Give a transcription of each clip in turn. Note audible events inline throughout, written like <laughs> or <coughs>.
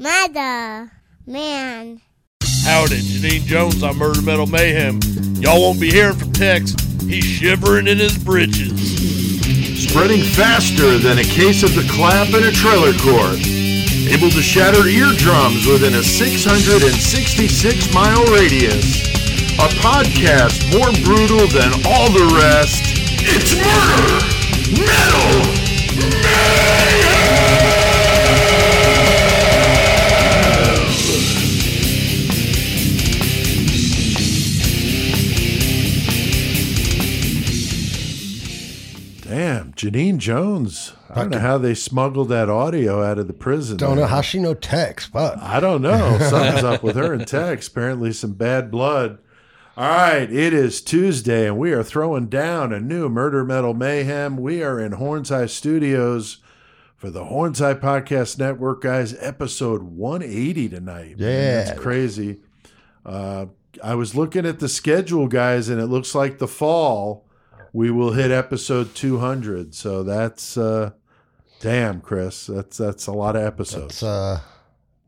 Mother, man. Howdy, Genene Jones on Murder Metal Mayhem. Y'all won't be hearing from Tex. He's shivering in his britches. Spreading faster than a case of the clap in a trailer court. Able to shatter eardrums within a 666 mile radius. A podcast more brutal than all the rest. It's Murder Metal Damn, Genene Jones. I don't know how they smuggled that audio out of the prison. Don't know how she know text. but I don't know. <laughs> Something's up with her and Tex. Apparently, some bad blood. All right, it is Tuesday, and we are throwing down a new Murder Metal Mayhem. We are in Horns Eye Studios for the Horns Eye Podcast Network, guys. Episode 180 tonight. man. Yeah. that's crazy. Uh, I was looking at the schedule, guys, and it looks like the fall we will hit episode 200. So that's uh, damn, Chris. That's that's a lot of episodes. It's, uh,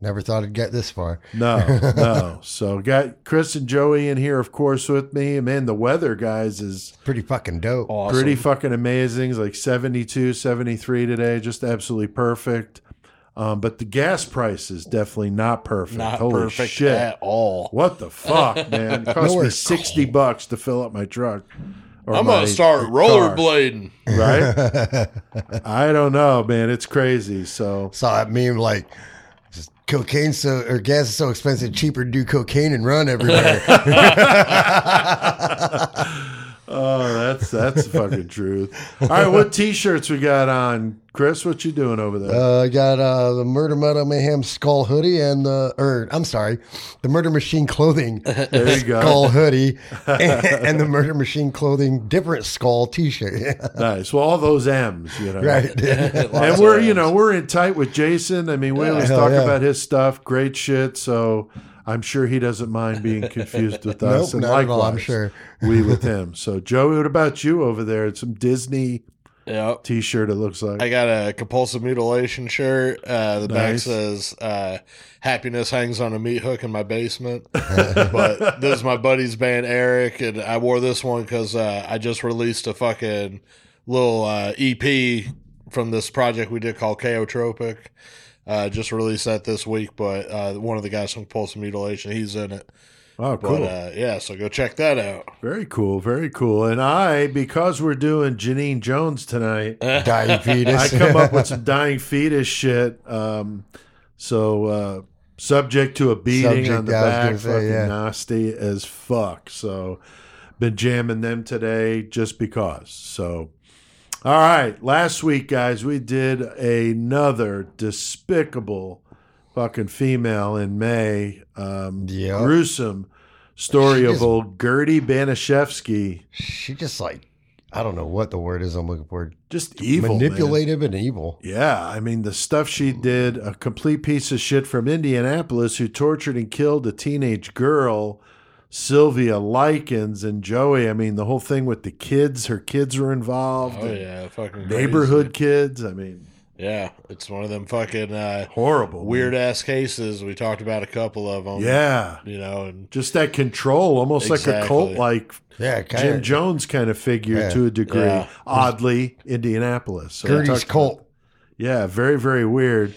never thought I'd get this far. No, <laughs> no. So got Chris and Joey in here, of course, with me. Man, the weather, guys, is Pretty fucking dope. Awesome. pretty fucking amazing. It's like 72, 73 today, just absolutely perfect. Um, but the gas price is definitely not perfect. Not Holy perfect shit. at all. What the fuck, <laughs> man? It cost me Nowhere 60 bucks to fill up my truck. Or I'm gonna start car, rollerblading. Right? <laughs> I don't know, man. It's crazy. So Saw that meme like just cocaine so or gas is so expensive, cheaper to do cocaine and run everywhere. <laughs> <laughs> Oh, that's that's the fucking truth. All right, what t-shirts we got on, Chris? What you doing over there? uh, I got uh, the Murder Metal Mayhem skull hoodie and the or I'm sorry, the Murder Machine clothing <laughs> there you go. skull hoodie <laughs> and, and the Murder Machine clothing different skull T-shirt. <laughs> Nice. Well, all those M's, you know. right. And we're, you know, we're in tight with Jason. I mean, we always hell talk yeah. about his stuff. Great shit. So I'm sure he doesn't mind being confused with <laughs> us. Nope, and not at all, likewise, I'm sure. we with him. So, Joey, what about you over there? It's some Disney Yep. t-shirt, it looks like. I got a compulsive mutilation shirt. Uh, the back says uh, "Happiness hangs on a meat hook in my basement." <laughs> but this is my buddy's band Eric, and I wore this one because uh, I just released a fucking little uh, EP from this project we did called Chaotropic. Uh, just released that this week, but uh, one of the guys from Compulsive Mutilation, he's in it. oh, But cool. uh, yeah, so go check that out. very cool. Very cool. And I, because we're doing Genene Jones tonight, <laughs> Dying fetus. I come up with <laughs> some dying fetus shit. Um, so uh, subject to a beating Subject, on the yeah, back, gonna say, fucking yeah. nasty as fuck. So been jamming them today just because. So all right, last week, guys, we did another despicable fucking female in May. Um, Yep. gruesome story of old Gertie Baniszewski. she just like I don't know what the word is I'm looking for. Just evil, man. Manipulative and evil. Yeah, I mean the stuff she did, a complete piece of shit from Indianapolis who tortured and killed a teenage girl, Sylvia Likens and Joey. I mean the whole thing with the kids, her kids were involved. Oh yeah, fucking Neighborhood kids. I mean. Yeah, it's one of them fucking uh, horrible. weird ass cases. We talked about a couple of them. Yeah. you know, and Just that control, almost like a cult like Yeah, Jim of. Jones kind of figure Yeah. to a degree. Yeah. Oddly, Indianapolis. So we Gertie's talked about- Yeah, very, very weird.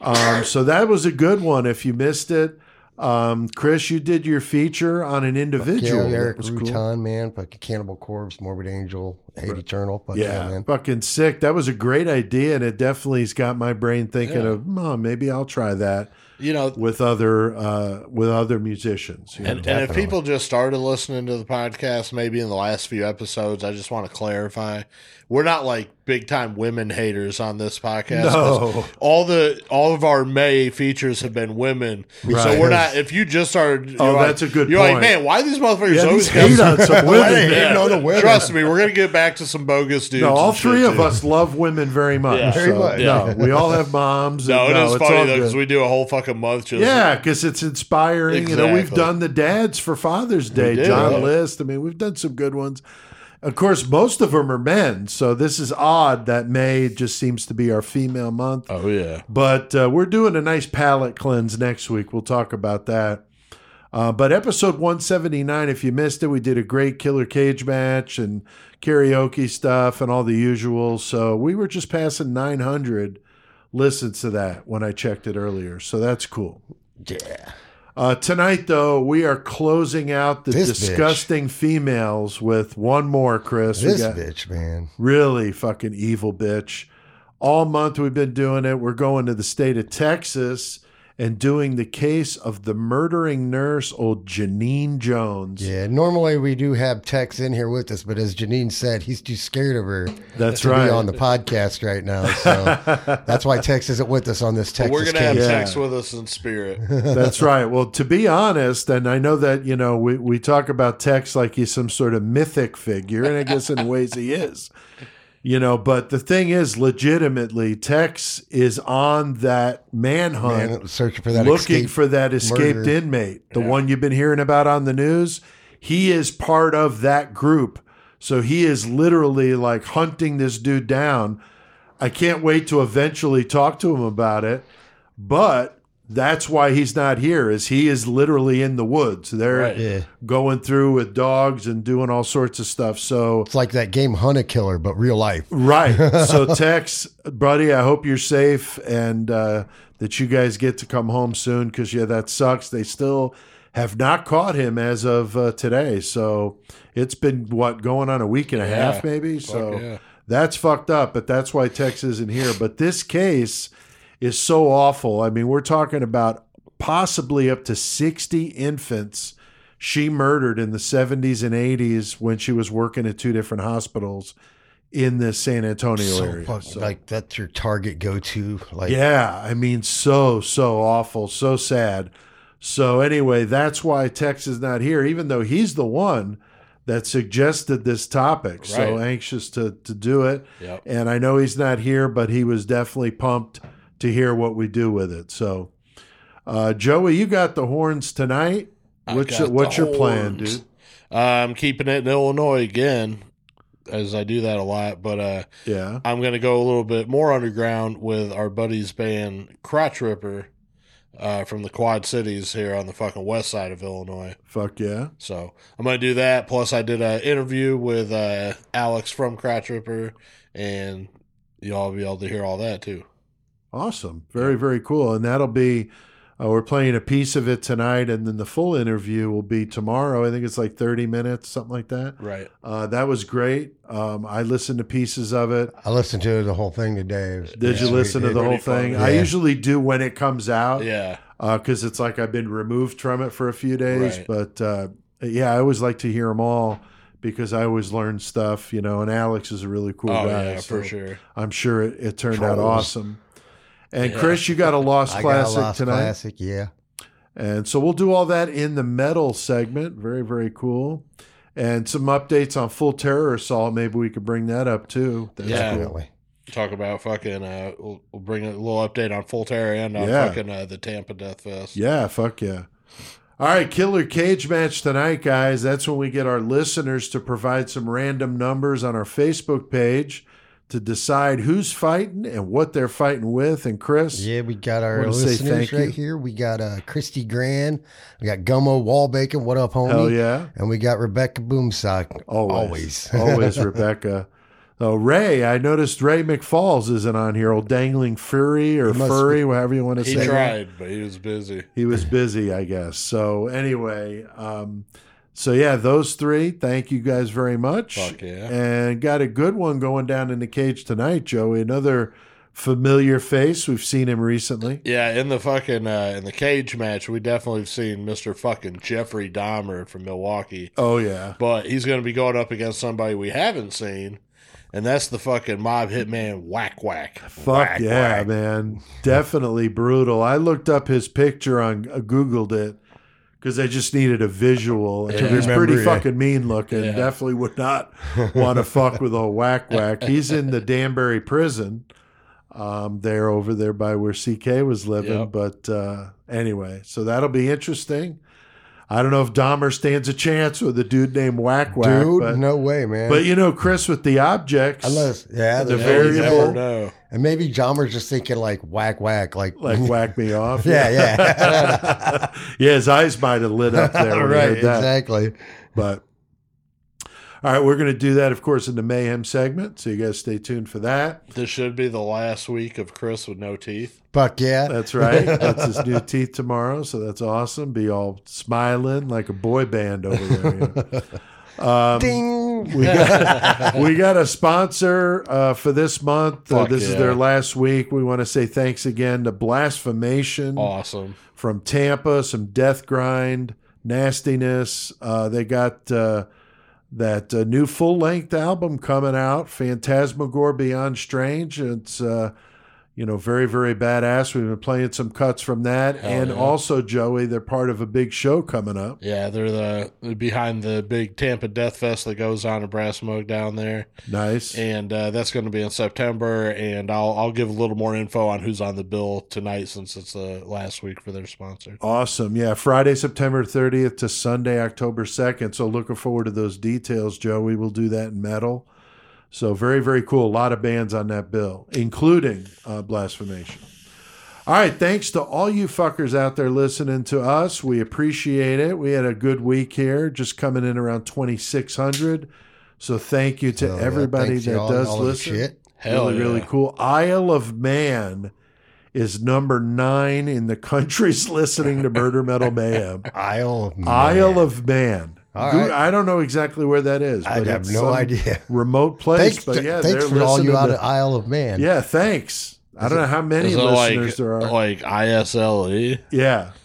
Um, so that was a good one. If you missed it, um, Chris, you did your feature on an individual. Yeah, Eric was cool. Man. Fucking Cannibal Corpse, Morbid Angel, Hate Eternal. Fuck yeah, man. fucking sick. That was a great idea, and it definitely's got my brain thinking Yeah. of, oh, maybe I'll try that you know, with other uh, with other musicians. you know? and, and if people just started listening to the podcast, maybe in the last few episodes, I just want to clarify: we're not like big time women haters on this podcast. No. all the all of our May features have been women, so we're not. If you just started, Oh, you're that's like, a good You're point. like, man, why these motherfuckers Yeah, always hate on some <laughs> women. they man. hating on the women? Trust me, we're gonna get back to some bogus dudes. No, all and shit, three of too. us love women very much. Yeah. Very so, much. No, we all have moms. No, and it is it's funny though because we do a whole fucking month just Yeah, because it's inspiring. You know, we've done the dads for Father's Day. did, John yeah. List. I mean, we've done some good ones. Of course, most of them are men, so this is odd that May just seems to be our female month. Oh yeah. But uh, we're doing a nice palate cleanse next week. We'll talk about that. Uh, but episode 179, if you missed it, we did a great killer cage match and karaoke stuff and all the usual. So we were just passing 900 listens to that when I checked it earlier. So that's cool. Yeah. Uh, tonight, though, we are closing out the This bitch. disgusting females with one more, Chris. This bitch, man. Really fucking evil bitch. All month we've been doing it. We're going to the state of Texas and doing the case of the murdering nurse, old Genene Jones. Yeah, normally we do have Tex in here with us, but as Genene said, he's too scared of her That's to right. be on the podcast right now. So <laughs> that's why Tex isn't with us on this But Texas we're gonna have case. Yeah. sex with us in spirit. <laughs> That's right. Well, to be honest, and I know that, you know, we, we talk about Tex like he's some sort of mythic figure, and I guess in ways he is. You know, but the thing is, legitimately, Tex is on that manhunt. Man, searching for that looking escape for that escaped murder. inmate, the one you've been hearing about on the news. He is part of that group. So he is literally like hunting this dude down. I can't wait to eventually talk to him about it. But that's why he's not here is he is literally in the woods. They're Right. Yeah. going through with dogs and doing all sorts of stuff. So It's like that game Hunt a Killer, but real life. Right. <laughs> So, Tex, buddy, I hope you're safe and uh, that you guys get to come home soon because, yeah, that sucks. They still have not caught him as of uh, today. So, it's been what, going on a week and a Yeah. half, maybe? so, yeah. that's fucked up, but that's why Tex isn't here. But this case is so awful. I mean, we're talking about possibly up to 60 infants she murdered in the 70s and 80s when she was working at two different hospitals in the San Antonio So area. So- like that's your target go to. Like yeah, I mean, so, so awful, so sad. So, anyway, that's why Tex is not here, even though he's the one that suggested this topic. So anxious to, to do it. Yep. And I know he's not here, but he was definitely pumped to hear what we do with it. So, uh, Joey, you got the horns tonight. I What's your, what's your plan, horns. dude? I'm keeping it in Illinois again, as I do that a lot. But uh, Yeah. I'm going to go a little bit more underground with our buddies band Crotch Ripper uh, from the Quad Cities here on the fucking west side of Illinois. Fuck yeah. So I'm going to do that. Plus, I did an interview with uh, Alex from Crotch Ripper, and y'all be able to hear all that too. Awesome. Very, very cool. And that'll be, uh, we're playing a piece of it tonight, and then the full interview will be tomorrow. I think it's like 30 minutes, something like that. Right. Uh, that was great. Um, I listened to pieces of it. I listened to the whole thing today. Was Did pretty you listen to the whole thing? I usually do when it comes out Yeah. because it's like I've been removed from it for a few days. Right. But uh, yeah, I always like to hear them all because I always learn stuff, you know. And Alex is a really cool oh, guy. yeah, so for sure. I'm sure it, it turned out awesome. And Yeah. Chris, you got a Lost I got Classic a Lost tonight. Classic, yeah. And so we'll do all that in the metal segment. Very, very cool. And some updates on Full Terror Assault. Maybe we could bring that up too. That's Yeah. cool. Talk about fucking. Uh, we'll, we'll bring a little update on Full Terror and on Yeah. fucking uh, the Tampa Death Fest. Yeah, fuck yeah. All right, Killer Cage match tonight, guys. That's when we get our listeners to provide some random numbers on our Facebook page to decide who's fighting and what they're fighting with. And Chris, Yeah, we got our listeners thank you? right here. We got uh, Christy Grand. We got Gummo Wallbacon. What up, homie? hell yeah. And we got Rebecca Boomsock. Always. Always. <laughs> Always, Rebecca. Oh, Ray, I noticed Ray McFalls isn't on here. Old dangling fury or He must furry, however you want to He say. it. tried, but he was busy. He was busy, I guess. So anyway, um, so yeah, those three. Thank you guys very much. Fuck yeah. And got a good one going down in the cage tonight, Joey. Another familiar face. We've seen him recently. Yeah, in the fucking uh, in the cage match, we definitely have seen Mister fucking Jeffrey Dahmer from Milwaukee, Oh yeah. but he's going to be going up against somebody we haven't seen, and that's the fucking mob hitman Whack Whack. Fuck Whack yeah, Whack. man. Definitely brutal. I looked up his picture on uh, Googled it because they just needed a visual. And To He remember, pretty yeah. fucking mean looking. Yeah. Definitely would not want to <laughs> fuck with old whack whack. He's in the Danbury prison. Um, there over there by where CK was living. Yep. But uh, anyway, so that'll be interesting. I don't know if Dahmer stands a chance with a dude named Whack Whack. Dude, but, no way, man. but you know, Chris, with the objects, Unless, yeah, the the Yeah, you variable- And maybe Dahmer's just thinking like whack whack, like like <laughs> whack me off. yeah, yeah, <laughs> yeah, his eyes might have lit up <laughs> there. right, exactly. But all right, we're going to do that, of course, in the mayhem segment. So you guys stay tuned for that. This should be the last week of Chris with no teeth. Fuck yeah, That's right. <laughs> That's his new teeth tomorrow. So that's awesome. Be all smiling like a boy band over there. <laughs> Um, ding. we got we got a sponsor uh, for this month. Uh, Fuck this is their last week. We want to say thanks again to Blasphemation Awesome. from Tampa. Some death grind nastiness. Uh, they got uh, that uh, new full length album coming out, Phantasmagore Beyond Strange. It's uh, you know very very badass. We've been playing some cuts from that, Hell and yeah. also Joey, they're part of a big show coming up. Yeah, they're the they're behind the big Tampa Death Fest that goes on in Brass Smoke down there, Nice. and uh, that's going to be in September. And I'll I'll give a little more info on who's on the bill tonight since it's the last week for their sponsor. Awesome. Yeah. Friday, September 30th to Sunday, October 2nd. So looking forward to those details, Joe. We will do that in metal. So very, very cool. A lot of bands on that bill, including uh, Blasphemation. All right. Thanks to all you fuckers out there listening to us. We appreciate it. We had a good week here, just coming in around 2,600. So thank you to everybody thanks, that y'all, does all listen shit. Hell really, really cool. Isle of Man is number nine in the countries <laughs> listening to Murder Metal Mayhem. Isle of Man. Isle of Man. All Dude, right. I don't know exactly where that is. I have no idea. Remote place, Thanks, but yeah, thanks for all you listening out of Isle of Man. Yeah, thanks. I don't know how many Is it listeners like there are. like ISLE yeah, E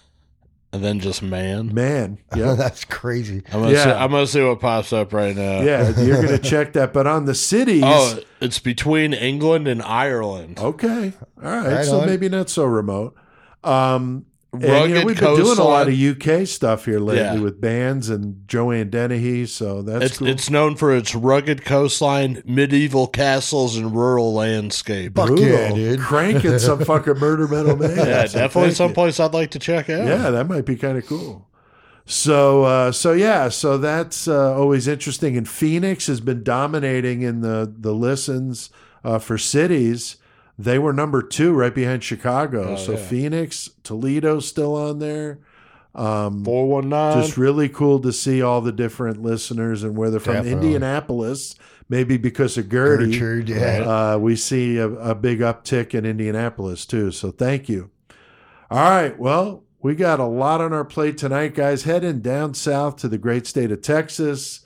and then just man? man. <laughs> Yeah, that's crazy. I'm gonna Yeah. see, I'm gonna see what pops up right now. yeah. You're gonna <laughs> check that, but on the cities. Oh, it's between England and Ireland. Okay. All right. Right so on. maybe not so remote. Um, and, you know, we've been doing a lot of. UK stuff here lately Yeah. with bands and Joanne Dennehy. So that's It's cool. it's known for its rugged coastline, medieval castles, and rural landscape. Fuck Brutal. yeah, dude. <laughs> Cranking some fucking murder metal <laughs> man. Yeah, definitely thank you. someplace I'd like to check out. Yeah, that might be kind of cool. So, uh, so yeah, so that's uh, always interesting. And Phoenix has been dominating in the the listens uh, for cities. They were number two, right behind Chicago. Oh, so yeah. Phoenix, Toledo's still on there. Um, Four one nine. just really cool to see all the different listeners and where they're from. Definitely. Indianapolis, maybe because of Gertie. Gertrude, yeah. Uh, we see a, a big uptick in Indianapolis too. So thank you. All right. Well, we got a lot on our plate tonight, guys. Heading down south to the great state of Texas.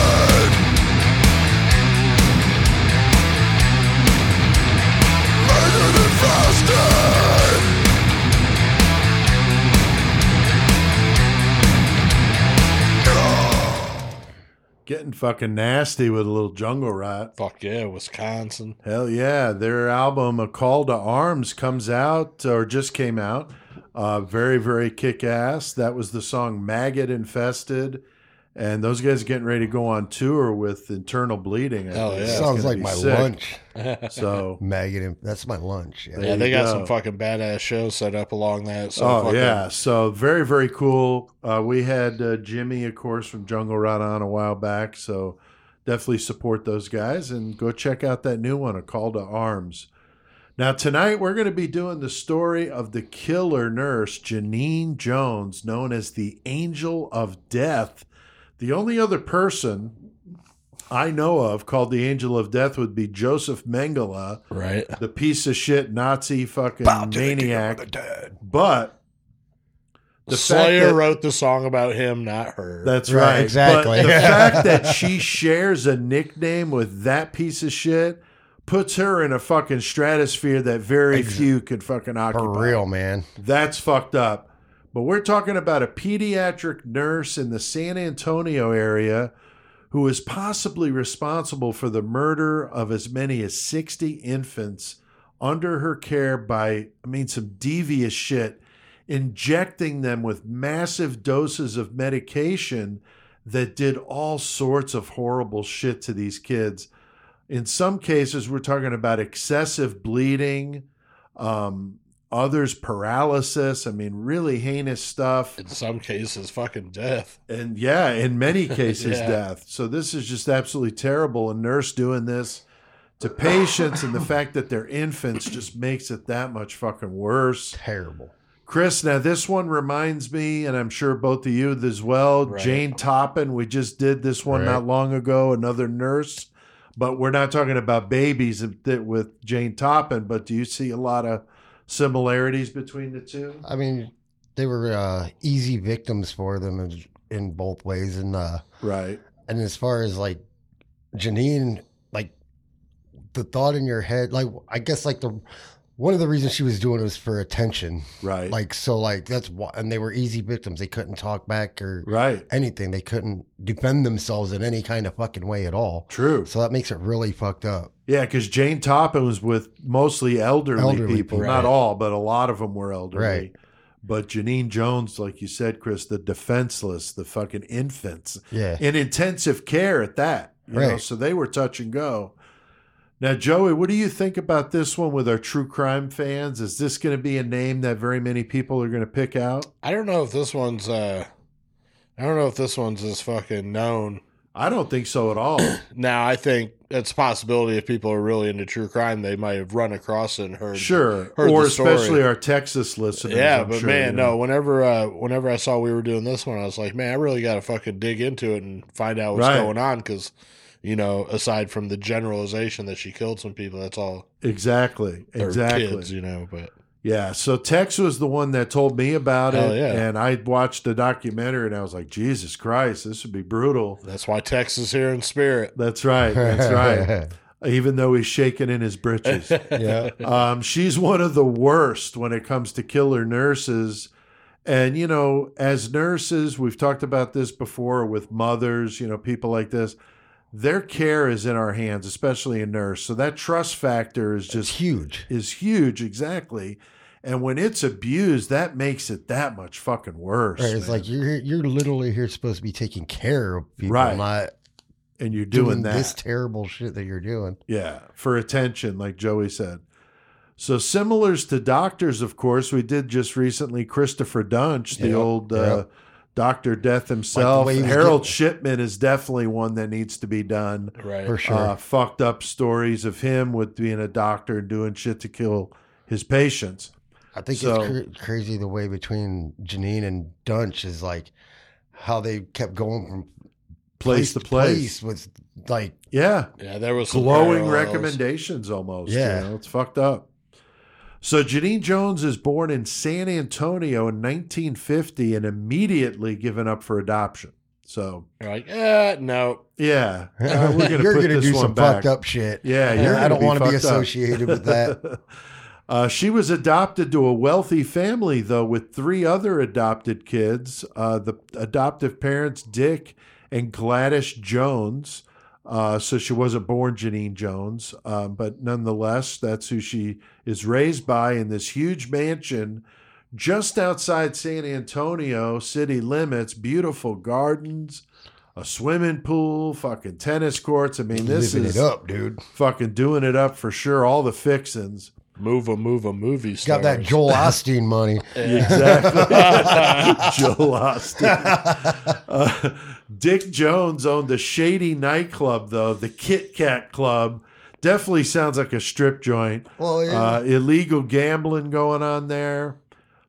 Getting fucking nasty with a little jungle rat. Fuck yeah, Wisconsin. Hell yeah. Their album, A Call to Arms, comes out or just came out. Uh, very, very kick ass. That was the song Maggot Infested. And those guys are getting ready to go on tour with Internal Bleeding. I Hell think. yeah. It's Sounds like my sick. lunch. <laughs> So, Maggot. inf- That's my lunch. Yeah. Yeah, they got go. some fucking badass shows set up along that. So oh, fucking- yeah. So, very, very cool. Uh, we had uh, Jimmy, of course, from Jungle Rat on a while back. So, definitely support those guys and go check out that new one, A Call to Arms. Now, tonight we're going to be doing the story of the killer nurse, Genene Jones, known as the Angel of Death. The only other person I know of called the Angel of Death would be Joseph Mengele, Right. the piece of shit Nazi fucking maniac. But the fact Slayer that- wrote the song about him, not her. that's Right, right. exactly. But the <laughs> fact that she shares a nickname with that piece of shit puts her in a fucking stratosphere that very few could fucking occupy. For real, man. That's fucked up. But we're talking about a pediatric nurse in the San Antonio area who is possibly responsible for the murder of as many as 60 infants under her care by, I mean, some devious shit, injecting them with massive doses of medication that did all sorts of horrible shit to these kids. In some cases, we're talking about excessive bleeding, um, others paralysis. I mean, really heinous stuff. In some cases, fucking death. And yeah, in many <laughs> cases, Yeah. death. So this is just absolutely terrible. A nurse doing this to patients, and the <laughs> fact that they're infants just makes it that much fucking worse. Terrible. Chris, now this one reminds me, and I'm sure both of you as well. Right. Jane Toppan, we just did this one Right. not long ago. Another nurse, but we're not talking about babies with Jane Toppan. But do you see a lot of similarities between the two? I mean, they were uh, easy victims for them in, in both ways, and uh, Right. and as far as like Genene, like the thought in your head, like I guess like the one of the reasons she was doing it was for attention, Right. like so like that's why, and they were easy victims. They couldn't talk back or right. anything. They couldn't defend themselves in any kind of fucking way at all. True. So that makes it really fucked up. Yeah, because Jane Toppan was with mostly elderly, Elderly people. people. Not all, but a lot of them were elderly. Right. But Genene Jones, like you said, Chris, the defenseless, the fucking infants Yeah. in intensive care at that. You know, Right. so they were touch and go. Now, Joey, what do you think about this one with our true crime fans? Is this going to be a name that very many people are going to pick out? I don't know if this one's uh I don't know if this one's as fucking known. I don't think so at all. <clears throat> Now I think it's a possibility if people are really into true crime, they might have run across it and heard sure, heard or especially our Texas listeners. Yeah, I'm but sure, man, you know. no. Whenever, uh, whenever I saw we were doing this one, I was like, man, I really got to fucking dig into it and find out what's Right. going on because, you know, aside from the generalization that she killed some people, that's all exactly, exactly. kids, you know. But Yeah, so Tex was the one that told me about Hell it, yeah. and I watched the documentary, and I was like, Jesus Christ, this would be brutal. that's why Tex is here in spirit. That's right, that's right. <laughs> Even though he's shaking in his britches. <laughs> yeah. Um, she's one of the worst when it comes to killer nurses. And, you know, as nurses, we've talked about this before with mothers, you know, people like this. Their care is in our hands, especially a nurse. So that trust factor is It's just huge. is huge, exactly. And when it's abused, that makes it that much fucking worse. Right, it's man. like you're you're literally here supposed to be taking care of people, Right. not and you're doing, doing, that. this terrible shit that you're doing. Yeah, for attention, like Joey said. So similars to doctors, of course, we did just recently Christopher Duntsch, the Yep, old uh, yep. Doctor Death himself. way he was Harold getting- Shipman is definitely one that needs to be done. Right. For sure. Uh, fucked up stories of him with being a doctor and doing shit to kill his patients. I think so- it's cra- crazy the way between Genene and Duntsch is like how they kept going from Place to place. with like Yeah, yeah, there was glowing parallels. recommendations almost. Yeah. You know, it's fucked up. So Genene Jones is born in San Antonio in 1950 and immediately given up for adoption. So You're like, eh, no. yeah, <laughs> uh, we're gonna you're put gonna this do one some back. fucked up shit. Yeah, And you're I don't want to be associated with that. <laughs> Uh, she was adopted to a wealthy family, though, with three other adopted kids. Uh, the adoptive parents, Dick and Gladys Jones. Uh, so she wasn't born Genene Jones, um, but nonetheless, that's who she is raised by in this huge mansion just outside San Antonio city limits. Beautiful gardens, a swimming pool, fucking tennis courts. I mean, this Living is it up, dude. fucking doing it up for sure. All the fixins. Move a move a movie star. Got that <laughs> <laughs> Joel Osteen money. Exactly. Joel Osteen. Uh, Dick Jones owned a shady nightclub, though, the Kit Kat Club. Definitely sounds like a strip joint. Well, yeah. Uh, illegal gambling going on there.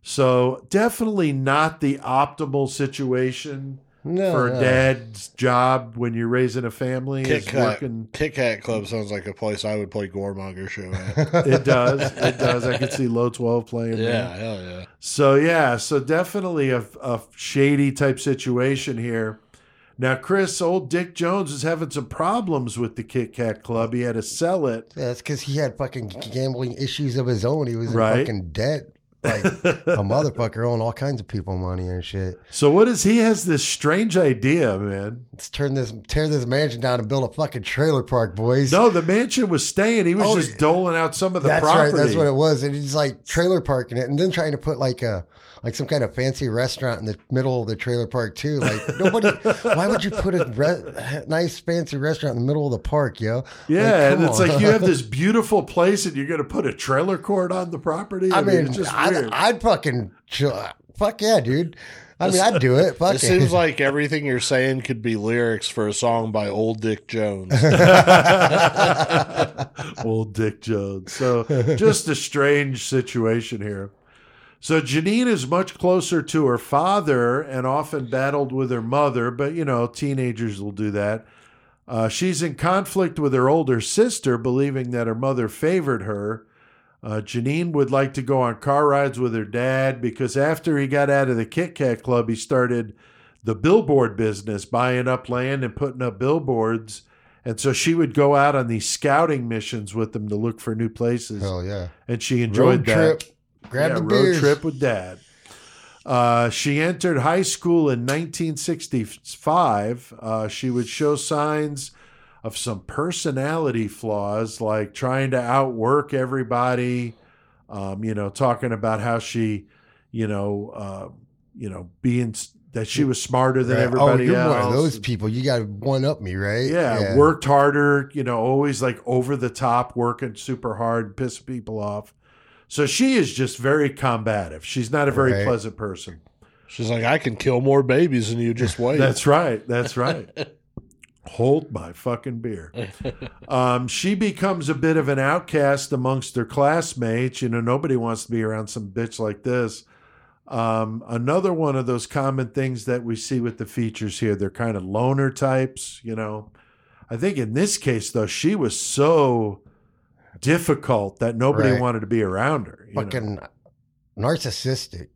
So, definitely not the optimal situation no, for a no. dad's job when you're raising a family. Kit Kat, working. Kit Kat Club sounds like a place I would play Gormonger show at. <laughs> <laughs> It does. It does. I could see Low 12 playing there. yeah, hell yeah. So yeah, so definitely a, a shady type situation here. Now, Chris, old Dick Jones is having some problems with the Kit Kat Club. He had to sell it. Yeah, that's because he had fucking gambling issues of his own. He was Right. in fucking debt. Like a motherfucker owing all kinds of people money and shit. So what is he has this strange idea, man? Let's turn this, tear this mansion down and build a fucking trailer park, boys. No, the mansion was staying. He was Oh, just doling out some of the that's property. right. That's what it was. And he's like trailer parking it, and then trying to put like a like some kind of fancy restaurant in the middle of the trailer park too. Like nobody, <laughs> why would you put a re- nice fancy restaurant in the middle of the park, yo? Yeah, Like, and it's on. like you have this beautiful place and you're going to put a trailer court on the property. I mean, it's just I'd. I'd fucking chill. Fuck yeah, dude. I mean, I'd do it. Fuck It seems like everything you're saying could be lyrics for a song by Old Dick Jones. <laughs> <laughs> Old Dick Jones. So just a strange situation here. So Genene is much closer to her father and often battled with her mother, but you know, teenagers will do that. Uh, she's in conflict with her older sister, believing that her mother favored her. Uh, Genene would like to go on car rides with her dad because after he got out of the Kit Kat Club, he started the billboard business, buying up land and putting up billboards. And so she would go out on these scouting missions with them to look for new places. hell yeah. And she enjoyed Road that. trip. Grab Yeah, road beers. trip with dad. Uh, she entered high school in 1965. Uh, she would show signs of some personality flaws, like trying to outwork everybody. Um, you know, talking about how she, you know, uh, you know, being that she was smarter than Right. everybody oh, you're else. one of those people. You got to one up me, right? Yeah, worked harder, you know, always like over the top, working super hard, piss people off. So she is just very combative. She's not a very Right. pleasant person. She's like, I can kill more babies than you. Just <laughs> wait. That's right. That's right. <laughs> Hold my fucking beer. Um, she becomes a bit of an outcast amongst her classmates. You know, nobody wants to be around some bitch like this. Um, another one of those common things that we see with the features here, they're kind of loner types, you know. I think in this case, though, she was so difficult that nobody Right. wanted to be around her. you know. fucking narcissistic.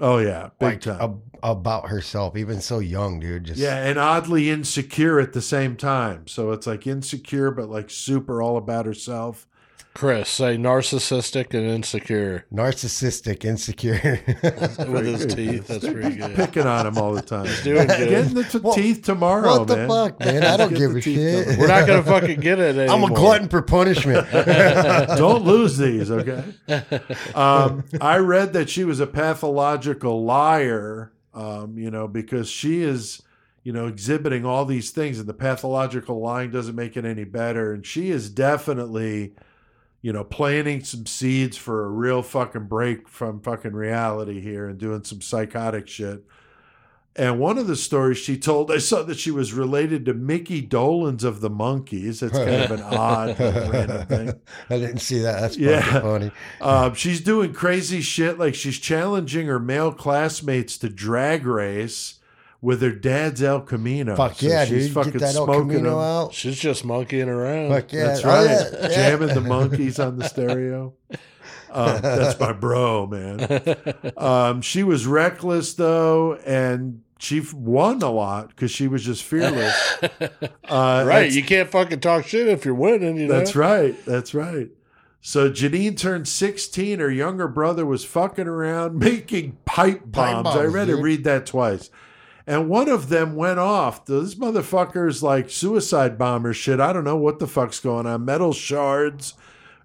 Oh, yeah, big like time. ab- about herself, even so young, dude. Just Yeah, and oddly insecure at the same time. So it's like insecure, but like super all about herself. Chris, say narcissistic and insecure narcissistic, insecure. with his teeth. That's pretty good. Picking on him all the time. doing good. Getting the t- Well, teeth tomorrow, what the man. fuck, man? I don't give the a teeth shit. coming. We're not gonna fucking get it <laughs> I'm a glutton for punishment. <laughs> Don't lose these, okay? <laughs> Um, I read that she was a pathological liar, um, you know, because she is, you know, exhibiting all these things, and the pathological lying doesn't make it any better. And she is definitely, you know, planting some seeds for a real fucking break from fucking reality here and doing some psychotic shit. And one of the stories she told, I saw that she was related to Micky Dolenz of the Monkees. It's kind of an <laughs> odd random thing. <laughs> I didn't see that. That's Yeah. funny. <laughs> Um, she's doing crazy shit. Like she's challenging her male classmates to drag race with her dad's El Camino. Fuck So yeah, she's dude. fucking Get that El smoking Camino them. out. She's just monkeying around. Fuck yeah. That's Oh, right. yeah, yeah. <laughs> Jamming the Monkees on the stereo. <laughs> Um, that's my bro, man. Um, she was reckless though, and she won a lot because she was just fearless. <laughs> Uh, right. You can't fucking talk shit if you're winning. You know. That's right. That's right. So Genene turned 16. Her younger brother was fucking around making pipe Pipe bombs. I read to dude. read that twice. And one of them went off. This motherfucker's like suicide bomber shit. I don't know what the fuck's going on. Metal shards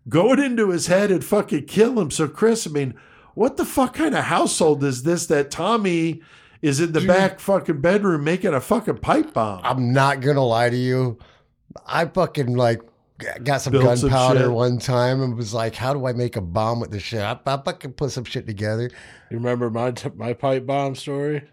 going into his head and fucking kill him. So, Chris, I mean, what the fuck kind of household is this that Tommy is in the Dude. back fucking bedroom making a fucking pipe bomb? I'm not gonna lie to you. I fucking like got some gunpowder one time and was like, "How do I make a bomb with this shit?" I, I fucking put some shit together. You remember my t- my pipe bomb story?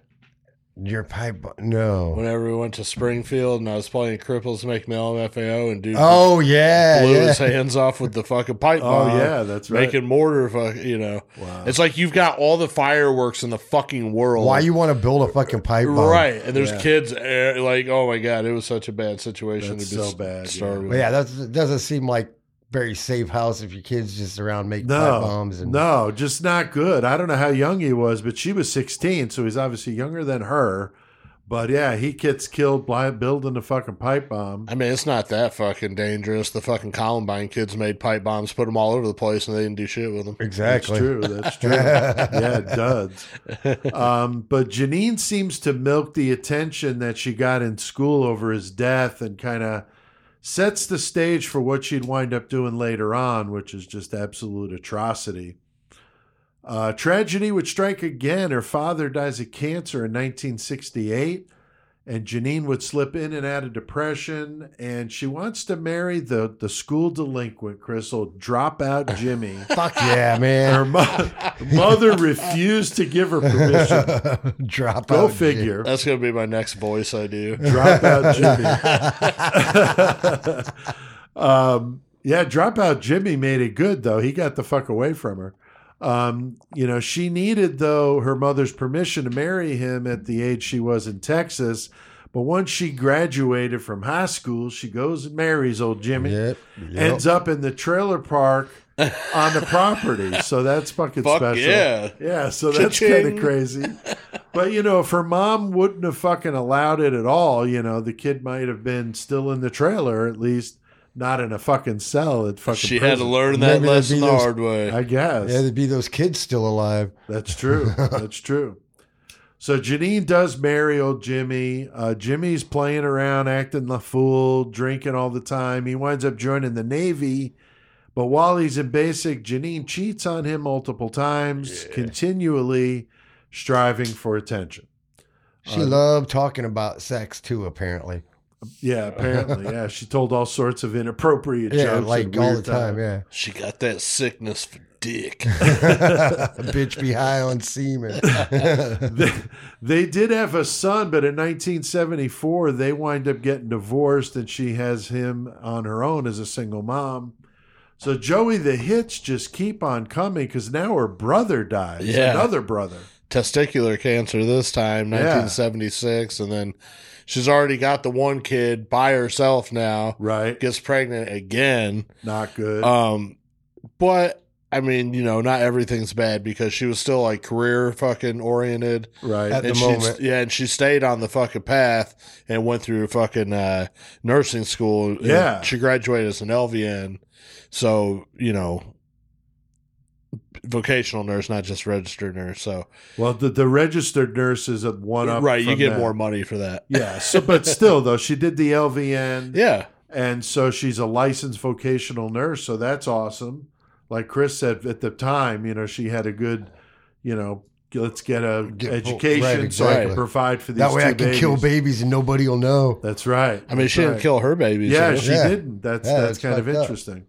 Your pipe, no. Whenever we went to Springfield and I was playing Cripples Make Me LMFAO and dude Oh yeah, blew yeah. his hands off with the fucking pipe Oh, bomb. yeah, that's right. Making mortar, fuck, you know. Wow. It's like you've got all the fireworks in the fucking world. Why you want to build a fucking pipe bomb? Right, and there's Yeah. kids eh, like, oh my god, it was such a bad situation That's to be so bad, yeah. started. Well, yeah, that's, it doesn't seem like very safe house if your kids just around make pipe No, bombs and no, just not good. I don't know how young he was, but she was 16, so he's obviously younger than her. But yeah, he gets killed by building a fucking pipe bomb. I mean, it's not that fucking dangerous. The fucking Columbine kids made pipe bombs, put them all over the place, and they didn't do shit with them. Exactly. That's true. That's true. <laughs> yeah, it does. Um, but Genene seems to milk the attention that she got in school over his death and kind of sets the stage for what she'd wind up doing later on, which is just absolute atrocity. Uh, tragedy would strike again. Her father dies of cancer in 1968, and Genene would slip in and out of depression. And she wants to marry the, the school delinquent, Crystal, dropout <laughs> Jimmy. Fuck yeah, man. Her mo- mother refused to give her permission. <laughs> Drop Go out. figure. That's gonna be my next voice I do. Dropout <laughs> Jimmy. um, yeah, dropout Jimmy made it good though. He got the fuck away from her. Um, you know, she needed though her mother's permission to marry him at the age she was in Texas. But once she graduated from high school, she goes and marries old Jimmy. Yep. yep. Ends up in the trailer park on the property. So that's fucking Fuck special. yeah. Yeah, so that's kind of crazy. But you know, if her mom wouldn't have fucking allowed it at all, you know, the kid might have been still in the trailer, at least not in a fucking cell at fucking She had to learn that Maybe lesson the those- hard way. I guess. yeah, there'd be those kids still alive. That's true. <laughs> That's true. So Genene does marry old Jimmy. Uh, Jimmy's playing around, acting the fool, drinking all the time. He winds up joining the Navy. But while he's in basic, Genene cheats on him multiple times, continually striving for attention. She Uh, loved talking about sex too, apparently. Yeah, apparently. Yeah, she told all sorts of inappropriate Yeah, jokes. like all the weird time. Yeah. She got that sickness for dick. <laughs> A bitch be high on semen. <laughs> they, they did have a son, but in 1974, they wind up getting divorced, and she has him on her own as a single mom. So Joey, the hits just keep on coming because now her brother dies. Yeah. Another brother. Testicular cancer this time, Yeah. 1976, and then she's already got the one kid by herself now. Right. Gets pregnant again. Not good. Um, but I mean, you know, not everything's bad because she was still like career fucking oriented. right. At the and she, moment. yeah, and she stayed on the fucking path and went through fucking uh, nursing school. Yeah. she graduated as an LVN, so you know, vocational nurse, not just registered nurse. So well, the, the registered nurse is a one up. right, you get that. more money for that. Yeah. So, but <laughs> still, though, she did the LVN. Yeah, And so she's a licensed vocational nurse. So that's awesome. Like Chris said at the time, you know, she had a good, you know, let's get a Get- education right, so I can provide for these that way two I can babies. kill babies and nobody will know. That's right. I mean, That's she didn't kill her babies. Yeah, so- she Yeah. didn't. That's Yeah, that's it's kind of interesting. up.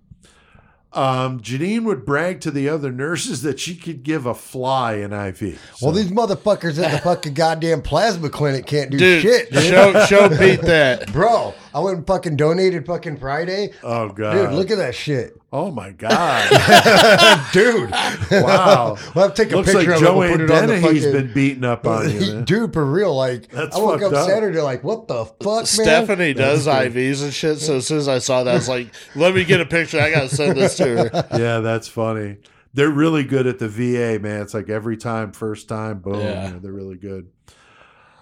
Interesting. Um, Genene would brag to the other nurses that she could give a fly an IV. Well, these motherfuckers at the fucking goddamn plasma clinic can't do dude, shit. dude. show show beat that. <laughs> Bro, I went and fucking donated fucking Friday. oh god, Dude, look at that shit. oh my god, <laughs> Dude. wow. <laughs> We'll have to take a Looks picture like of it. We'll Joey put it on the Dennehy's fucking- been beating up on you. <laughs> man. Dude, for real. Like, That's I woke fucked up up. Saturday like, what the fuck, man? Stephanie does IVs and shit. So as soon as I saw that, I was like, "Let me get a picture. I gotta send this to her." yeah, that's funny. They're really good at the VA, man. It's like every time, first time, boom. Yeah. you know, they're really good.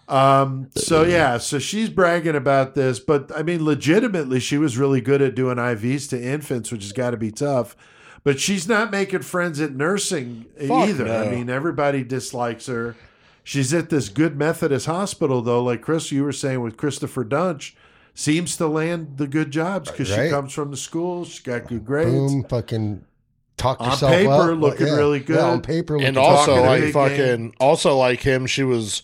Um. So yeah. So she's bragging about this, but I mean, legitimately, she was really good at doing IVs to infants, which has got to be tough. But she's not making friends at nursing Fuck either. I mean, everybody dislikes her. She's at this good Methodist hospital, though. Like Chris, you were saying with Christopher Duntsch, seems to land the good jobs because she comes from the school. She's got good grades. Boom, fucking talk On yourself paper, up. looking Yeah. really Yeah, good. on paper, looking and also like fucking game. also like him she was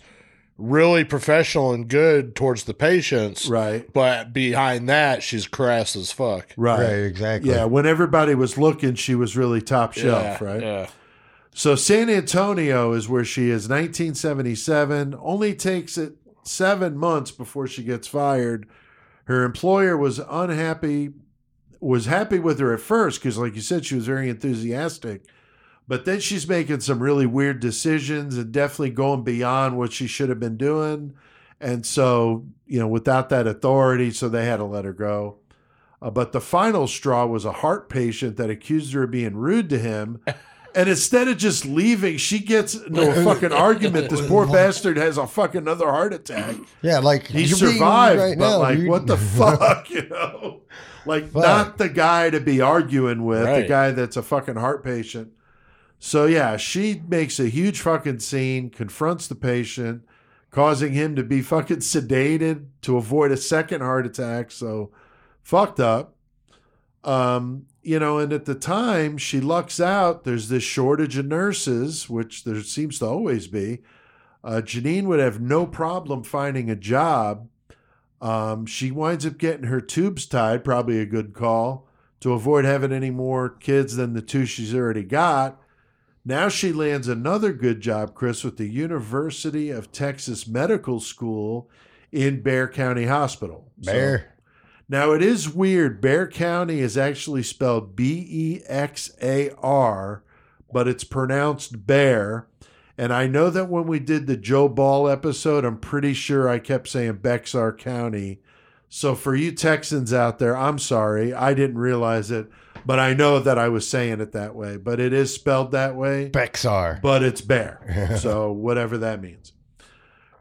really professional and good towards the patients Right. but behind that she's crass as fuck Right. Right, exactly. Yeah, when everybody was looking, she was really top shelf, yeah, right? yeah So San Antonio is where she is 1977. Only takes it 7 months before she gets fired. Her employer was unhappy was happy with her at first cuz like you said she was very enthusiastic. But then she's making some really weird decisions and definitely going beyond what she should have been doing. And so, you know, without that authority, so they had to let her go. Uh, but the final straw was a heart patient that accused her of being rude to him <laughs> And instead of just leaving, she gets into a fucking argument. This poor <laughs> bastard has a fucking another heart attack. Yeah, like He you're being survived, right but now, like, dude. what the <laughs> fuck, you know? Like, Fuck. not the guy to be arguing with, the guy that's a fucking heart patient. So yeah, she makes a huge fucking scene, confronts the patient, causing him to be fucking <laughs> sedated to avoid a second heart attack. So fucked up. Um, you know, and at the time she lucks out, there's this shortage of nurses, which there seems to always be. Uh, Genene would have no problem finding a job. Um, she winds up getting her tubes tied, probably a good call, to avoid having any more kids than the two she's already got. Now she lands another good job, Chris, with the University of Texas Medical School in Bear County Hospital. So- Bear. now it is weird. Bear County is actually spelled B E X A R, but it's pronounced Bear. And I know that when we did the Joe Ball episode, I'm pretty sure I kept saying Bexar County. So for you Texans out there, I'm sorry. I didn't realize it, but I know that I was saying it that way. But it is spelled that way Bexar. but it's bear. <laughs> so whatever that means.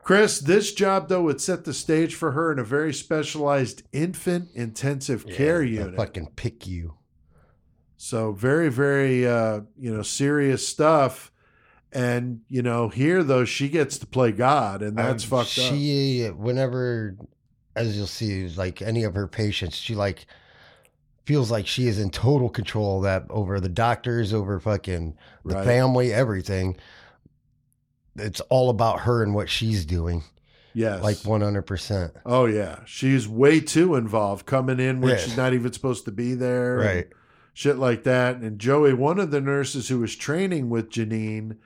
Chris, this job though would set the stage for her in a very specialized infant intensive care unit. fucking pick you. So very, very uh, you know, serious stuff. And, you know, here though, she gets to play God, and that's Um, fucked up. She, whenever, as you'll see, like any of her patients, she like feels like she is in total control of that over the doctors, over fucking the Right. family, everything. It's all about her and what she's doing, Yes. like one hundred percent. Oh yeah. She's way too involved coming in when Yeah. she's not even supposed to be there. Right. shit like that. And Joey, one of the nurses who was training with Genene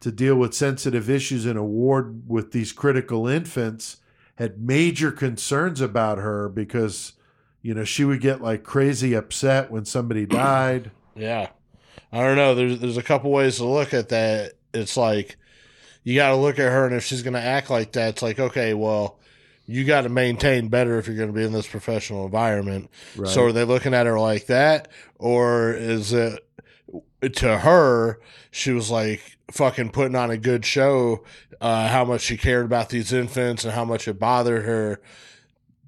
to deal with sensitive issues in a ward with these critical infants, had major concerns about her because, you know, she would get like crazy upset when somebody <clears throat> died. Yeah. I don't know. There's there's a couple ways to look at that. It's like you got to look at her, and if she's going to act like that, it's like okay, well, you got to maintain better if you're going to be in this professional environment. Right. So are they looking at her like that, or is it to her? She was like fucking putting on a good show. Uh, how much she cared about these infants and how much it bothered her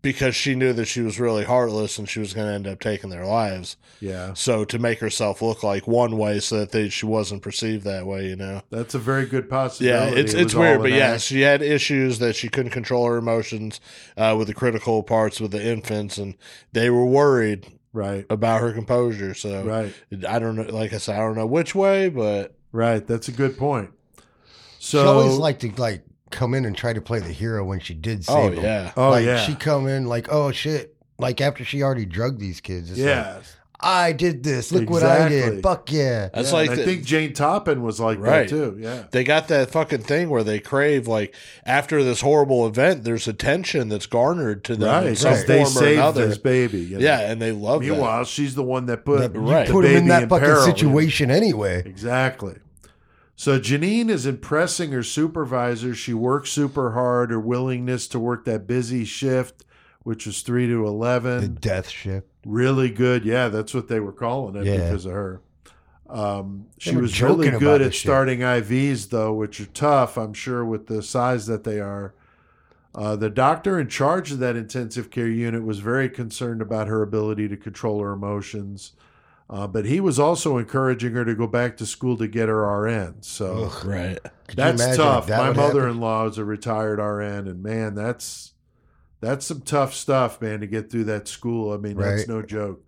because she knew that she was really heartless and she was going to end up taking their lives. yeah. So to make herself look like one way so that they, she wasn't perceived that way, you know. That's a very good possibility. Yeah, it's It it's weird, but yeah, act. she had issues that she couldn't control her emotions uh, with the critical parts with the infants, and they were worried Right. about her composure. So Right. I don't know, like I said, I don't know which way, but Right. That's a good point. So she always So, liked to like come in and try to play the hero when she did oh save them. yeah, oh like, yeah, she come in like, oh shit, like after she already drugged these kids. It's like, yeah. I did this. Look what I did. Fuck yeah. that's Yeah, like the- I think Jane Toppan was like Right. that too. Yeah. they got that fucking thing where they crave like after this horrible event, there's attention that's garnered to them Right. in some Because they form or saved another. this baby. you know? Yeah, and they love that. Meanwhile, she's the one that put That- you right. the put him in baby that fucking peril. situation anyway. Exactly. So Genene is impressing her supervisor. She works super hard. Her willingness to work that busy shift, which was three to eleven, The death shift, really good. Yeah, that's what they were calling it Yeah. because of her. Um, she was really good at starting IVs, though, which are tough. I'm sure with the size that they are. Uh, the doctor in charge of that intensive care unit was very concerned about her ability to control her emotions. Uh, but he was also encouraging her to go back to school to get her RN. So Ugh. Right. Could that's tough. that My mother-in-law is a retired RN, and man, that's that's some tough stuff, man, to get through that school. I mean, that's no joke.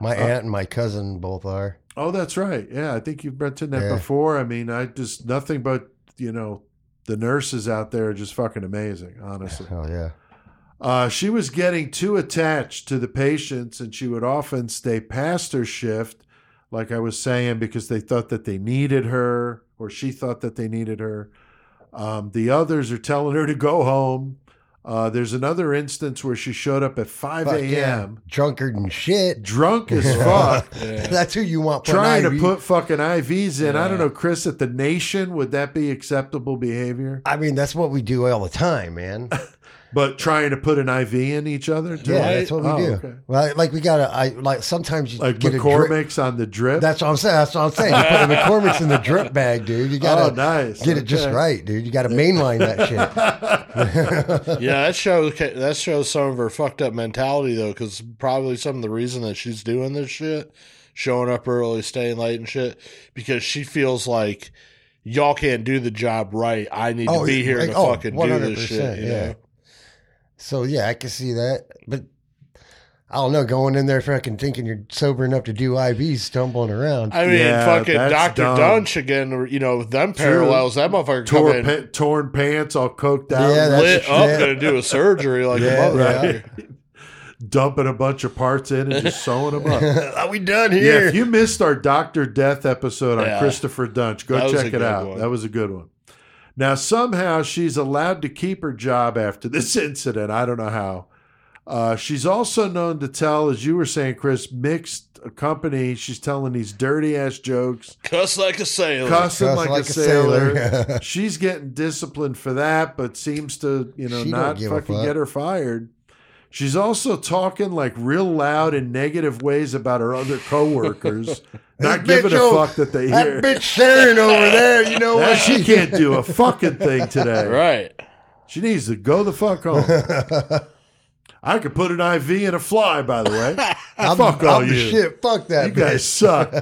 My Uh, aunt and my cousin both are. Oh, that's right. Yeah, I think you've mentioned that Yeah. before. I mean, I just nothing but you know the nurses out there are just fucking amazing. Honestly, Oh yeah. Uh, she was getting too attached to the patients, and she would often stay past her shift, like I was saying, because they thought that they needed her, or she thought that they needed her. Um, the others are telling her to go home. Uh, there's another instance where she showed up at 5 Fuck a.m. yeah. Drunkard and shit. drunk as <laughs> fuck. <laughs> Yeah. That's who you want. putting trying to put fucking IVs in. I don't know, Chris, at the nation, would that be acceptable behavior? I mean, that's what we do all the time, man. <laughs> But trying to put an IV in each other. too? Yeah, that's what we Oh, do. okay. Well, like we got to, I like sometimes you Like get a drip. McCormick's on the drip. That's what I'm saying. That's what I'm saying. You put the McCormick's in the drip bag, dude. You gotta oh, nice. get it just Okay. right, dude. You gotta mainline that shit. <laughs> yeah, that shows that shows some of her fucked up mentality though, because probably some of the reason that she's doing this shit, showing up early, staying late and shit, because she feels like y'all can't do the job right. I need Oh, to be here like, to oh, fucking do this shit. You yeah. know? So yeah, I can see that. But I don't know, going in there fucking thinking you're sober enough to do IVs, stumbling around. I mean, Yeah, fucking Doctor. Duntsch again. You know them parallels. That motherfucker Tore coming pa- torn pants, all coked out, Yeah, that's- lit up, yeah. gonna do a surgery like Yeah, a motherfucker. <laughs> dumping a bunch of parts in and just sewing them up. <laughs> Are we done Yeah, here? if you missed our Doctor Death episode on Yeah. Christopher Duntsch, go That check it out. one. That was a good one. Now, somehow she's allowed to keep her job after this <laughs> incident. I don't know how. Uh, she's also known to tell, as you were saying, Chris, mixed company. She's telling these dirty ass jokes, Cuss like a sailor. cussing Cuss like, like a a sailor. sailor. she's getting disciplined for that, but seems to, you know, She don't not give a fucking fuck. get her fired. She's also talking like real loud in negative ways about her other coworkers, <laughs> not giving a over- fuck that they hear. That hear. bitch Sharon over there, you know <laughs> what? she can't do a fucking thing today. Right. She needs to go the fuck home. <laughs> I could put an IV in a fly, by the way. I'm, fuck all I'm the you. shit. Fuck that You guys suck.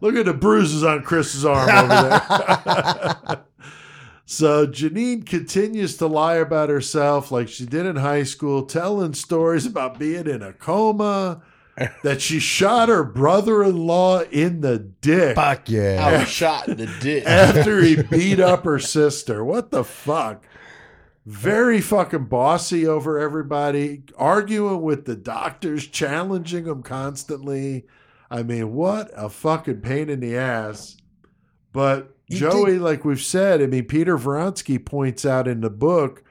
Look at the bruises on Chris's arm over there. So Genene continues to lie about herself like she did in high school, telling stories about being in a coma, <laughs> that she shot her brother in law in the dick Fuck yeah. I was shot in the dick. <laughs> after he beat up her sister. What the fuck? Very fucking bossy over everybody, arguing with the doctors, challenging them constantly. I mean, what a fucking pain in the ass. But You Joey, like we've said, I mean, Peter Vronsky points out in the book,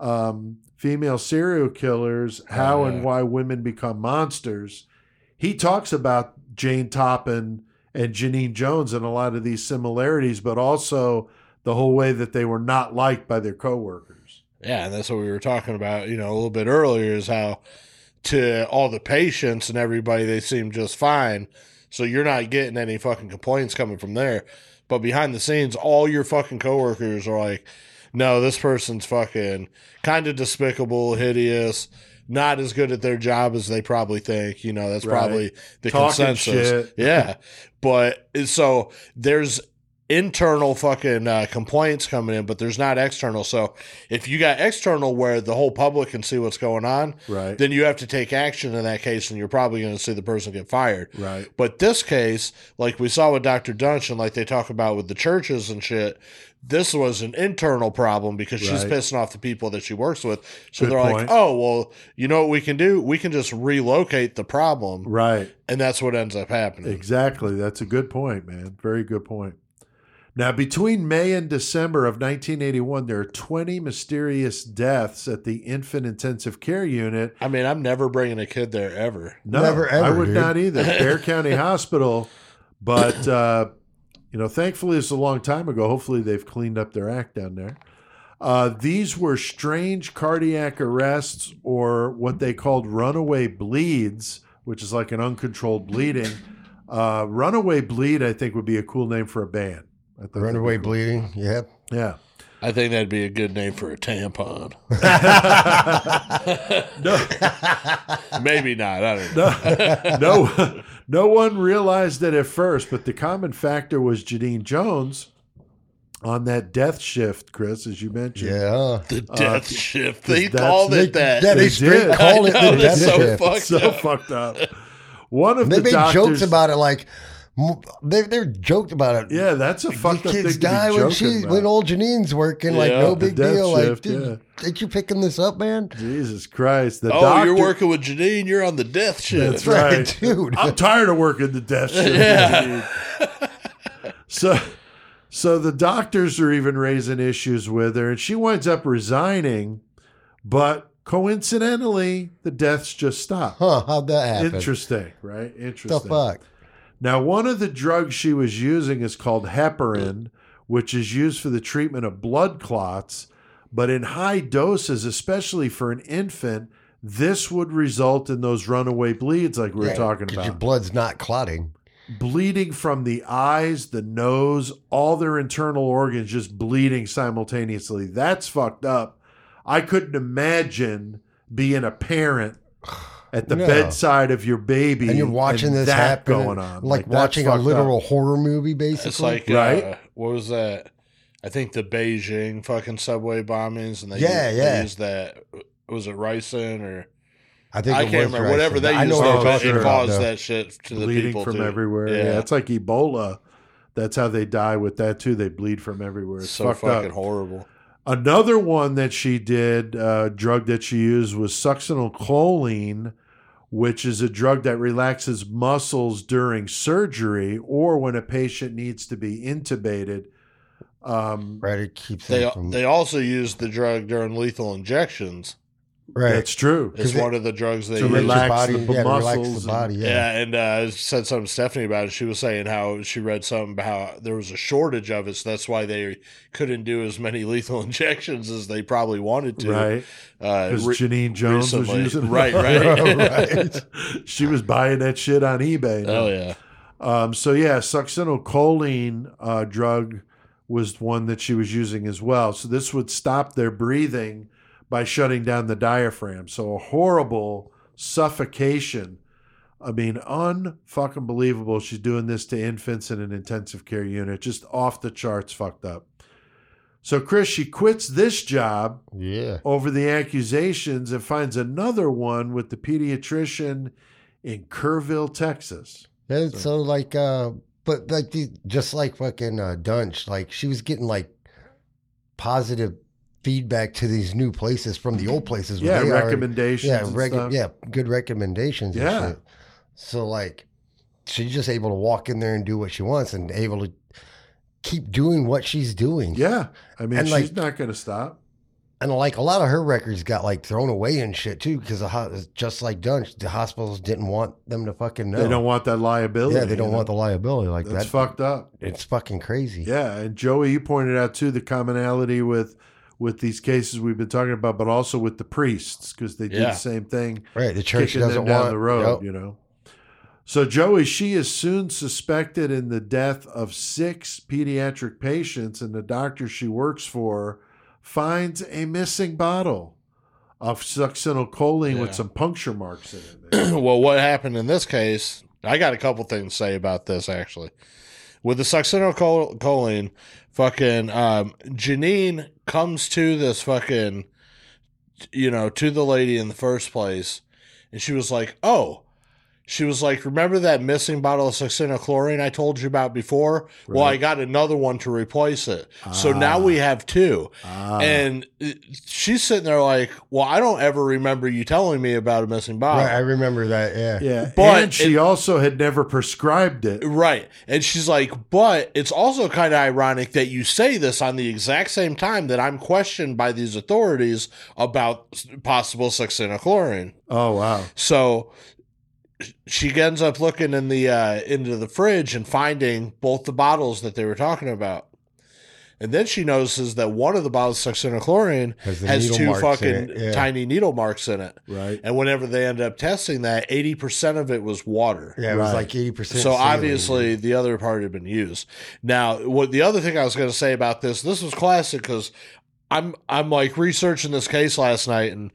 um, Female Serial Killers, How Oh, and. Why Women Become Monsters. He talks about Jane Toppan and Genene Jones and a lot of these similarities, but also the whole way that they were not liked by their coworkers. Yeah, and that's what we were talking about, you know, a little bit earlier is how to all the patients and everybody they seem just fine. So you're not getting any fucking complaints coming from there. But behind the scenes, all your fucking coworkers are like, no, this person's fucking kind of despicable, hideous, not as good at their job as they probably think. You know, that's Right. probably the Talking consensus. shit. Yeah. But so there's internal fucking uh, complaints coming in, but there's not external. So if you got external where the whole public can see what's going on, Right. then you have to take action in that case, and you're probably going to see the person get fired. right. But this case, like we saw with Dr. Duntsch and like they talk about with the churches and shit, this was an internal problem because she's Right. pissing off the people that she works with. So Good they're point. like, oh, well, you know what we can do? We can just relocate the problem. Right. And that's what ends up happening. Exactly. That's a good point, man. Very good point. Now, between May and December of 1981, there are 20 mysterious deaths at the infant intensive care unit. I mean, I'm never bringing a kid there ever. No, Never, I would dude. not either. <laughs> Bear County Hospital, but uh, you know, thankfully it's a long time ago. Hopefully they've cleaned up their act down there. Uh, these were strange cardiac arrests, or what they called runaway bleeds, which is like an uncontrolled bleeding. Uh, runaway bleed, I think, would be a cool name for a band. I thought Runaway cool. bleeding. Yep. Yeah. I think that'd be a good name for a tampon. <laughs> <laughs> No. Maybe not. I don't know. no, no, no one realized it at first, but the common factor was Genene Jones on that death shift, Chris, as you mentioned. Yeah. The uh, death shift. They that's- called They, it that. yeah, they They did. call it I know, the death so shift. fucked so up. fucked up. One of They the made doctors, jokes about it like m- they they're joked about it. Yeah, that's a The fucked up thing kids to be die when she about. when old Genene's working, like no big death deal. Like, shift, dude, ain't you picking this up, man? Jesus Christ! The oh, doctor, you're working with Genene. You're on the death shift. That's right, right, dude. I'm tired of working the death <laughs> shift. Yeah. so, so the doctors are even raising issues with her, and she winds up resigning. But coincidentally, the deaths just stop. Huh? How'd that happen? Interesting, right? Interesting. The Interesting. fuck? Now, one of the drugs she was using is called heparin, which is used for the treatment of blood clots. But in high doses, especially for an infant, this would result in those runaway bleeds like we were Yeah, talking 'cause about. Your blood's not clotting. bleeding from the eyes, the nose, all their internal organs just bleeding simultaneously. That's fucked up. I couldn't imagine being a parent at the No. bedside of your baby And you're watching this that happen, going on, like, that's watching a fucked up. literal horror movie, basically. It's like Right? uh, what was that? I think the Beijing fucking subway bombings, and they Yeah, used, yeah. they used that. Was it ricin or I think I it can't was remember right whatever so they I used, know to what to, you're it caused that shit to the bleeding people from too. everywhere. Yeah. it's like Ebola. That's how they die with that too. They bleed from everywhere. It's so fucked fucking up. horrible. Another one that she did, uh, drug that she used was succinylcholine, which is a drug that relaxes muscles during surgery or when a patient needs to be intubated. Um, Right, it keeps They from, they also use the drug during lethal injections. Right. That's true. It's 'Cause it- one of the drugs they to to use. relax relax your body, the yeah, to relax the body, Yeah. yeah. and uh, I said something to Stephanie about it. She was saying how she read something about how there was a shortage of it, so that's why they couldn't do as many <laughs> lethal injections as they probably wanted to. Right. Uh, Because re- Genene Jones recently. was using. <laughs> Right, right. Right. <laughs> she was buying that shit on eBay. oh yeah. Um, so yeah, succinylcholine uh, drug was one that she was using as well. So this would stop their breathing by shutting down the diaphragm. So a horrible suffocation. I mean, unfucking believable. She's doing this to infants in an intensive care unit. Just off the charts, fucked up. So Chris, she quits this job yeah. over the accusations and finds another one with the pediatrician in Kerrville, Texas. Yeah, so like, uh, but like the just like fucking uh, Duntsch, like she was getting like positive feedback to these new places from the old places. Yeah, recommendations. yeah, and rec- yeah, good recommendations. And Yeah. shit. So like, she's just able to walk in there and do what she wants, and able to keep doing what she's doing. Yeah. I mean, And, she's like- not going to stop. And like a lot of her records got like thrown away and shit too, because the just like Duntsch, the hospitals didn't want them to fucking know. They don't want that liability. Yeah, they don't you want the liability like That's that. fucked up. It's fucking crazy. Yeah, and Joey, you pointed out too the commonality with with these cases we've been talking about, but also with the priests because they did Yeah. the same thing. Right. The church doesn't down want the road, Yep. you know. So Joey, she is soon suspected in the death of six pediatric patients, and the doctor she works for finds a missing bottle of succinylcholine Yeah. with some puncture marks in it. <clears throat> well, what happened in this case? I got a couple things to say about this actually. With the succinylcholine, fucking um, Genene comes to this fucking, you know, to the lady in the first place, and she was like, "Oh." She was like, "Remember that missing bottle of succinylchlorine I told you about before? Well, I got another one to replace it. So now we have two. Ah. And uh, she's sitting there like, "Well, I don't ever remember you telling me about a missing bottle." Right, I remember that. Yeah. yeah, but and she it- also had never prescribed it. Right. And she's like, but it's also kind of ironic that you say this on the exact same time that I'm questioned by these authorities about s- possible succinylchlorine. Oh wow. So she ends up looking in the uh, into the fridge and finding both the bottles that they were talking about. And then she notices that one of the bottles of succinylchlorine Has the has two fucking yeah. tiny needle marks in it. Right. And whenever they ended up testing that, 80% of it was water. Yeah, it was like eighty percent. So obviously the other part had been used. Now, what the other thing I was going to say about this, this was classic because I'm I'm like researching this case last night, and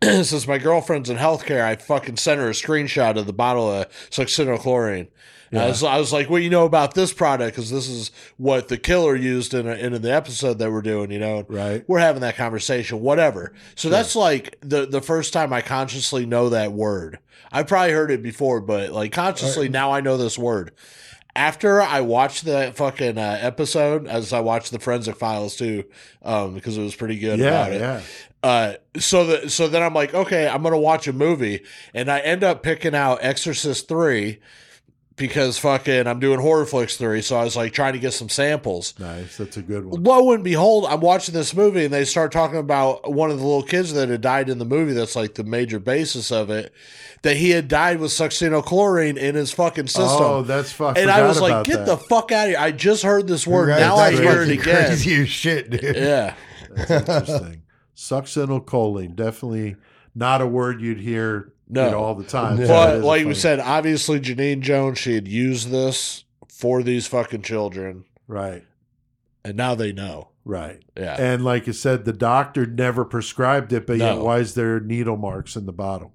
<clears throat> since my girlfriend's in healthcare, I fucking sent her a screenshot of the bottle of succinylchlorine. And I, was, I was like, "What you know about this product? Because this is what the killer used in a, in the episode that we're doing." You know, Right. we're having that conversation, whatever. So that's like the the first time I consciously know that word. I probably heard it before, but like consciously now I know this word. After I watched the fucking uh, episode, as I watched the Forensic Files too, um, because it was pretty good Yeah, about it. yeah. Uh, so that so then I'm like, okay, I'm gonna watch a movie, and I end up picking out Exorcist three because fucking I'm doing horror flicks three. So I was like trying to get some samples. Nice. That's a good one. Lo and behold, I'm watching this movie and they start talking about one of the little kids that had died in the movie. That's like the major basis of it. That he had died with succinylchlorine in his fucking system. Oh, that's fucking. and I was like, get the fuck out of here. I just heard this word. now I hear it again. Crazy shit, dude. Yeah. That's interesting. Succinylcholine, definitely not a word you'd hear No. you know, all the time. But like we said, obviously Genene Jones, she had used this for these fucking children, right, and now they know. right. Yeah. And like I said, the doctor never prescribed it, but yet why is there needle marks in the bottle?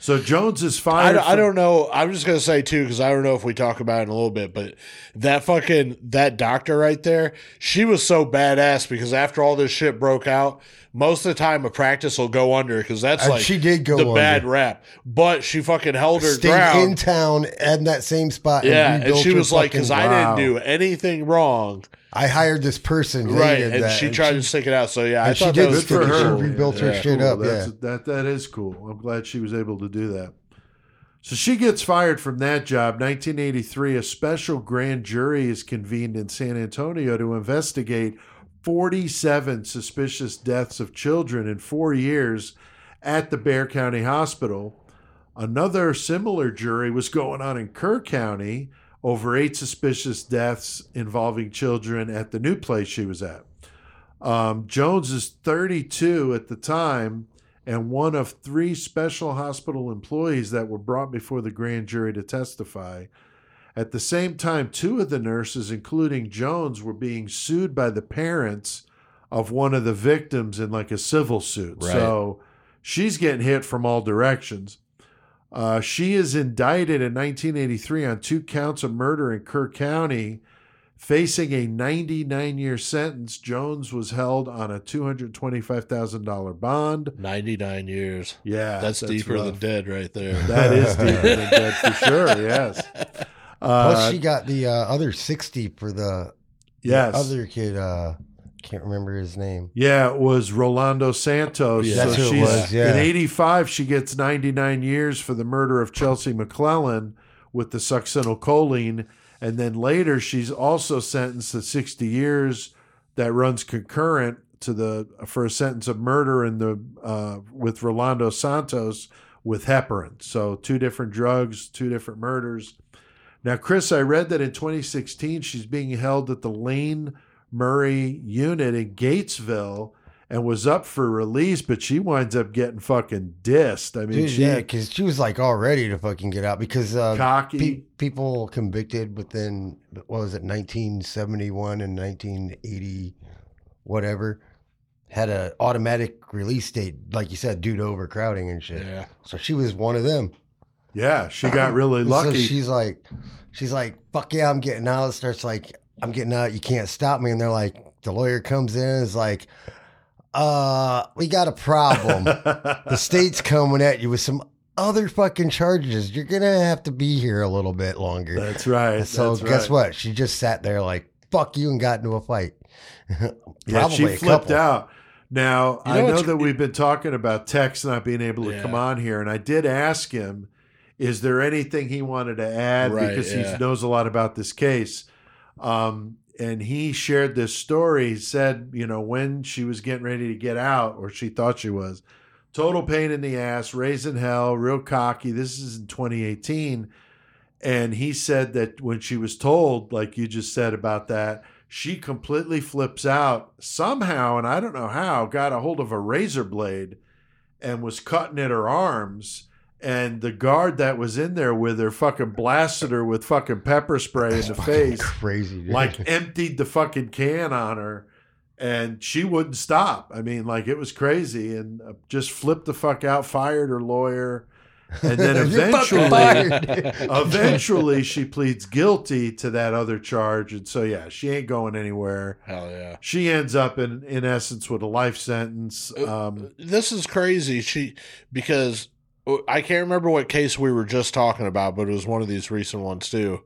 So Jones is I, fired. don't- I don't know. I'm just gonna say too because I don't know if we talk about it in a little bit, but that fucking that doctor right there, she was so badass because after all this shit broke out, most of the time a practice will go under because that's And like she did go the under. bad rap. But she fucking held her Stayed ground. in town in that same spot. Yeah, and rebuilt she her was like, fucking- because I Wow. didn't do anything wrong, I hired this person, right? And that. she tried to stick it out. So yeah, I and she did that was good for pretty She her. cool. rebuilt her Yeah. shit Cool. up. That's, Yeah. That that is cool. I'm glad she was able to do that. So she gets fired from that job. 1983, a special grand jury is convened in San Antonio to investigate 47 suspicious deaths of children in four years at the Bear County Hospital. Another similar jury was going on in Kerr County over eight suspicious deaths involving children at the new place she was at. Um, Jones is 32 at the time and one of three special hospital employees that were brought before the grand jury to testify. At the same time, two of the nurses, including Jones, were being sued by the parents of one of the victims in like a civil suit. Right. So she's getting hit from all directions. Uh, she is indicted in 1983 on two counts of murder in Kerr County. Facing a 99 year sentence, Jones was held on a $225,000 bond. Ninety nine years. Yeah. That's, deeper rough. than dead, right there. That is <laughs> deeper than dead for sure, yes. Uh, Plus, she got the uh, other sixty for the yes. other kid. Uh, can't remember his name. Yeah, it was Rolando Santos. Yeah. That's who it she's was, yeah. in '85. She gets 99 years for the murder of Chelsea McClellan with the succinylcholine, and then later she's also sentenced to 60 years. That runs concurrent to the for a sentence of murder in the uh, with Rolando Santos with heparin. So two different drugs, two different murders. Now, Chris, I read that in 2016 she's being held at the Lane Murray unit in Gatesville and was up for release, but she winds up getting fucking dissed. I mean, Dude, she yeah, because she was like all ready to fucking get out because uh, cocky. pe- people convicted within what was it, 1971 and 1980, whatever, had an automatic release date, like you said, due to overcrowding and shit. Yeah. So she was one of them. yeah, she got really <laughs> So lucky. she's like, she's like, fuck yeah, I'm getting out. Starts like, I'm getting out. You can't stop me. And they're like, the lawyer comes in and is like, uh, we got a problem. the <laughs> state's coming at you with some other fucking charges. You're gonna have to be here a little bit longer. That's right. so that's guess right. what? She just sat there like, fuck you, and got into a fight. <laughs> Yeah, she Probably flipped out. Now, You I know know that we've been talking about Tex not being able to Yeah. come on here, and I did ask him, is there anything he wanted to add Right, because yeah. he knows a lot about this case. Um, and he shared this story. He said, you know, when she was getting ready to get out, or she thought she was, total pain in the ass, raising hell, real cocky. This is in 2018. And he said that when she was told, like you just said about that, she completely flips out somehow, and I don't know how, got a hold of a razor blade and was cutting at her arms. And the guard that was in there with her fucking blasted her with fucking pepper spray in the face Crazy, dude. like <laughs> emptied the fucking can on her and she wouldn't stop i mean like it was crazy and uh, just flipped the fuck out fired her lawyer and then <laughs> eventually eventually she pleads guilty to that other charge and so yeah she ain't going anywhere Hell yeah. she ends up in in essence with a life sentence um this is crazy. She because I can't remember what case we were just talking about, but it was one of these recent ones too.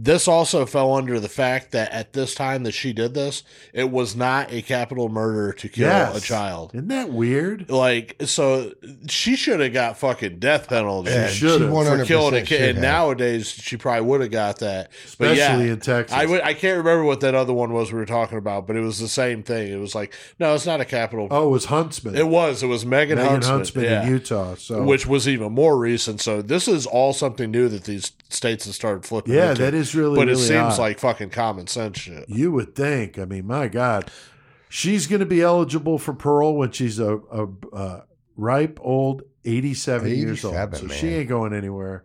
This also fell under the fact that at this time that she did this, it was not a capital murder to kill yes. a child. isn't that weird Like so, she should have got fucking death penalty Yeah, She should've. she for killing a kid. And nowadays, she probably would have got that. But especially yeah, in texas I can't remember what that other one was we were talking about, but it was the same thing. It was like, no, it's not a capital. oh it was huntsman It was. It was Megan, Megan Huntsman, huntsman yeah. in utah so which was even more recent. So this is all something new that these states have started flipping. yeah into. that is really But it really seems odd. like fucking common sense shit. You would think. I mean, my God. She's going to be eligible for parole when she's a, a, a ripe old 87, years old. So man. she ain't going anywhere.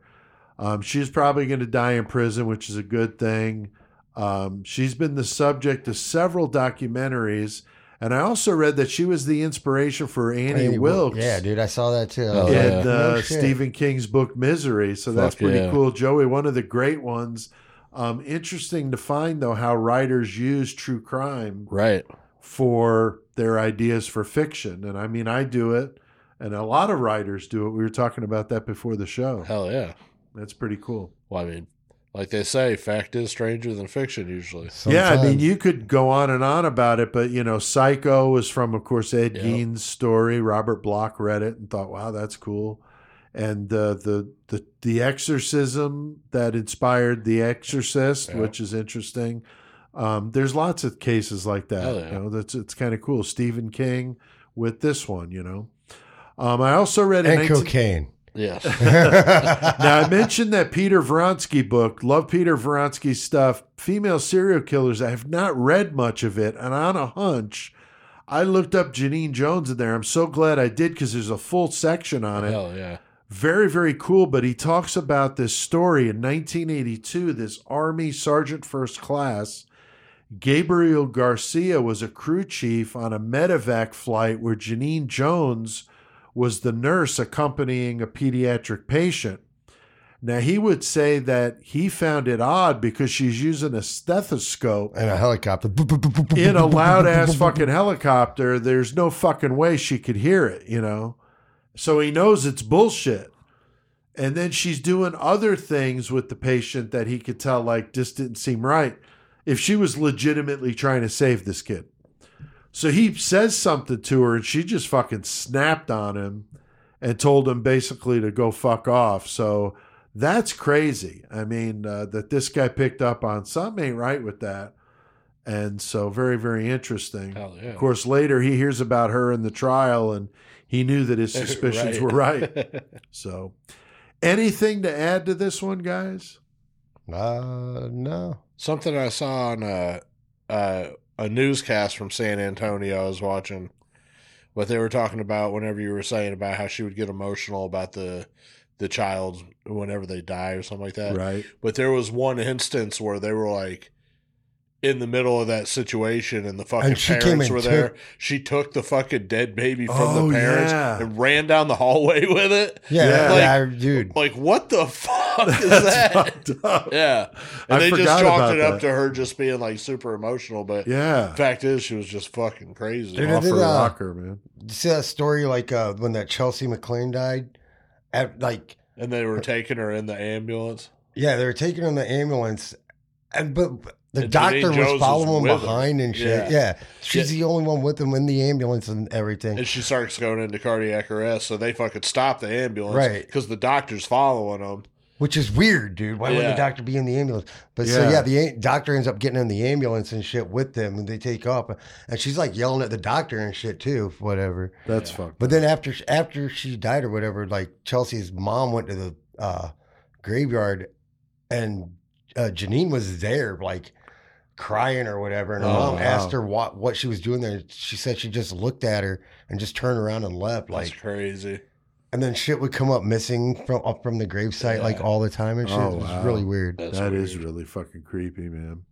Um, she's probably going to die in prison, which is a good thing. Um, she's been the subject of several documentaries. And I also read that she was the inspiration for Annie, Annie Wilkes Yeah, dude, I saw that too. Oh, in yeah. uh, no. Stephen King's book Misery. So that's pretty yeah. cool. Joey, one of the great ones. Um, interesting to find, though, how writers use true crime Right. for their ideas for fiction. And I mean, I do it, and a lot of writers do it. We were talking about that before the show. Hell yeah. That's pretty cool. Well, I mean, like they say, fact is stranger than fiction usually. Yeah, I mean, you could go on and on about it, but you know, Psycho was from, of course, Ed Yep. Gein's story. Robert Bloch read it and thought, "Wow, that's cool." And uh, the the the exorcism that inspired The Exorcist, Yeah. which is interesting. Um, there's lots of cases like that. Yeah. You know, that's it's kind of cool. Stephen King with this one, you know. Um, I also read and 19 cocaine. Yes. <laughs> now I mentioned that Peter Vronsky book. Love Peter Vronsky stuff. Female serial killers. I have not read much of it, and on a hunch, I looked up Genene Jones in there. I'm so glad I did because there's a full section on it. Hell yeah. Very very cool. But he talks about this story in 1982. This Army Sergeant First Class. Gabriel Garcia was a crew chief on a medevac flight where Genene Jones was the nurse accompanying a pediatric patient. Now, he would say that he found it odd because she's using a stethoscope and a helicopter. in a loud ass fucking helicopter. There's no fucking way she could hear it, you know? So he knows it's bullshit. And then she's doing other things with the patient that he could tell, like, this didn't seem right if she was legitimately trying to save this kid. So he says something to her and she just fucking snapped on him and told him basically to go fuck off. So that's crazy. I mean, uh, that this guy picked up on something ain't right with that. And so very, very interesting. Yeah. Of course, later he hears about her in the trial and he knew that his <laughs> suspicions were right. So anything to add to this one, guys? Uh, no. Something I saw on uh, uh, a newscast from San Antonio I was watching, what they were talking about whenever you were saying about how she would get emotional about the the child whenever they die or something like that. Right. But there was one instance where they were like in the middle of that situation and the fucking And she parents and were took- there. She took the fucking dead baby from Oh, the parents yeah. and ran down the hallway <laughs> with it. Yeah, Yeah. yeah, dude. Like what the fuck <laughs> is That's that? fucked up. Yeah. And I they just chalked it up that. to her just being like super emotional. But Yeah. fact is, she was just fucking crazy. Dude, Off did, her uh, rocker, man. You see that story like uh, when that Chelsea McLean died? At like, And they were taking her in the ambulance. yeah, they were taking her in the ambulance, and but the And doctor was Jones was following with her. behind and shit. Yeah. Yeah, she's Yeah. the only one with him in the ambulance and everything. And she starts going into cardiac arrest. So they fucking stop the ambulance. Right. Because the doctor's following them. Which is weird, dude. Why would Yeah. the doctor be in the ambulance? But so Yeah. yeah, the a- doctor ends up getting in the ambulance and shit with them, and they take off, and she's like yelling at the doctor and shit too, whatever. That's fucked. But then after after she died or whatever, like Chelsea's mom went to the uh, graveyard, and uh, Genene was there, like crying or whatever. And her Oh, mom wow. asked her what what she was doing there. She said she just looked at her and just turned around and left. That's Like, crazy. and then shit would come up missing from up from the gravesite like all the time and shit. Oh, it was wow. really weird. That's That weird. is really fucking creepy, man.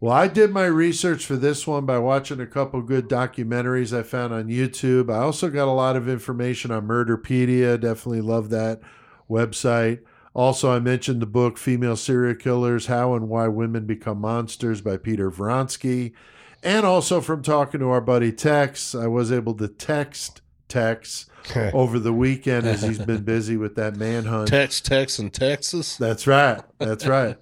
Well, I did my research for this one by watching a couple good documentaries I found on YouTube. I also got a lot of information on Murderpedia. Definitely love that website. Also, I mentioned the book Female Serial Killers How and Why Women Become Monsters by Peter Vronsky. And also from talking to our buddy Tex, I was able to text Tex over the weekend as he's been busy with that manhunt. Tex, Tex, and Texas. That's right. That's right.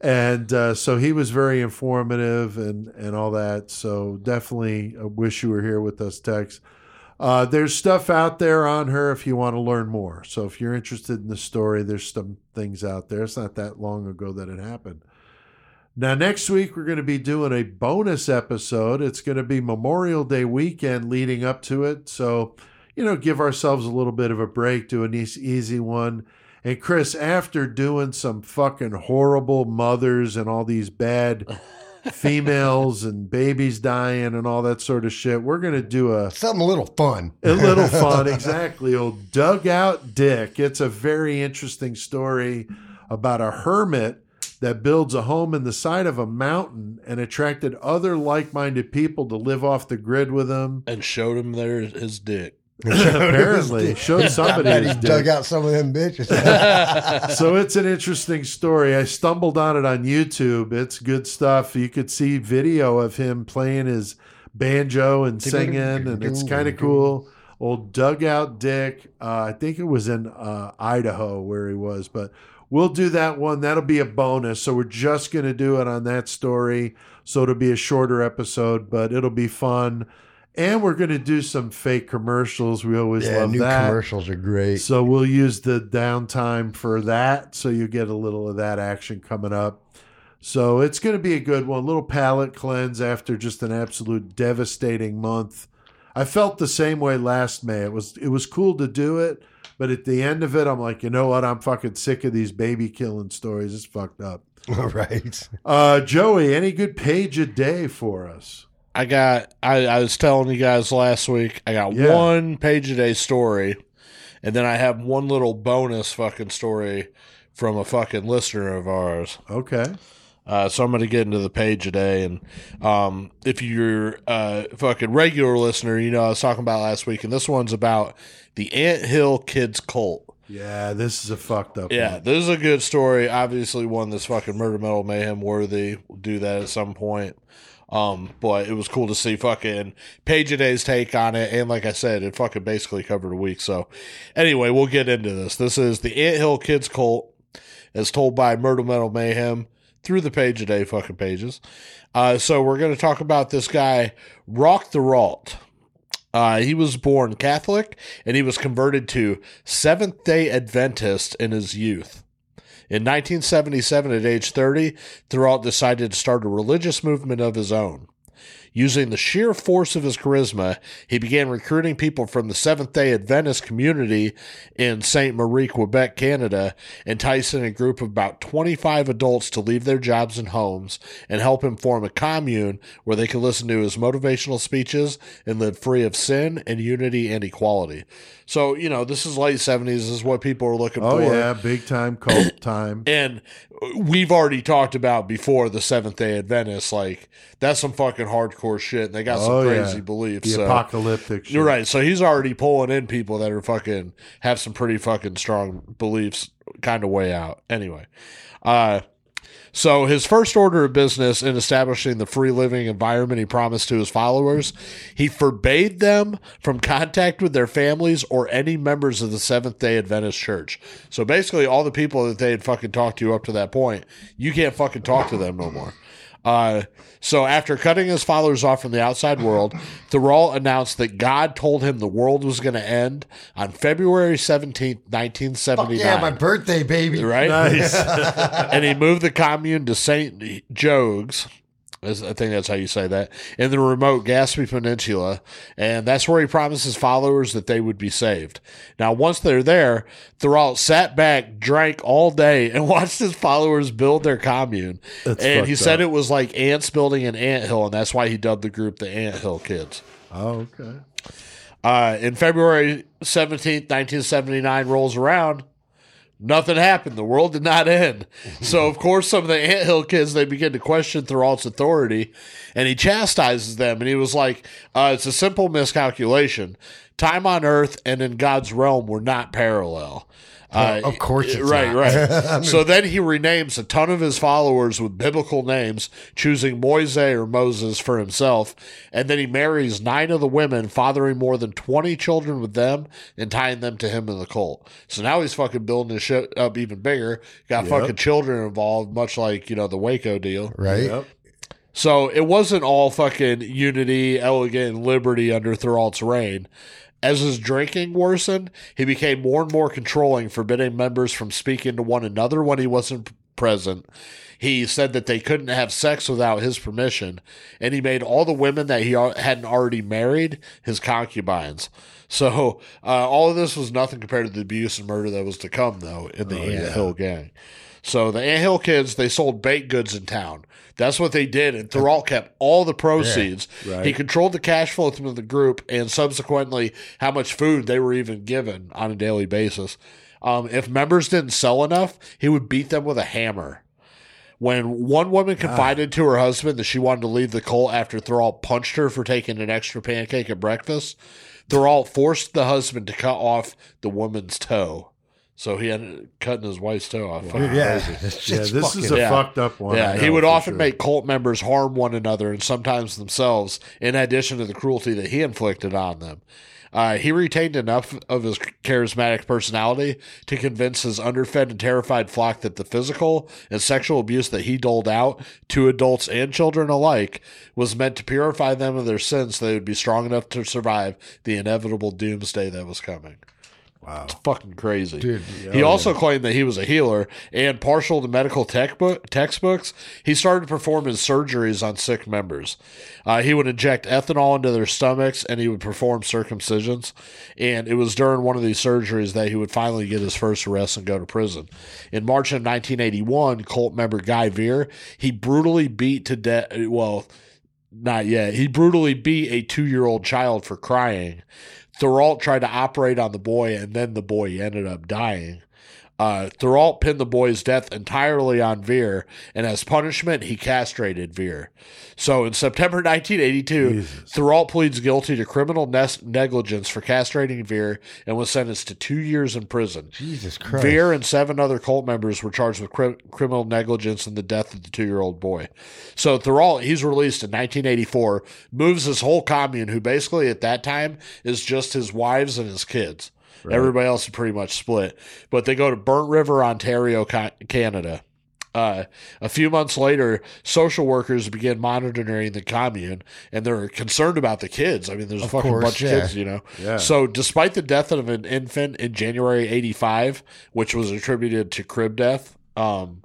And uh, so he was very informative and, and all that. So definitely I wish you were here with us, Tex. Uh, there's stuff out there on her if you want to learn more. So if you're interested in the story, there's some things out there. It's not that long ago that it happened. Now, next week, we're going to be doing a bonus episode. It's going to be Memorial Day weekend leading up to it. So, you know, give ourselves a little bit of a break, do an easy, easy one. And Chris, after doing some fucking horrible mothers and all these bad females and babies dying and all that sort of shit. We're gonna do a Something a little fun. a little <laughs> fun, exactly. Old dugout Dick. It's a very interesting story about a hermit that builds a home in the side of a mountain and attracted other like-minded people to live off the grid with him. and showed him there his dick. <laughs> Apparently, showed somebody his dug out some of them bitches. <laughs> <laughs> So it's an interesting story. I stumbled on it on YouTube. It's good stuff. You could see video of him playing his banjo and singing, and it's kind of cool. Old dugout Dick. Uh, I think it was in uh, Idaho where he was, but we'll do that one. That'll be a bonus. So we're just going to do it on that story. So it'll be a shorter episode, but it'll be fun. And we're going to do some fake commercials. We always yeah, love new that. commercials are great. So we'll use the downtime for that. So you get a little of that action coming up. So it's going to be a good one. little palate cleanse after just an absolute devastating month. I felt the same way last May. It was it was cool to do it, but at the end of it, I'm like, you know what? I'm fucking sick of these baby killing stories. It's fucked up. All <laughs> right. Uh, Joey, any good page a day for us? I got. I, I was telling you guys last week. I got Yeah. one page a day story, and then I have one little bonus fucking story from a fucking listener of ours. Okay. Uh, so I'm going to get into the page a day, and um, if you're a fucking regular listener, you know I was talking about last week, and this one's about the Ant Hill Kids cult. Yeah, this is a fucked up. Yeah, one. this is a good story. Obviously, one that's fucking murder metal mayhem worthy. We'll do that at some point. Um, but it was cool to see fucking Page a Day's take on it, and like I said, it fucking basically covered a week. So, anyway, we'll get into this. This is the Ant Hill Kids cult, as told by Murder Metal Mayhem through the Page a Day fucking pages. Uh, so we're gonna talk about this guy, Roch Thériault. Uh, he was born Catholic and he was converted to Seventh day Adventist in his youth. In 1977, at age 30, Thériault decided to start a religious movement of his own. Using the sheer force of his charisma, he began recruiting people from the Seventh day Adventist community in St. Marie, Quebec, Canada, enticing a group of about 25 adults to leave their jobs and homes and help him form a commune where they could listen to his motivational speeches and live free of sin and unity and equality. So, you know, this is late 70s. This is what people are looking Oh for. Oh yeah, big time cult <clears throat> time. And we've already talked about before the Seventh Day Adventists. Like that's some fucking hardcore shit. And they got some Oh, yeah. crazy beliefs. The so. apocalyptic. Shit. You're right. So he's already pulling in people that are fucking have some pretty fucking strong beliefs, kind of way out. Anyway, uh, so his first order of business in establishing the free living environment he promised to his followers, he forbade them from <laughs> contact with their families or any members of the Seventh Day Adventist Church. So basically, all the people that they had fucking talked to up to that point, you can't fucking talk to them no more. Uh, so after cutting his followers off from the outside world, Thériault announced that God told him the world was going to end on February 17th, 1979. Yeah, my birthday, baby. right? Nice. <laughs> and he moved the commune to St. Jogues. Is- I think that's how you say that in the remote Gaspé Peninsula, and that's where he promised his followers that they would be saved. Now, once they're there, Thériault sat back, drank all day, and <laughs> watched his followers build their commune. That's and he fucked said it was like ants building an ant hill, and that's why he dubbed the group the Ant Hill Kids. oh, okay. Uh, in February 17th, 1979 rolls around, nothing happened. The world did not end. <laughs> So, of course, some of the Anthill kids, they begin to question Thériault's authority, and he chastises them. And he was like, uh, it's a simple miscalculation. Time on earth and in God's realm were not parallel. Uh, of course it's right, not. right. <laughs> so then he renames a ton of his followers with biblical names, choosing Moise or Moses for himself, and then he marries nine of the women, fathering more than twenty children with them, and tying them to him in the cult. So now he's fucking building his shit up even bigger. Got Yep. fucking children involved, much like you know the Waco deal. Right? Yep. So it wasn't all fucking unity, elegant, and liberty under Thériault's reign. As his drinking worsened, he became more and more controlling, forbidding members from speaking to one another when he wasn't present. He said that they couldn't have sex without his permission, and he made all the women that he hadn't already married his concubines. So uh, all of this was nothing compared to the abuse and murder that was to come, though, in the Ant Hill gang. So the Ant Hill kids, they sold baked goods in town. That's what they did, and Thériault kept all the proceeds. Right. He controlled the cash flow through the group, and subsequently how much food they were even given on a daily basis. Um, if members didn't sell enough, he would beat them with a hammer. When one woman confided to her husband that she wanted to leave the cult after Thériault punched her for taking an extra pancake at breakfast, Thériault forced the husband to cut off the woman's toe. So he ended up cutting his wife's toe off. Fucking Yeah, Yeah, <laughs> this is a Yeah. fucked up one. Yeah, I he would often sure. make cult members harm one another and sometimes themselves, in addition to the cruelty that he inflicted on them. Uh, he retained enough of his charismatic personality to convince his underfed and terrified flock that the physical and sexual abuse that he doled out to adults and children alike was meant to purify them of their sins so they would be strong enough to survive the inevitable doomsday that was coming. Wow. Fucking crazy. Dude, he also claimed that he was a healer and partial to medical tech book, textbooks. He started to perform his surgeries on sick members. Uh, he would inject ethanol into their stomachs and he would perform circumcisions. And it was during one of these surgeries that he would finally get his first arrest and go to prison. In March of 1981, cult member Guy Veer, he brutally beat to death. Well, not yet. He brutally beat a two year old child for crying. Thériault tried to operate on the boy, and then the boy ended up dying. Uh, pinned the boy's death entirely on Veer, and as punishment, he castrated Veer. So in September 1982, Jesus. Pleads guilty to criminal nes- negligence for castrating Veer and was sentenced to two years in prison. Jesus Christ. Veer and seven other cult members were charged with cri- criminal negligence in the death of the two year old boy. So Thériault, he's released in 1984, moves his whole commune, who basically at that time is just his wives and his kids. Everybody else is pretty much split. But they go to Burnt River, Ontario, Canada. Uh, a few months later, social workers begin monitoring the commune, and they're concerned about the kids. I mean, there's a fucking course, bunch yeah. of kids, you know. Yeah. So, despite the death of an infant in January '85, which was attributed to crib death, um,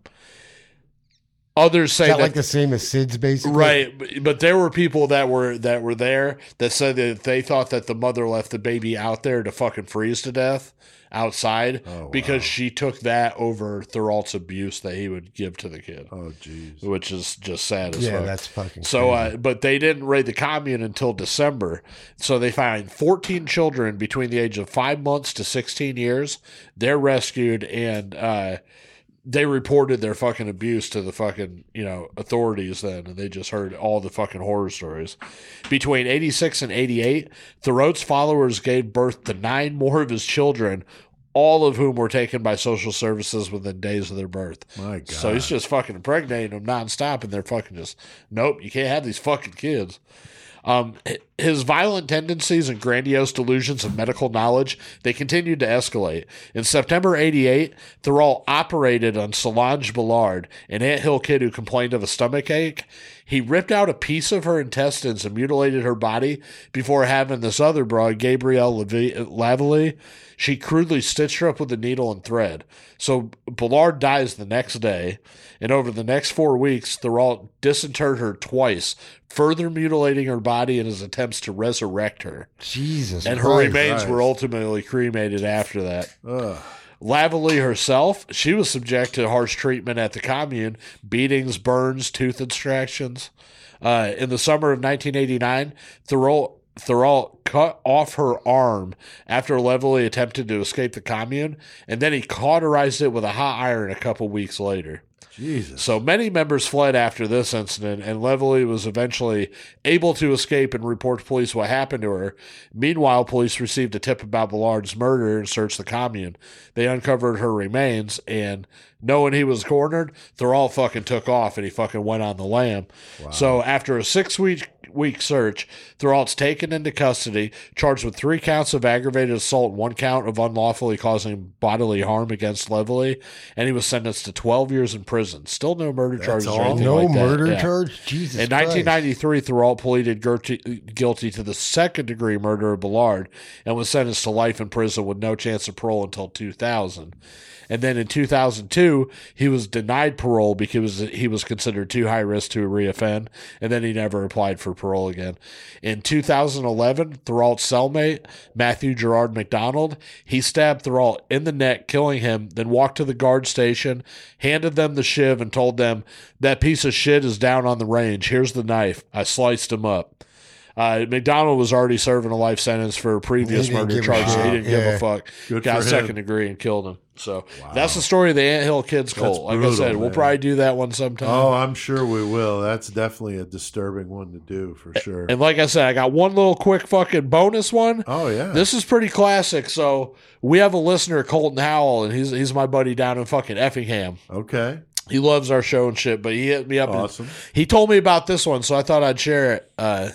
others say Is that that like the same as SIDS basically? Right, but- but there were people that were that were there that said that they thought that the mother left the baby out there to fucking freeze to death outside Oh, wow. because she took that over Thériault's abuse that he would give to the kid, Oh, jeez. which is just sad as Yeah, fuck. that's fucking So, uh, but they didn't raid the commune until December. So they find 14 children between the age of five months to 16 years. They're rescued and uh, they reported their fucking abuse to the fucking, you know, authorities then. And they just heard all the fucking horror stories. Between 86 and 88, Thoreau's followers gave birth to nine more of his children. All of whom were taken by social services within days of their birth. My God. So he's just fucking impregnating them nonstop, and they're fucking just nope. You can't have these fucking kids. Um, his violent tendencies and grandiose delusions of medical knowledge they continued to escalate. In September '88, Thoreau operated on Solange Ballard, an anthill kid who complained of a stomach ache. He ripped out a piece of her intestines and mutilated her body before having this other broad, Gabrielle Lavalley. She crudely stitched her up with a needle and thread. So Ballard dies the next day, and over the next four weeks, Thériault disinterred her twice, further mutilating her body in his attempts to resurrect her. Jesus And her Christ. remains were ultimately cremated after that. Ugh. Lavalley herself, she was subject to harsh treatment at the commune, beatings, burns, tooth extractions. Uh, in the summer of 1989, Thoreau, Thériault cut off her arm after Lavalley attempted to escape the commune, and then he cauterized it with a hot iron a couple weeks later. Jesus. So many members fled after this incident, and Levely was eventually able to escape and report to police what happened to her. Meanwhile, police received a tip about Ballard's murder and searched the commune. They uncovered her remains, and knowing he was cornered, Thériault fucking took off and he fucking went on the lam. So after a six week week search, Thériault's taken into custody, charged with three counts of aggravated assault, one count of unlawfully causing bodily harm against Levely, and he was sentenced to 12 years in prison. Still no murder charges or anything no like that. murder Yeah. charge? Jesus In Christ. 1993, Thuralt pleaded guilty, guilty to the second degree murder of Ballard and was sentenced to life in prison with no chance of parole until 2000. And then in 2002, he was denied parole because he was considered too high risk to reoffend, and then he never applied for parole again. In 2011, Thrall's cellmate, Matthew Gerard McDonald, he stabbed Thrall in the neck, killing him, then walked to the guard station, handed them the shiv, and told them, That piece of shit is down on the range. Here's the knife. I sliced him up. Uh, McDonald was already serving a life sentence for a previous He didn't murder give a charges. He didn't give a fuck. Good Got for second him. degree and killed him. So that's the story of the Ant Hill Kids cult. Like brutal, I said, we'll probably do that one sometime. Oh, I'm sure we will. That's definitely a disturbing one to do for sure. And like I said, I got one little quick fucking bonus one. Oh yeah. This is pretty classic. So we have a listener, Colton Howell, and he's he's my buddy down in fucking Effingham. okay. He loves our show and shit, but he hit me up. Awesome. he told me about this one, so I thought I'd share it. Uh,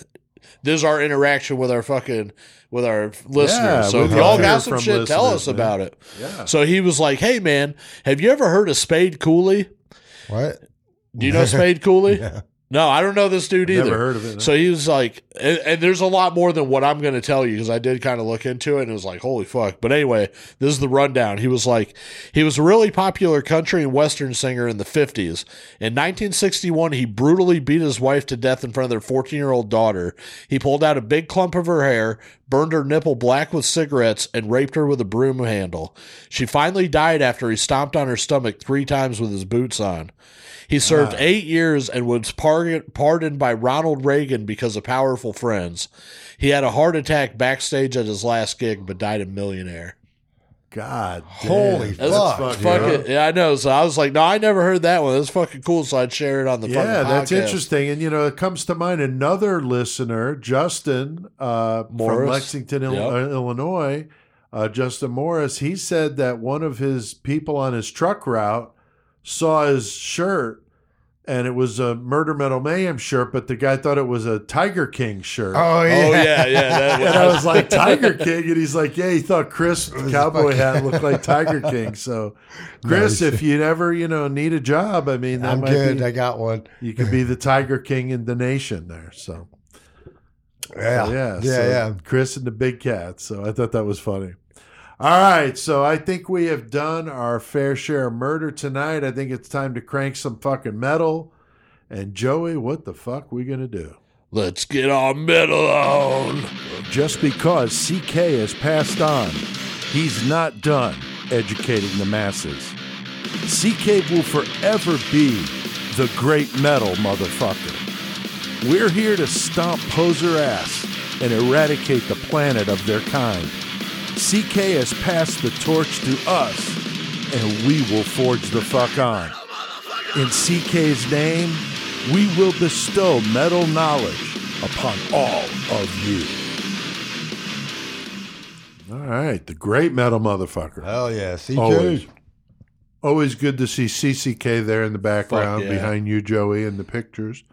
this is our interaction with our fucking with our listeners. Yeah, so if y'all love to hear got some shit, tell us man. about it. Yeah. So he was like, "Hey man, have you ever heard of Spade Cooley? What? Do you know <laughs> Spade Cooley? Yeah. No, I don't know this dude either. Never heard of it. no. So he was like, and, and there's a lot more than what I'm going to tell you because I did kind of look into it and it was like, holy fuck. But anyway, this is the rundown. He was like, he was a really popular country and western singer in the 50s. In 1961, he brutally beat his wife to death in front of their 14 year old daughter. He pulled out a big clump of her hair, burned her nipple black with cigarettes, and raped her with a broom handle. She finally died after he stomped on her stomach three times with his boots on. He served eight years and was pardoned by Ronald Reagan because of powerful friends. He had a heart attack backstage at his last gig, but died a millionaire. God damn. Holy That's fuck, Fuck Yeah. it. Yeah, I know. So I was like, no, I never heard that one. That's fucking cool. So I'd share it on the Yeah, fucking that's podcast. interesting. And you know, it comes to mind another listener, Justin uh, from Lexington, Il- Yep. uh, Illinois. Uh, Justin Morris. He said that one of his people on his truck route saw his shirt, and it was a Murder Metal Mayhem shirt, but the guy thought it was a Tiger King shirt. Oh Oh, yeah. yeah, yeah. That, <laughs> And I was like, Tiger King. And he's like, yeah, he thought Chris was cowboy hat looked like Tiger King. So, Chris, Nice. if you ever, you know, need a job, I mean, that I'm might good. be, I got one. you could be the Tiger King in the nation there. So, Yeah. so, yeah. Yeah. so yeah. Chris and the big cat. So I thought that was funny. All right. So I think we have done our fair share of murder tonight. I think it's time to crank some fucking metal. And Joey, what the fuck we going to do? Let's get our metal on. Just because CK has passed on, he's not done educating the masses. CK will forever be the great metal motherfucker. We're here to stomp poser ass and eradicate the planet of their kind. CK has passed the torch to us, and we will forge the fuck on. In CK's name, we will bestow metal knowledge upon all of you. All right, the great metal motherfucker. Hell yeah. CK. Always. Always good to see CCK there in the background yeah. behind you, Joey, in the pictures.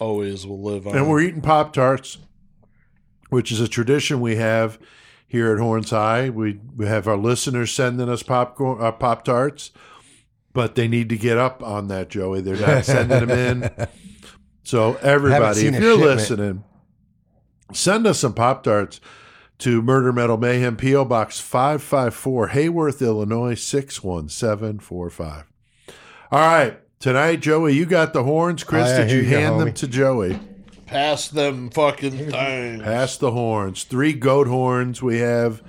Always will live on. And we're eating Pop Tarts, which is a tradition we have here at Horns High. We, we have our listeners sending us popcorn, uh, Pop Tarts, but they need to get up on that, Joey. They're not sending them in. <laughs> So everybody, if you're listening, send us some Pop Tarts to Murder Metal Mayhem PO Box 554 Heyworth, Illinois 61745. All right. Tonight, Joey, you got the horns. Chris, Oh, yeah, did you you go, hand them to Joey? Pass them fucking things. Pass the horns. Three goat horns we have.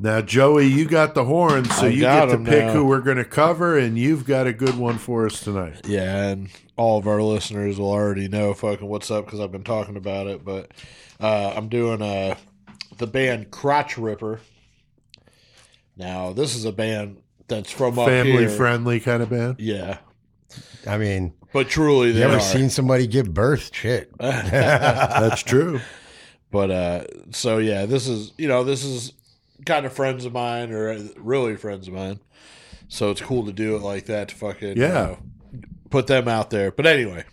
Now, Joey, you got the horns, so I you get to pick now. who we're going to cover, and you've got a good one for us tonight. Yeah, and all of our listeners will already know fucking what's up because I've been talking about it. But uh, I'm doing uh, the band Crotch Ripper. Now, this is a band that's from up Family friendly kind of band. Yeah, I mean, but truly they you ever are. seen somebody give birth? Shit. <laughs> That's true. But uh, so yeah, this is you know this is kind of friends of mine or uh, really friends of mine. So it's cool to do it like that to fucking you Yeah. know, put them out there. But anyway,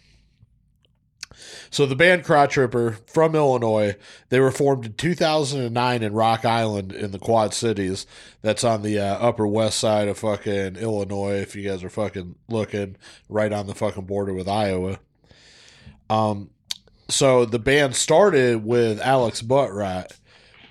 so the band Crotch Ripper from Illinois, they were formed in 2009 in Rock Island in the Quad Cities. That's on the uh, upper west side of fucking Illinois. If you guys are fucking looking, right on the fucking border with Iowa. Um, so the band started with Alex Buttright,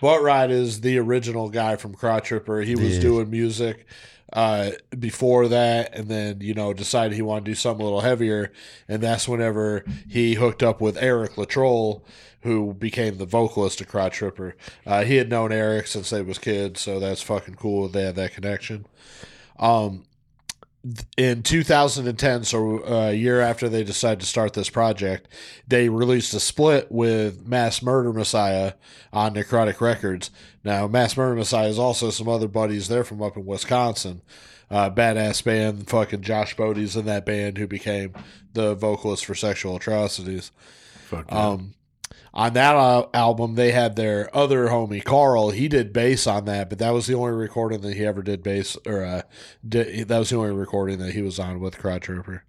Butt Ride is the original guy from Crotch Ripper. He was Yeah. doing music uh, before that, and then you know decided he wanted to do something a little heavier, and that's whenever he hooked up with Eric Latrell, who became the vocalist of Crotch Ripper. Uh, he had known Eric since they was kids, so that's fucking cool. They had that connection. Um, in 2010, so uh, a year after they decided to start this project, they released a split with Mass Murder Messiah on Necrotic Records. Now, Mass Murder Messiah is also some other buddies. They're from up in Wisconsin. Uh, badass band. Fucking Josh Bodie's in that band who became the vocalist for Sexual Atrocities. Fuck yeah. Um, on that al- album, they had their other homie Carl. He did bass on that, but that was the only recording that he ever did bass, or uh, that was the only recording that he was on with Crotch Ripper.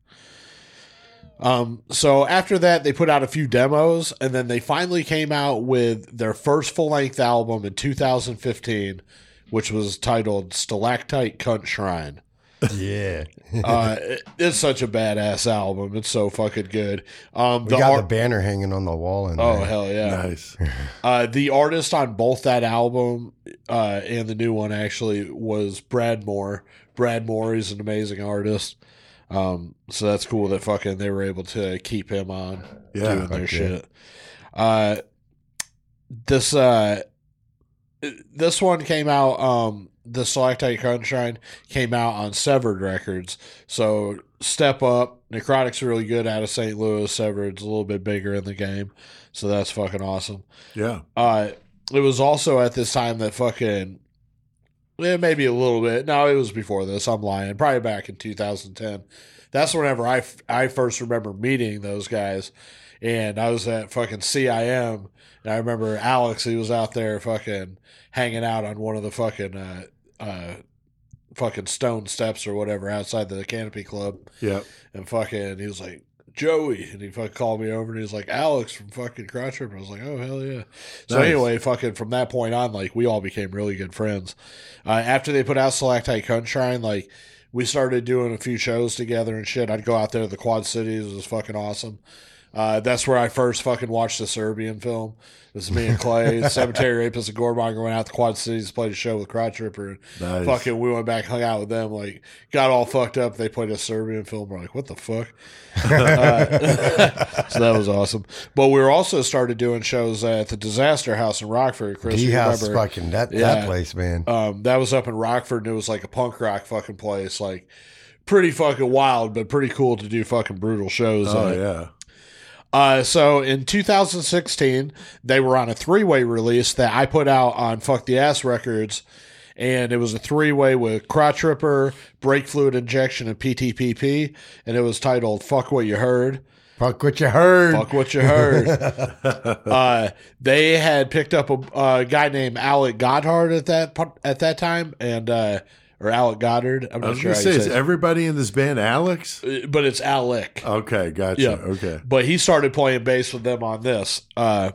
Um, so after that, they put out a few demos, and then they finally came out with their first full length album in 2015, which was titled Stalactite Cunt Shrine. Yeah. <laughs> Uh, it- it's such a badass album. It's so fucking good. Um, We got art- the banner hanging on the wall in Oh there. hell yeah! nice. <laughs> Uh, the artist on both that album uh, and the new one actually was Brad Moore. Brad Moore is an amazing artist. Um, so that's cool that fucking they were able to keep him on Yeah, doing their fuck yeah. shit. Uh, this uh, this one came out. Um, the Stalactite Cunt Shrine came out on Severed Records. So step up. Necrotic's really good out of St. Louis. Severed's a little bit bigger in the game. So that's fucking awesome. Yeah. Uh, it was also at this time that fucking, yeah, maybe a little bit. No, it was before this. I'm lying. Probably back in 2010. That's whenever I, f- I first remember meeting those guys. And I was at fucking CIM. And I remember Alex, he was out there fucking hanging out on one of the fucking, uh, uh, fucking stone steps or whatever outside the Canopy Club Yeah. and fucking he was like Joey, and he fucking called me over, and he was like Alex from fucking Crotch Trip. I was like, oh hell yeah. So Nice. anyway, fucking from that point on, like we all became really good friends. Uh, after they put out Stalactite Cunt like we started doing a few shows together and shit. I'd go out there to the Quad Cities. It was fucking awesome. Uh, that's where I first fucking watched the Serbian film. This is me and Clay, <laughs> Cemetery Rapist and Goremonger went out to Quad Cities, played a show with Crotch Ripper, and Nice. fucking we went back, hung out with them, like got all fucked up. They played a Serbian film. We're like, what the fuck? <laughs> Uh, <laughs> so that was awesome. But we were also started doing shows at the Disaster House in Rockford. Chris, D House fucking that Yeah. that place, man. Um, that was up in Rockford, and it was like a punk rock fucking place, like pretty fucking wild, but pretty cool to do fucking brutal shows. Oh at. yeah. Uh, so in 2016, they were on a three way release that I put out on Fuck the Ass Records. And it was a three way with Crotch Ripper, Brake Fluid Injection, and PTPP. And it was titled Fuck What You Heard. Fuck what you heard. Fuck What You Heard. <laughs> uh, they had picked up a, a guy named Alec Goddard at that at that time. And, uh, or Alec Goddard. I'm I was sure gonna say, is it. everybody in this band Alex? Uh, But it's Alec. Okay, gotcha. Yeah. Okay. but he started playing bass with them on this. Uh,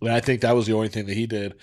and I think that was the only thing that he did.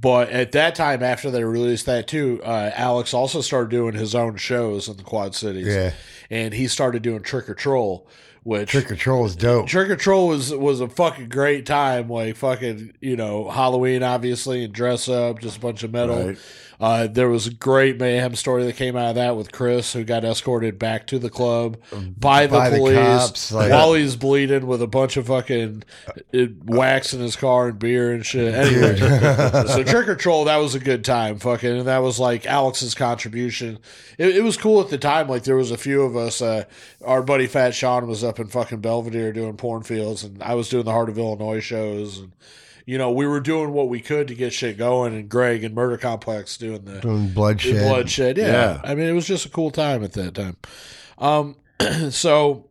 But at that time, after they released that too, uh, Alex also started doing his own shows in the Quad Cities. Yeah. and he started doing Trick or Troll, which Trick or Troll is dope. Trick or Troll was was a fucking great time. Like fucking, you know, Halloween obviously and dress up, just a bunch of metal. Right. Uh, there was a great mayhem story that came out of that with Chris, who got escorted back to the club by the by the police cops, like- while he's bleeding with a bunch of fucking uh, wax in his car and beer and shit. Anyway, <laughs> so Trick or Troll, that was a good time, fucking, and that was like Alex's contribution. It, it was cool at the time. Like there was a few of us. Uh, our buddy Fat Sean was up in fucking Belvidere doing porn fields, and I was doing the Heart of Illinois shows, and you know we were doing what we could to get shit going. And Greg and Murder Complex doing the Doing bloodshed. bloodshed. Yeah. Yeah. I mean, it was just a cool time at that time. Um, <clears throat> so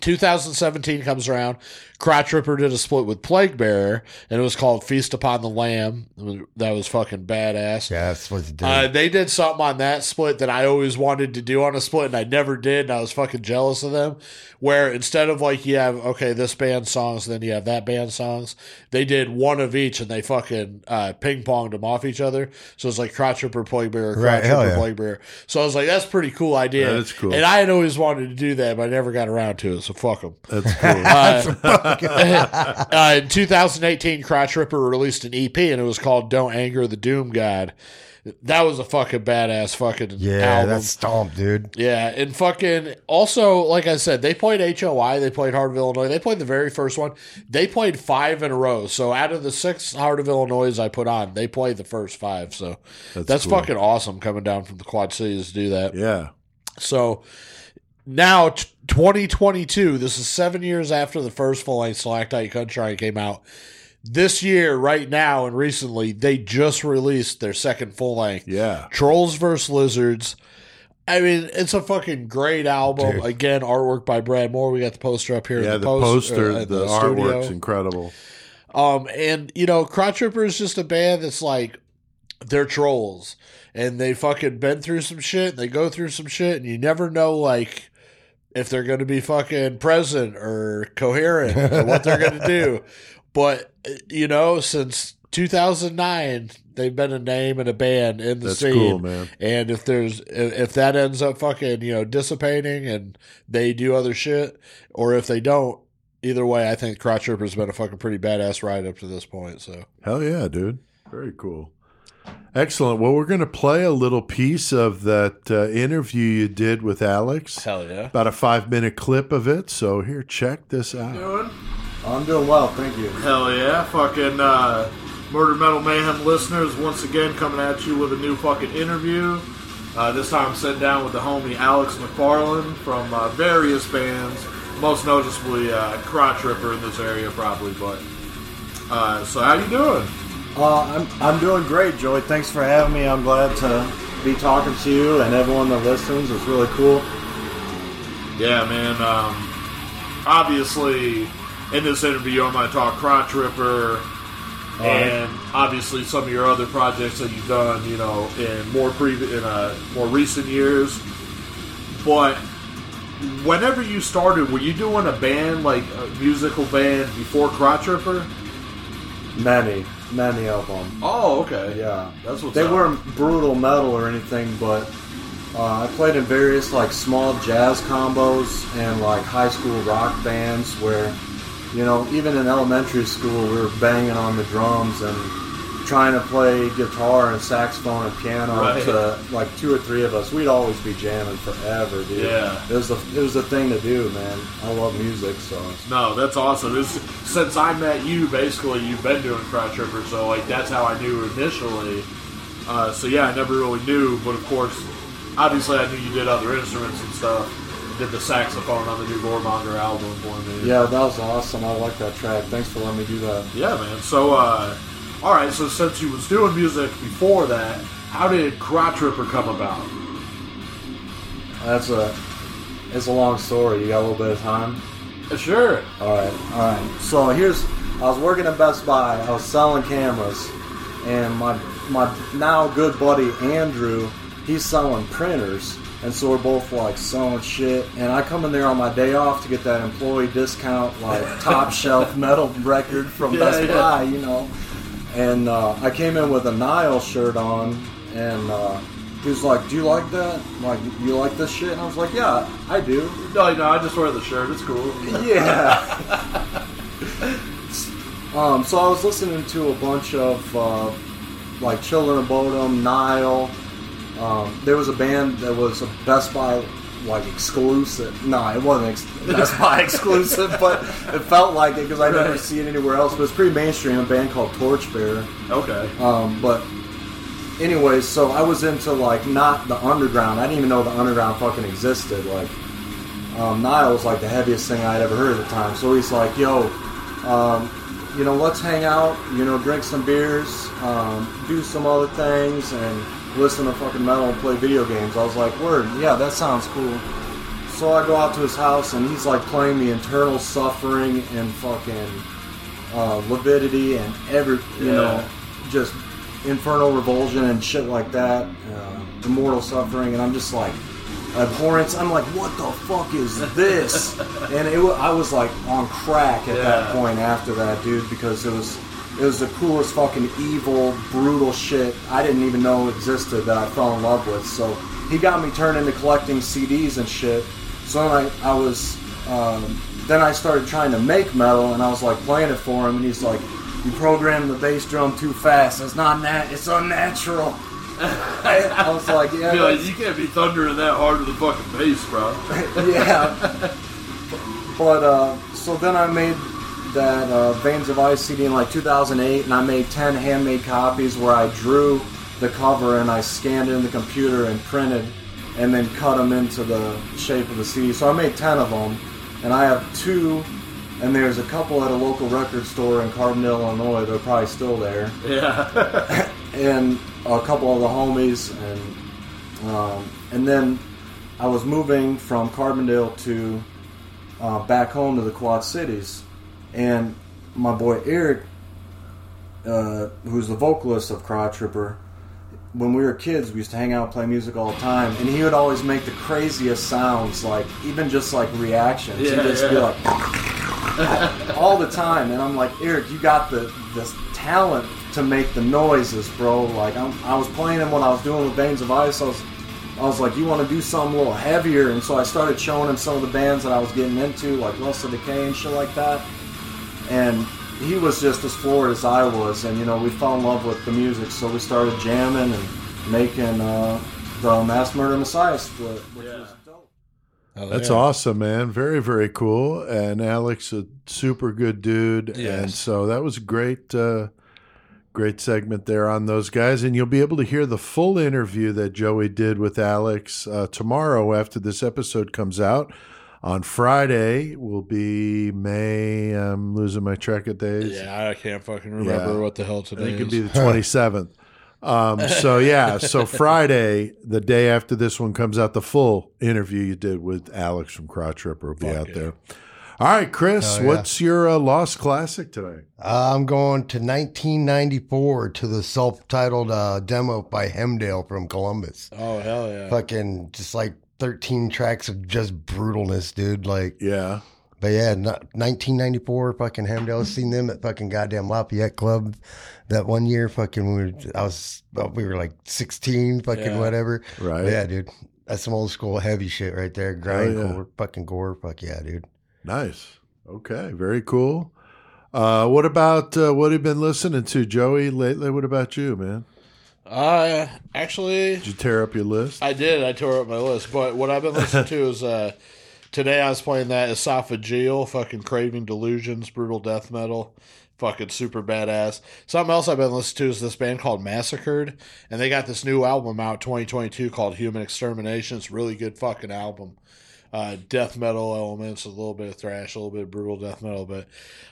2017 comes around. Crotch Ripper did a split with Plague Bearer, and it was called Feast Upon the Lamb. Was- that was fucking badass. Yeah, that's what it did. Uh, they did something on that split that I always wanted to do on a split, and I never did, and I was fucking jealous of them. Where instead of like you have okay this band songs, then you have that band songs, they did one of each, and they fucking uh, ping ponged them off each other. So it's like Crotch Ripper, Plague Bearer, Crotch Right, Ripper, yeah. Plague Bearer. So I was like, that's a pretty cool idea. That is cool. And I had always wanted to do that, but I never got around to it. So so fuck them. That's <laughs> cool. <laughs> uh, in 2018, Crotch Ripper released an EP, and it was called "Don't Anger the Doom God." That was a fucking badass fucking Yeah, album. that's stomp, dude. Yeah, and fucking also, like I said, they played HOI, they played Heart of Illinois, they played the very first one. They played five in a row. So out of the six Heart of Illinois I put on, they played the first five. So that's, cool. fucking awesome coming down from the Quad Cities to do that. yeah. So now, t- 2022, this is seven years after the first full length Stalactite Country came out. This year, right now, and recently, they just released their second full length. Yeah. Trolls vs. Lizards. I mean, it's a fucking great album. Dude. Again, artwork by Brad Moore. We got the poster up here. in Yeah, the, post- poster, uh, the, studio. artwork's incredible. Um, and you know, Crotch is just a band that's like they're trolls, and they fucking been through some shit. And they go through some shit, and you never know like if they're going to be fucking present or coherent or what they're going to do. <laughs> But you know, since 2009, they've been a name and a band in the That's scene. cool, man. And if there's if that ends up fucking you know dissipating and they do other shit, or if they don't, either way, I think Crotch Ripper's been a fucking pretty badass ride up to this point. So Hell yeah, dude. Very cool. Excellent. Well, we're going to play a little piece of that uh, interview you did with Alex. hell yeah. About a five minute clip of it. So here, check this out. I'm doing well, thank you. Hell yeah, fucking uh, Murder Metal Mayhem listeners, once again coming at you with a new fucking interview. Uh, this time I'm sitting down with the homie Alex McFarland from uh, various bands, most noticeably uh, Crotch Ripper in this area, probably. But uh, so, how you doing? Uh, I'm, I'm doing great, Joey. Thanks for having me. I'm glad to be talking to you and everyone that listens. It's really cool. Yeah, man. Um, obviously, in this interview, I'm going to talk Crotch Ripper, and obviously some of your other projects that you've done, you know, in more previous, in uh, more recent years. But whenever you started, were you doing a band like a musical band before Crotch Ripper? Many, many of them. Oh, okay. Yeah. That's what They up. weren't brutal metal or anything, but uh, I played in various like small jazz combos and like high school rock bands where, you know, even in elementary school we were banging on the drums and trying to play guitar and saxophone and piano Right. to like two or three of us. We'd always be jamming forever, dude. Yeah. It was the it was the thing to do, man. I love music, so No, that's awesome. This, since I met you, basically, you've been doing Crotch Ripper, so like that's how I knew initially. Uh, so yeah, I never really knew, but of course, obviously, I knew you did other instruments and stuff. Did the saxophone on the new Goremonger album for me. yeah, that was awesome. I like that track. Thanks for letting me do that. yeah, man. So, uh, all right. So since you was doing music before that, how did Crotch Ripper come about? That's a it's a long story. You got a little bit of time. Uh, Sure. All right, all right. So here's I was working at Best Buy. I was selling cameras, and my my now good buddy Andrew, he's selling printers, and so we're both like selling shit. And I come in there on my day off to get that employee discount, like <laughs> top shelf metal record from Yeah, Best yeah. Buy, you know. And uh, I came in with a Nile shirt on, and uh, he was like, "Do you like that? Like, you like this shit?" And I was like, "Yeah, I do." No, no, I just wear the shirt. It's cool. Yeah. <laughs> um, so I was listening to a bunch of uh, like Children of Bodom, Nile. Um, there was a band that was a Best Buy like exclusive. No, it wasn't ex- Best Buy <laughs> exclusive, but it felt like it because I never Right. see it anywhere else. But it's pretty mainstream. A band called Torchbearer. Okay. Um, but anyways, so I was into like not the underground. I didn't even know the underground fucking existed. Like um, Nile was like the heaviest thing I'd ever heard at the time. So he's like, "Yo, um, you know, let's hang out. You know, drink some beers, um, do some other things, and listen to fucking metal and play video games." I was like, "Word, yeah, that sounds cool." So I go out to his house, and he's like playing the Internal Suffering and fucking uh, Lividity and every, you Yeah. know, just Infernal Revulsion and shit like that, uh, Immortal Suffering, and I'm just like, abhorrence. I'm like, what the fuck is this? <laughs> and it, I was like on crack at that point after that, dude, because it was it was the coolest fucking evil, brutal shit I didn't even know existed that I fell in love with. So he got me turned into collecting CDs and shit. So I, I was um, then I started trying to make metal, and I was like playing it for him, and he's like, "You programmed the bass drum too fast. It's not nat. It's unnatural." <laughs> I, was like, "Yeah, you can't be thundering that hard with a fucking bass, bro. <laughs> yeah." <laughs> But uh, so then I made that uh, Veins of Ice CD in like 2008, and I made 10 handmade copies where I drew the cover and I scanned it in the computer and printed, and then cut them into the shape of the CD. So I made 10 of them, and I have two. And there's a couple at a local record store in Carbondale, Illinois. They're probably still there Yeah. <laughs> and a couple of the homies, and um, and then I was moving from Carbondale to uh, back home to the Quad Cities, and my boy Eric, uh, who's the vocalist of Crotch Ripper, when we were kids, we used to hang out and play music all the time, and he would always make the craziest sounds, like even just like reactions. He'd Yeah, just be like <laughs> all the time, and I'm like, Eric, you got the this talent to make the noises, bro. Like I'm, I was playing him when I was doing with Veins of Ice. I was, I was like, you want to do something a little heavier, and so I started showing him some of the bands that I was getting into, like Lust of Decay and shit like that. And he was just as floored as I was, and you know, we fell in love with the music, so we started jamming and making uh, the Mass Murder Messiah split, which was dope. Oh, That's yeah. awesome, man. Very, very cool. And Alex, a super good dude. And so that was a great, uh, great segment there on those guys. And you'll be able to hear the full interview that Joey did with Alex uh, tomorrow after this episode comes out. On Friday will be May. I'm losing my track of days. Yeah, I can't fucking remember Yeah. what the hell I today think it'd be the 27th. Um, so <laughs> yeah, so Friday, the day after this one comes out, the full interview you did with Alex from Crotch Ripper will be Fuck out yeah. there. All right, Chris, yeah. what's your uh, lost classic today? Uh, I'm going to 1994 to the self-titled uh, demo by Hemdale from Columbus. oh hell yeah! Fucking just like 13 tracks of just brutalness, dude. Like, Yeah, but yeah, no- 1994, fucking Hemdale. Seen them at fucking goddamn Lafayette Club that one year. Fucking, we were, I was, we were like 16, fucking Yeah. whatever. right. Yeah, dude. That's some old school heavy shit right there. Grind yeah. core, fucking gore. Fuck yeah, dude. Nice. Okay, very cool. Uh, what about uh, what have you been listening to, Joey, lately? What about you, man? Uh, actually, Did you tear up your list? I did. I tore up my list. But what I've been listening to is uh, today I was playing that esophageal, fucking craving delusions, brutal death metal, fucking super badass. Something else I've been listening to is this band called Massacred, and they got this new album out 2022 called Human Extermination. It's a really good fucking album. Uh, death metal elements, a little bit of thrash, a little bit of brutal death metal. But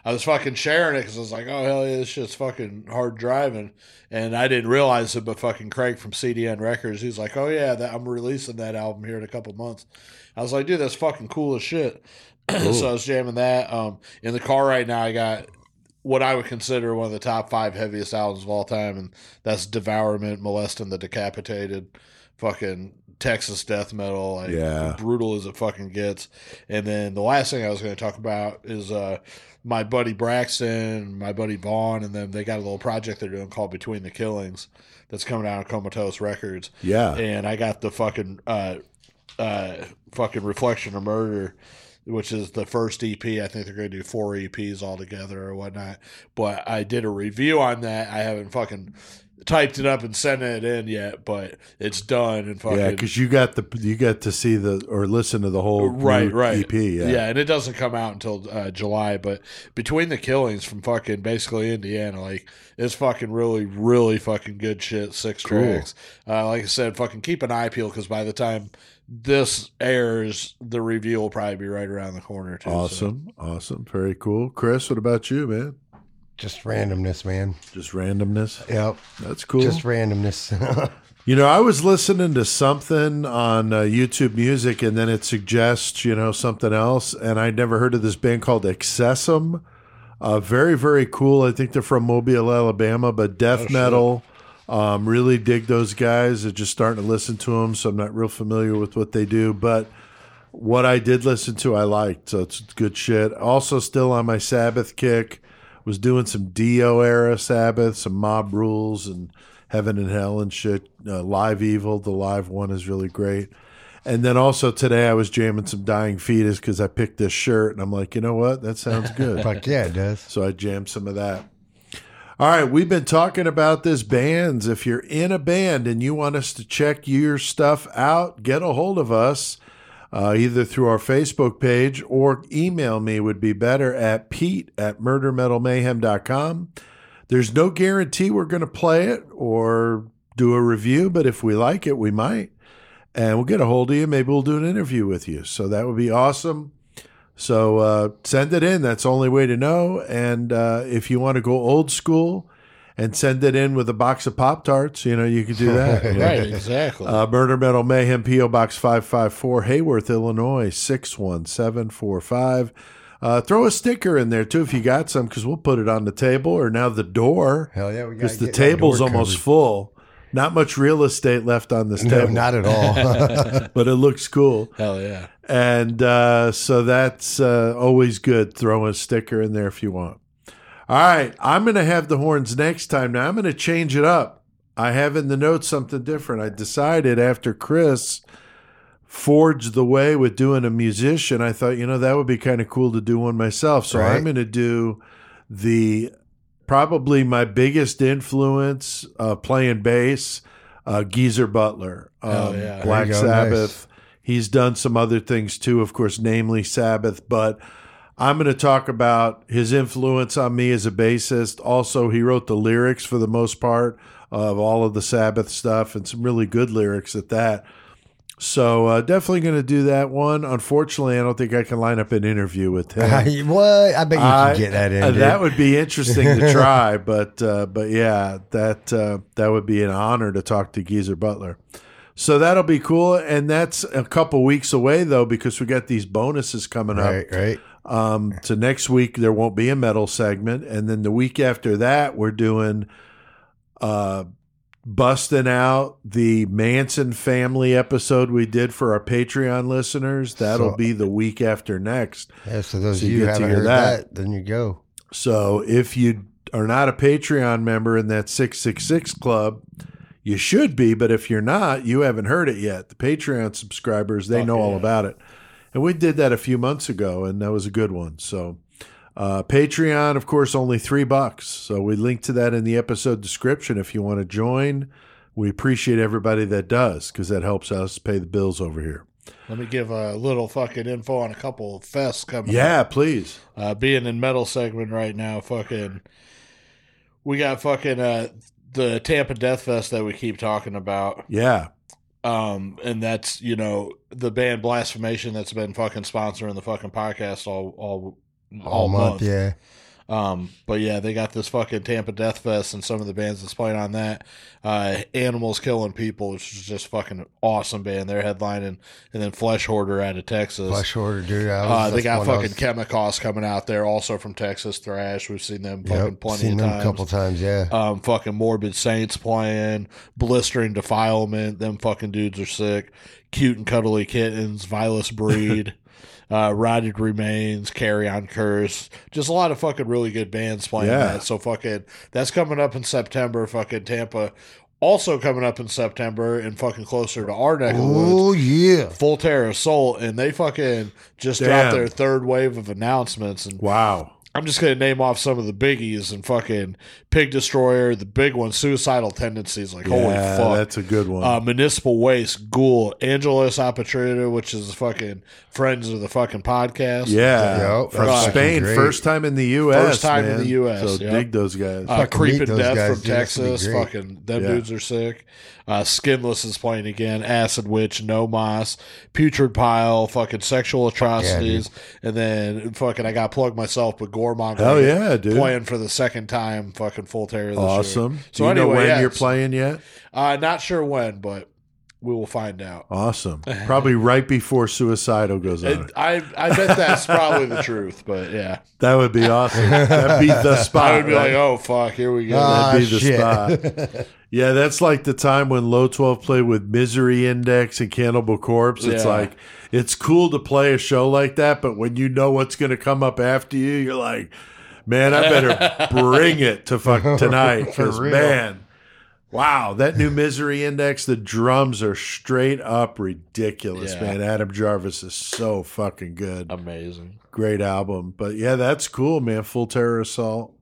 I was fucking sharing it because I was like, oh, hell yeah, this shit's fucking hard driving. And I didn't realize it, but fucking Craig from CDN Records, he's like, oh, yeah, that, I'm releasing that album here in a couple months. I was like, dude, that's fucking cool as shit. <clears throat> so I was jamming that. Um, in the car right now, I got what I would consider one of the top five heaviest albums of all time, and that's Devourment, Molesting the Decapitated, fucking Texas death metal, like Yeah. brutal as it fucking gets. And then the last thing I was going to talk about is uh, my buddy Braxton, my buddy Vaughn, and them. They got a little project they're doing called Between the Killings that's coming out on Comatose Records Yeah. and I got the fucking uh, uh, fucking Reflection of Murder, which is the first EP. I think they're going to do four EPs altogether or whatnot. But I did a review on that. I haven't fucking typed it up and sent it in yet, but it's done and fucking Yeah, because you got the you got to see the or listen to the whole right, right, EP. Yeah, yeah, and it doesn't come out until uh, July. But between the killings from fucking basically Indiana, like it's fucking really, really fucking good shit. Six Cool. tracks. Uh, like I said, fucking keep an eye peeled because by the time this airs, the review will probably be right around the corner too. so. awesome, awesome, very cool. Chris, what about you, man? Just randomness, man. Just randomness. Yep. That's cool. Just randomness. <laughs> You know, I was listening to something on uh, YouTube Music, and then it suggests, you know, something else, and I'd never heard of this band called Excessum. Uh, very, very cool. I think they're from Mobile, Alabama, but death metal. Um, really dig those guys. I'm just starting to listen to them, so I'm not real familiar with what they do, but what I did listen to, I liked. So it's good shit. Also, still on my Sabbath kick. Was doing some Dio era Sabbath, some Mob Rules and Heaven and Hell and shit. Uh, live Evil, the live one is really great. And then also today I was jamming some Dying Fetus because I picked this shirt and I'm like, you know what? That sounds good. <laughs> Fuck yeah, it does. So I jammed some of that. All right, we've been talking about this bands. If you're in a band and you want us to check your stuff out, get a hold of us uh, either through our Facebook page or email me would be better at pete at murdermetalmayhem.com. There's no guarantee we're going to play it or do a review, but if we like it, we might. And we'll get a hold of you. Maybe we'll do an interview with you. So that would be awesome. So uh, send it in. That's the only way to know. And uh, if you want to go old school and send it in with a box of Pop Tarts, you know, you could do that. you. <laughs> Right, exactly. Uh, Murder Metal Mayhem, P.O. Box 554, Heyworth, Illinois, 61745. Uh, throw a sticker in there too if you got some, because we'll put it on the table or now the door. Hell yeah, Because the table's almost full. Not much real estate left on this <laughs> No, table, not at all. <laughs> but it looks cool. Hell yeah. And uh, so that's uh, always good. Throw a sticker in there if you want. All right. I'm going to have the horns next time. Now, I'm going to change it up. I have in the notes something different. I decided after Chris forged the way with doing a musician, I thought, you know, that would be kind of cool to do one myself. So Right. I'm going to do the probably my biggest influence uh, playing bass, uh, Geezer Butler, um, yeah. Black There you go, Sabbath. He's done some other things too, of course, namely Sabbath. But I'm going to talk about his influence on me as a bassist. Also, he wrote the lyrics for the most part of all of the Sabbath stuff and some really good lyrics at that. So uh, definitely going to do that one. Unfortunately, I don't think I can line up an interview with him. <laughs> what? I bet you I- can get that in. uh, that would be interesting to try, <laughs> but uh, but yeah, that uh, that would be an honor to talk to Geezer Butler. So that'll be cool, and that's a couple weeks away though because we got these bonuses coming up. right, right. Um, so next week there won't be a metal segment, and then the week after that we're doing uh, busting out the Manson family episode we did for our Patreon listeners. That'll So- be the week after next. Yeah, so those So of you you to haven't hear heard that. that. then you go. So if you are not a Patreon member in that 666 club, you should be, but if you're not, you haven't heard it yet. The Patreon subscribers, they Fuck know all about it. And we did that a few months ago, and that was a good one. So uh, Patreon, of course, only three bucks. So we link to that in the episode description if you want to join. We appreciate everybody that does because that helps us pay the bills over here. Let me give a little fucking info on a couple of fests coming up. Yeah, please. uh, being in metal segment right now, fucking, we got fucking uh, the Tampa Death Fest that we keep talking about, Yeah. Um, and that's you know the band Blasphemation that's been fucking sponsoring the fucking podcast all all all, All month, month. yeah. Um, but yeah, they got this fucking Tampa Death Fest and some of the bands that's playing on that. Uh, Animals Killing People, which is just fucking awesome band. They're headlining, and then Flesh Hoarder out of Texas. Flesh Hoarder, dude. I was, Uh, they got fucking was- Chemicals coming out there, also from Texas Thrash. We've seen them fucking Yep, plenty seen of them times. a couple times, yeah. Um, fucking Morbid Saints playing, Blistering Defilement. Them fucking dudes are sick. Cute and Cuddly Kittens, vilest Breed, <laughs> uh, Rotted Remains, Carry On Curse. Just a lot of fucking really good bands playing Yeah. that. So fucking that's coming up in September. Fucking Tampa. Also coming up in September and fucking closer to our neck of the woods. Oh yeah. Full Terror Assault, and they fucking just Damn. dropped their third wave of announcements. And Wow. I'm just gonna name off some of the biggies and fucking Pig Destroyer, the big one, Suicidal Tendencies. Like holy yeah, fuck. that's a good one. Uh, Municipal Waste, Ghoul, Angelus Apatrida, which is fucking friends of the fucking podcast. Yeah, Yep, from that's Spain, first time in the U.S. First time in the US, So yep. dig those guys. Uh, Fucking Creep meet and those Death guys, from dude. That's gonna be Texas. great. Fucking them Yeah. dudes are sick. Uh, Skinless is playing again. Acid Witch, No Moss, Putrid Pile, fucking Sexual Atrocities, and then fucking I got plugged myself, but Goremonger. Hell yeah, dude! playing for the second time. Fucking Full Terror. This awesome. Year. Do So you know anyway, when yeah, you're playing yet? Uh, not sure when, but we will find out. Awesome. <laughs> Probably right before Suicidal goes on. I I bet that's probably the truth, but yeah, that would be awesome. That'd be the <laughs> spot. I would be right? like, oh fuck, here we go. Ah, That'd be the spot. <laughs> Yeah, that's like the time when Low 12 played with Misery Index and Cannibal Corpse. It's Yeah. like, it's cool to play a show like that, but when you know what's going to come up after you, you're like, man, I better bring it to fuck tonight. Because, real. man, Wow, that new Misery Index, the drums are straight up ridiculous, Yeah. man. Adam Jarvis is so fucking good. Amazing. Great album. But yeah, that's cool, man. Full Terror Assault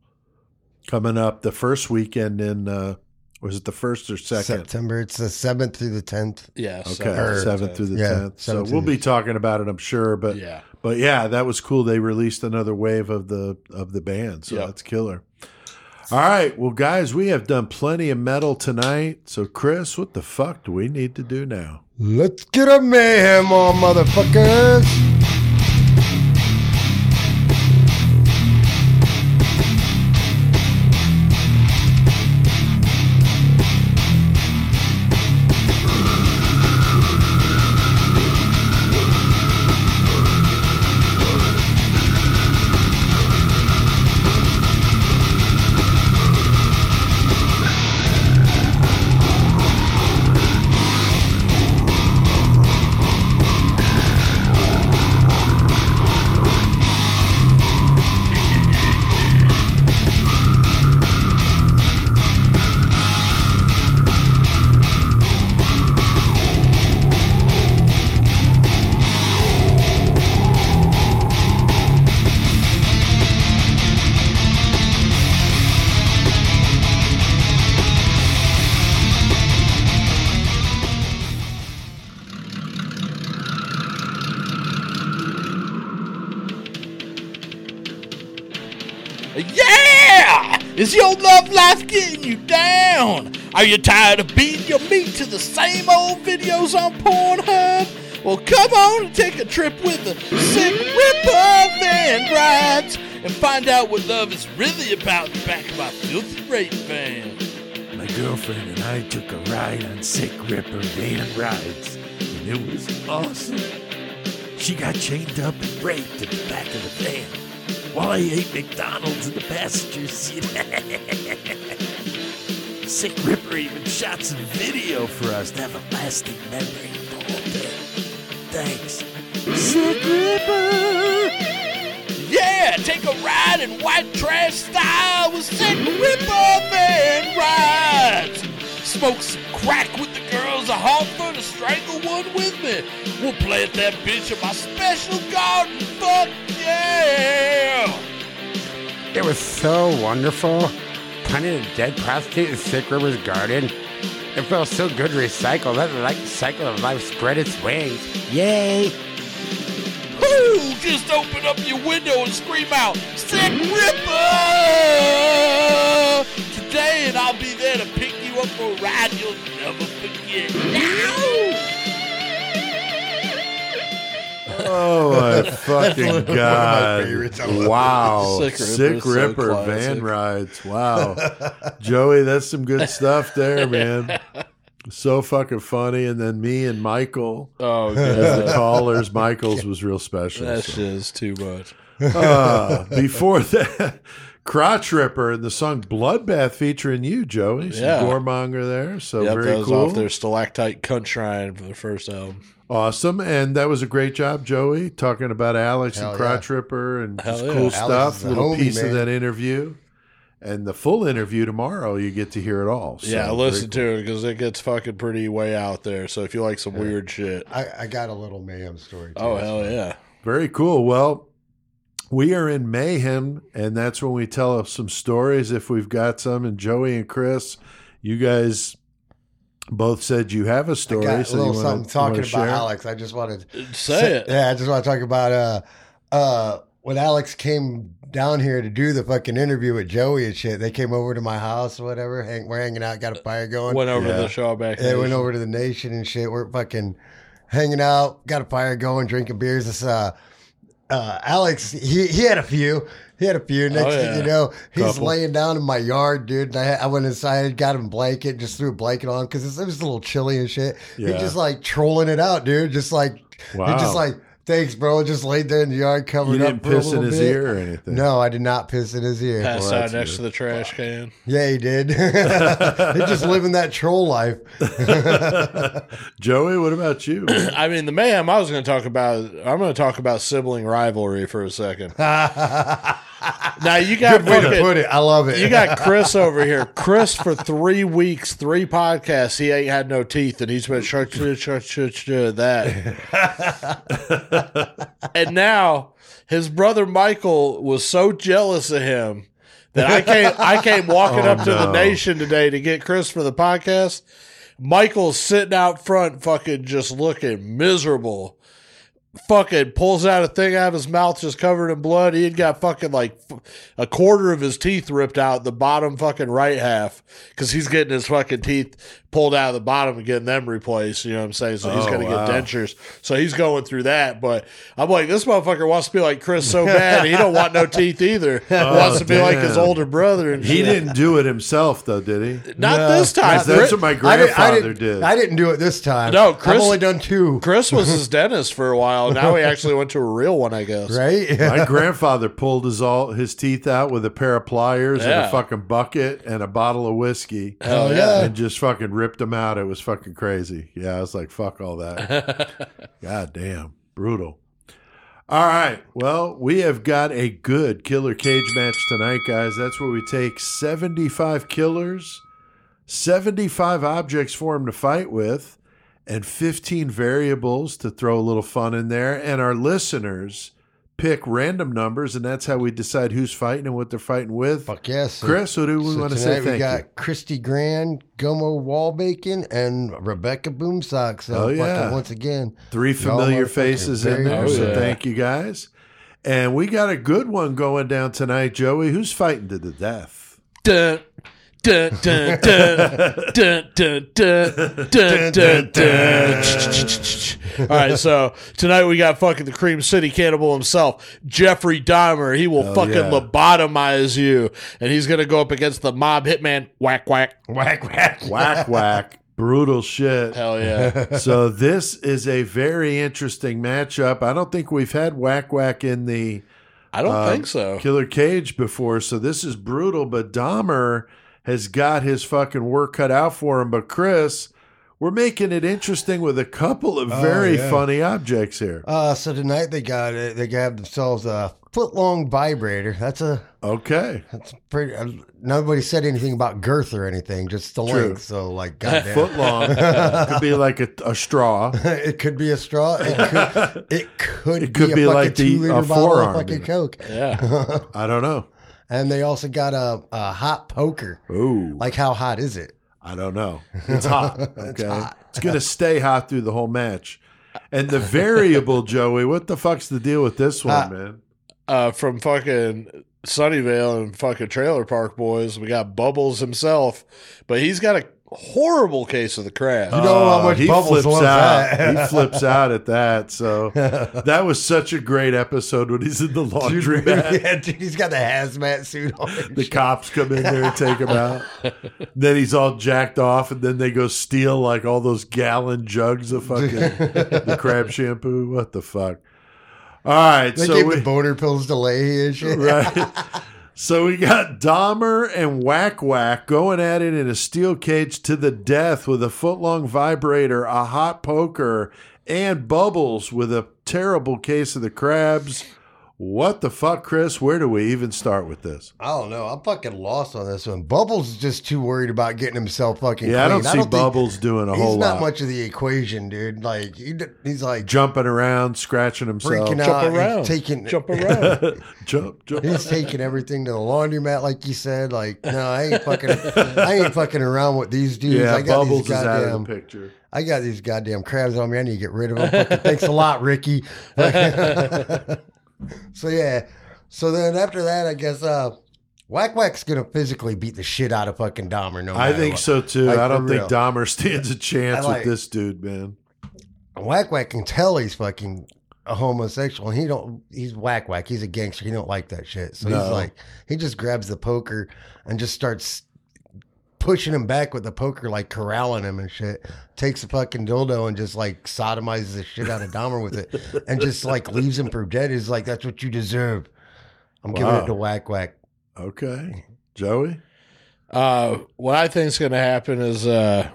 coming up the first weekend in, uh, was it the first or second? September. It's the seventh through the tenth. Yeah. Okay, seventh through the Yeah, tenth. So we'll be talking about it, I'm sure. But Yeah. but yeah, that was cool. They released another wave of the of the band, so Yep. that's killer. All right, well, guys, we have done plenty of metal tonight. So, Chris, what the fuck do we need to do now? Let's get a mayhem on, motherfuckers. Are you tired of beating your meat to the same old videos on Pornhub? Well, come on and take a trip with the Sick Ripper Van Rides and find out what love is really about in the back of my filthy rape van. My girlfriend and I took a ride on Sick Ripper van rides, and it was awesome. She got chained up and raped in the back of the van while I ate McDonald's in the passenger seat. <laughs> Sick Ripper even shot some video for us to have a lasting memory of the whole day. Thanks. Sick Ripper! Yeah, take a ride in white trash style with Sick Ripper Van Rides. Smoke some crack with the girls of Hartford and strangle one with me. We'll play at that bitch in my special garden. Fuck yeah! It was so wonderful. Finding a dead prostitute in Sick Ripper's garden. It felt so good to recycle. Let like cycle of life spread its wings. Yay! Woo! Just open up your window and scream out, Sick Ripper! Today, and I'll be there to pick you up for a ride you'll never forget. Now! Oh my fucking god! Wow, Sick Ripper's Sick Ripper classic. van rides. Wow, Joey, that's some good stuff there, man. So fucking funny. And then me and Michael Oh, as the callers. Michael's was real special. that so. shit is too much. Uh, before <laughs> that, Crotch Ripper and the song Bloodbath featuring you, Joey. Some Yeah. Goremonger there. So Yep, very that was cool. off their Stalactite Cunt Shrine for the first album. Awesome. And that was a great job, Joey, talking about Alex Hell and yeah. Crotch Ripper and Hell just yeah. cool Alex stuff. a Little homie, piece of that interview. And the full interview tomorrow, you get to hear it all. So, yeah, listen cool. to it because it gets fucking pretty way out there. So if you like some weird shit, I, I got a little mayhem story. Too. oh hell yeah, Very cool. Well, we are in mayhem, and that's when we tell some stories if we've got some. And Joey and Chris, you guys both said you have a story. got a so little you wanna- something talking about share? Alex. I just wanted say it. Yeah, I just want to talk about uh uh when Alex came down here to do the fucking interview with Joey and shit. They came over to my house or whatever. Hang, we're hanging out, got a fire going. Went over Yeah. to the Shawback. They went Nation. over to the nation and shit. We're fucking hanging out, got a fire going, drinking beers. This uh uh Alex, he he had a few. <laughs> He had a few. Next Oh, thing yeah. you know, he's Couple. laying down in my yard, dude. And I, I went inside, got him a blanket, just threw a blanket on because it was a little chilly and shit. Yeah. He just like trolling it out, dude. Just like Wow. he just like thanks, bro. Just laid there in the yard, covered You up. didn't for a piss in his bit. ear or anything. No, I did not piss in his ear. Passed Well, out next good. to the trash can. Yeah, he did. <laughs> He's just living that troll life. <laughs> Joey, what about you? <clears throat> I mean, the mayhem I was going to talk about. I'm going to talk about sibling rivalry for a second. <laughs> now you got Good way to put it. I love it. You got <laughs> Chris over here. Chris for three weeks, three podcasts, he ain't had no teeth, and he's been shut shut shut shut shut that. <laughs> and now his brother Michael was so jealous of him that I came I came walking Oh, up to the nation today to get Chris for the podcast. Michael's sitting out front, fucking just looking miserable. Fucking pulls out a thing out of his mouth, just covered in blood. He had got fucking like a quarter of his teeth ripped out, the bottom fucking right half, because he's getting his fucking teeth pulled out of the bottom and getting them replaced. You know what I'm saying? So he's Oh, gonna wow. get dentures. So he's going through that. But I'm like, this motherfucker wants to be like Chris so bad. He don't want no teeth either. <laughs> Oh, wants to be like his older brother. And He shit. didn't do it himself, though, did he? Not No, this time. That's, that's Chris- what my I didn't, grandfather I didn't, did. I didn't do it this time. No, Chris- I've only done two. Chris was his <laughs> dentist for a while. Now we actually went to a real one, I guess. Right? My grandfather pulled his all his teeth out with a pair of pliers and Yeah. a fucking bucket and a bottle of whiskey. Hell Oh, yeah. yeah. and just fucking ripped them out. It was fucking crazy. Yeah, I was like, fuck all that. <laughs> God damn. Brutal. All right. Well, we have got a good killer cage match tonight, guys. That's where we take 75 killers, 75 objects for them to fight with, and 15 variables to throw a little fun in there. And our listeners pick random numbers, and that's how we decide who's fighting and what they're fighting with. Fuck yes. Chris, what do we So want to tonight say we thank got you? Christy Grand, Gomo Wallbacon, and Rebecca Boomsock. So Oh, yeah. once again, Three familiar faces in there, good. so Oh, yeah. thank you guys. And we got a good one going down tonight, Joey. Who's fighting to the death? Dun, all right, so tonight we got fucking the Cream City Cannibal himself, Jeffrey Dahmer. He will Hell fucking yeah. lobotomize you, and he's gonna go up against the mob hitman. Whack whack whack whack whack whack. Brutal shit. Hell yeah. <laughs> so this is a very interesting matchup. I don't think we've had whack whack in the. I don't um, think so. Killer Cage before, so this is brutal. But Dahmer has got his fucking work cut out for him. But Chris, we're making it interesting with a couple of Oh, very yeah. funny objects here. Uh, so tonight they got it. They got themselves a foot long vibrator. That's a Okay. that's pretty. Uh, nobody said anything about girth or anything, just the True. length. So like, goddamn. <laughs> Foot long. Could be <laughs> like a, a straw. <laughs> it could be a straw. It could. It could, It could be, be a fucking like the- two liter a bottle forearm, of fucking coke. Yeah. I don't know. And they also got a, a hot poker. Ooh. Like, how hot is it? I don't know. It's hot. <laughs> Okay. It's. It's going to stay hot through the whole match. And the variable, <laughs> Joey, what the fuck's the deal with this one, Uh, man? Uh, from fucking Sunnyvale and fucking Trailer Park Boys, we got Bubbles himself, but he's got a horrible case of the crab. You know how Oh, much he Bubbles flips loves out. that. he <laughs> flips out at that. So <laughs> that was such a great episode when he's in the laundry <laughs> Dude, mat. yeah, dude, he's got the hazmat suit on. and The shit. cops come in there and take him out. then he's all jacked off, and then they go steal like all those gallon jugs of fucking the crab shampoo. What the fuck? All right, They so gave we, the boner pills to Leahy and shit. right. So we got Dahmer and Whack Whack going at it in a steel cage to the death with a foot long vibrator, a hot poker, and Bubbles with a terrible case of the crabs. What the fuck, Chris? Where do we even start with this? I don't know. I'm fucking lost on this one. Bubbles is just too worried about getting himself fucking. Yeah, I don't clean. see think- Bubbles doing a whole lot. He's not much of the equation, dude. Like he, he's like Jumping around, scratching himself. freaking Jump out. He's around. taking Jump <laughs> around. <laughs> jump, jump. He's taking everything to the laundromat, like you said. Like, no, I ain't fucking, I ain't fucking around with these dudes. yeah, I got Bubbles these is out of the picture. I got these goddamn crabs on me. I need to get rid of them. Fucking thanks a lot, Ricky. <laughs> so yeah, so then after that, I guess uh, Whack Whack's gonna physically beat the shit out of fucking Dahmer. No, I think what. so too. Like, I don't think real. Dahmer stands a <laughs> chance like- with this dude, man. Whack Whack can tell he's fucking a homosexual, he don't. He's Whack Whack. He's a gangster. He don't like that shit. So No. he's like, he just grabs the poker and just starts pushing him back with the poker, like corralling him and shit. Takes the fucking dildo and just like sodomizes the shit out of Dahmer with it, and just like leaves him for dead. He's like, that's what you deserve. I'm giving it to Whack Whack. Okay, Joey. Uh, what I think is going to happen is, uh,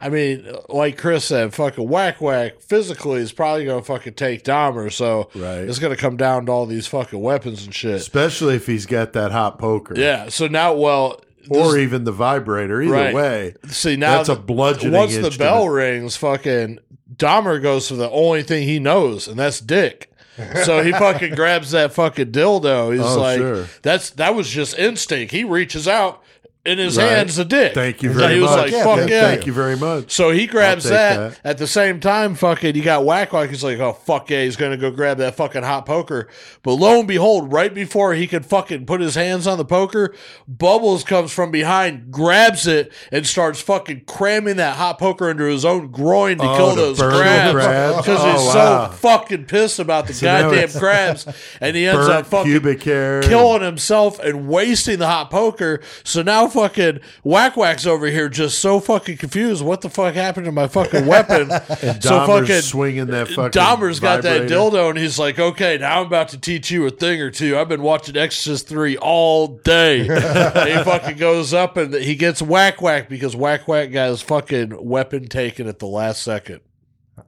I mean, like Chris said, fucking whack whack physically is probably gonna fucking take Dahmer, so Right. it's gonna come down to all these fucking weapons and shit. Especially if he's got that hot poker. Yeah. So now, well, Or this- even the vibrator. Either Right. way. see now that's a the- bludgeoning Once the bell rings, fucking Dahmer goes for the only thing he knows, and that's dick. So he fucking <laughs> grabs that fucking dildo. He's Oh, like, sure. "That's that was just instinct." He reaches out, in his Right. hands a dick. Thank you very he was much. like, Yeah, "Fuck thank yeah!" Thank you very much. So he grabs that. that. At the same time, fucking, you got Whack Whack. He's like, oh, fuck yeah, he's going to go grab that fucking hot poker. But lo and behold, right before he could fucking put his hands on the poker, Bubbles comes from behind, grabs it, and starts fucking cramming that hot poker into his own groin to Oh, kill those crabs. Because Oh, he's wow. so fucking pissed about the <laughs> now goddamn crabs. And he ends up <laughs> fucking killing himself and wasting the hot poker. So now fucking Whack Whack's over here just so fucking confused. What the fuck happened to my fucking weapon? <laughs> And so Dahmer's fucking swinging that fucking Dahmer's got that dildo and he's like, okay, now I'm about to teach you a thing or two. I've been watching Exorcist 3 all day. <laughs> he fucking goes up and he gets Whack Whack because Whack Whack got his fucking weapon taken at the last second.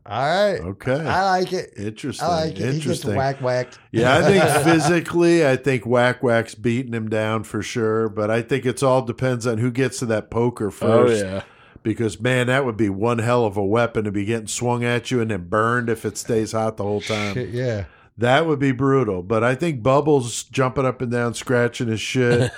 All right. Okay. I like it. Interesting. I like it. He gets Interesting. whack whacked. Yeah, I think <laughs> physically, I think Whack Whack's beating him down for sure. But I think it's all depends on who gets to that poker oh, first. Oh, yeah. Because man, that would be one hell of a weapon to be getting swung at you and then burned if it stays hot the whole time. Shit, yeah. That would be brutal. But I think Bubbles jumping up and down, scratching his shit.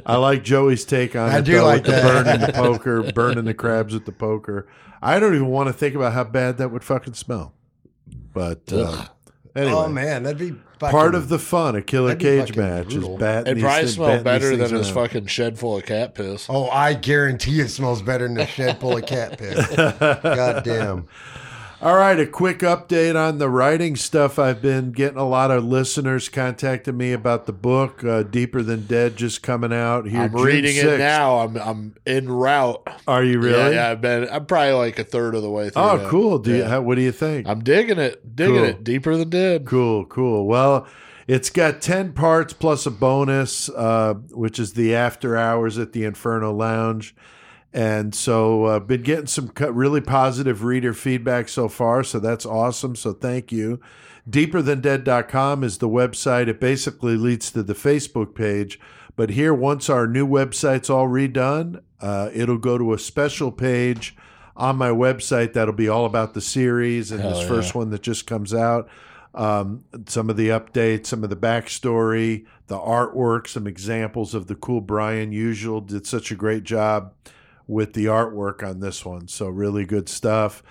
<laughs> I like Joey's take on I it. do though, like with the burning the <laughs> poker, burning the crabs with the poker. I don't even want to think about how bad that would fucking smell. But uh, anyway, Oh man, that'd be fucking, part of the fun, a killer cage match brutal. is bat. It probably things- smelled better than things his around. fucking shed full of cat piss. Oh, I guarantee it smells better than a shed full of cat piss. <laughs> God damn. All right, a quick update on the writing stuff. I've been getting a lot of listeners contacting me about the book uh, "Deeper Than Dead" just coming out here. I'm June reading 6th. it now. I'm I'm en route. Are you really? Yeah, yeah, I've been. I'm probably like a third of the way through. Oh, that. cool. Do you, how, what do you think? I'm digging it. Digging Cool. it. Deeper than dead. Cool, cool. Well, it's got 10 parts plus a bonus, uh, which is the after hours at the Inferno Lounge. And so I've been getting some really positive reader feedback so far. So that's awesome. So thank you. Deeperthandead.com is the website. It basically leads to the Facebook page. But here, once our new website's all redone, uh, it'll go to a special page on my website that'll be all about the series and Hell this yeah. first one that just comes out um, some of the updates, some of the backstory, the artwork, some examples of the cool Brian Usual did such a great job with the artwork on this one. So really good stuff.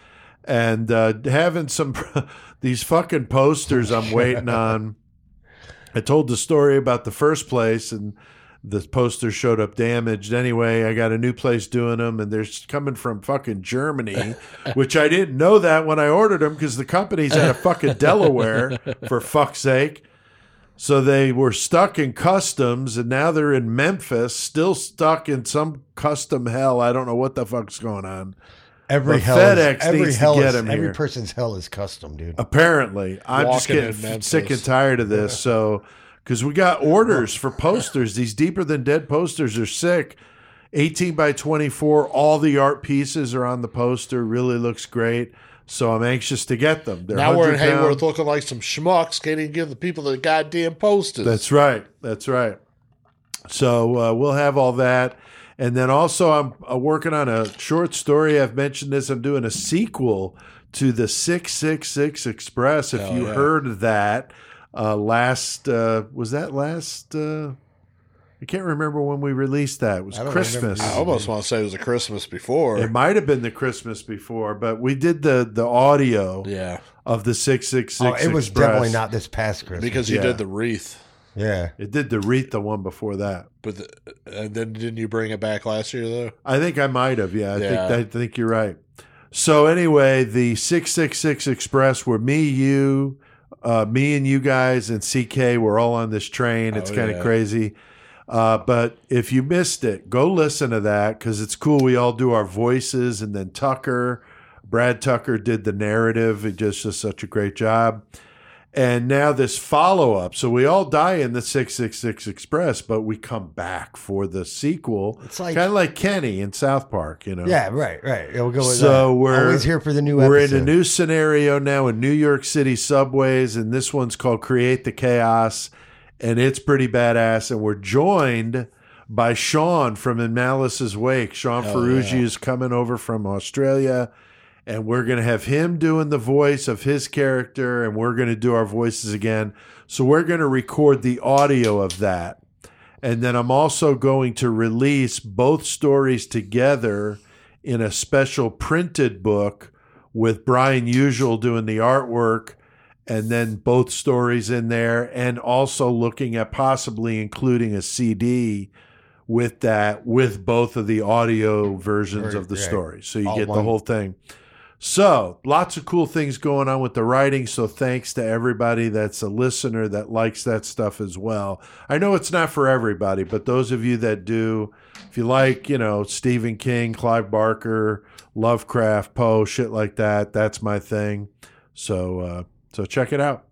And uh, having some <laughs> these fucking posters I'm waiting on. I told the story about the first place and the poster showed up damaged. Anyway, I got a new place doing them, and they're coming from fucking Germany, <laughs> which I didn't know that when I ordered them because the company's out of fucking Delaware, for fuck's sake. So they were stuck in customs, and now they're in Memphis, still stuck in some custom hell. I don't know what the fuck's going on. Every But hell FedEx is, every needs to get is, him every here. person's hell is custom, dude. Apparently, I'm just getting in f- Memphis. sick and tired of this. So, because we got orders for posters, these deeper than dead posters are sick. 18 by 24, all the art pieces are on the poster. Really looks great. So I'm anxious to get them. They're Now we're in Heyworth looking like some schmucks. Can't even give the people the goddamn posters. That's right. That's right. So uh, we'll have all that. And then also, I'm uh, working on a short story. I've mentioned this. I'm doing a sequel to the 666 Express. If Hell you yeah. heard that uh, last, uh, was that last? I can't remember when we released that. It was I Christmas. I almost want to say it was a Christmas before. It might have been the Christmas before, but we did the the audio yeah, of the 666 Oh, it was Express. definitely not this past Christmas. because you Yeah. did the wreath. yeah. It did the wreath, the one before that. But the, and then didn't you bring it back last year though? I think I might have. Yeah, I Yeah. think I think you're right. So anyway, the six six six express, where me, you, uh, me and you guys and CK, we're all on this train. It's Oh, kind of yeah. crazy. Uh, but if you missed it, go listen to that because it's cool. We all do our voices, and then Tucker, Brad Tucker, did the narrative. It just does such a great job. And now this follow up. So we all die in the 666 Express, but we come back for the sequel. It's like- kind of like Kenny in South Park, you know? Yeah, right, right. We'll go with So that. we're always here for the new We're episode. in a new scenario now in New York City subways, and this one's called Create the Chaos, and it's pretty badass. And we're joined by Sean from In Malice's Wake. Sean Ferrugi yeah. is coming over from Australia, and we're going to have him doing the voice of his character, and we're going to do our voices again. So we're going to record the audio of that. And then I'm also going to release both stories together in a special printed book with Brian Usual doing the artwork and then both stories in there and also looking at possibly including a CD with that with both of the audio versions of the Right. story. So you All get the whole thing. So, lots of cool things going on with the writing. So, thanks to everybody that's a listener that likes that stuff as well. I know it's not for everybody, but those of you that do, if you like, you know, Stephen King, Clive Barker, Lovecraft, Poe, shit like that, that's my thing. So, uh, so check it out.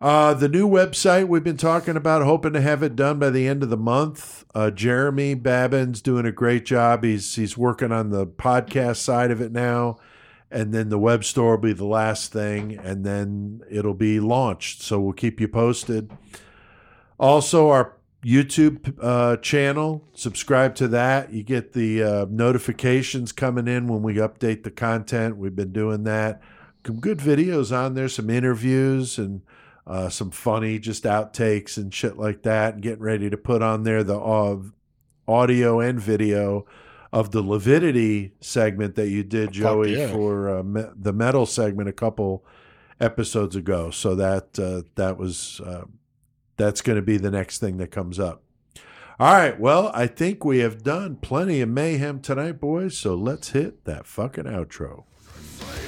Uh, the new website we've been talking about, hoping to have it done by the end of the month. Uh, Jeremy Babin's doing a great job. He's he's working on the podcast side of it now, and then the web store will be the last thing, and then it'll be launched. So we'll keep you posted. Also, our YouTube uh, channel, subscribe to that. You get the uh, notifications coming in when we update the content. We've been doing that. Some good videos on there, some interviews and uh, some funny just outtakes and shit like that. And getting ready to put on there the uh, audio and video of the Leviticity segment that you did, Joey, yeah. for uh, me- the metal segment a couple episodes ago. So that uh, that was uh, that's going to be the next thing that comes up. All right. Well, I think we have done plenty of mayhem tonight, boys. So let's hit that fucking outro.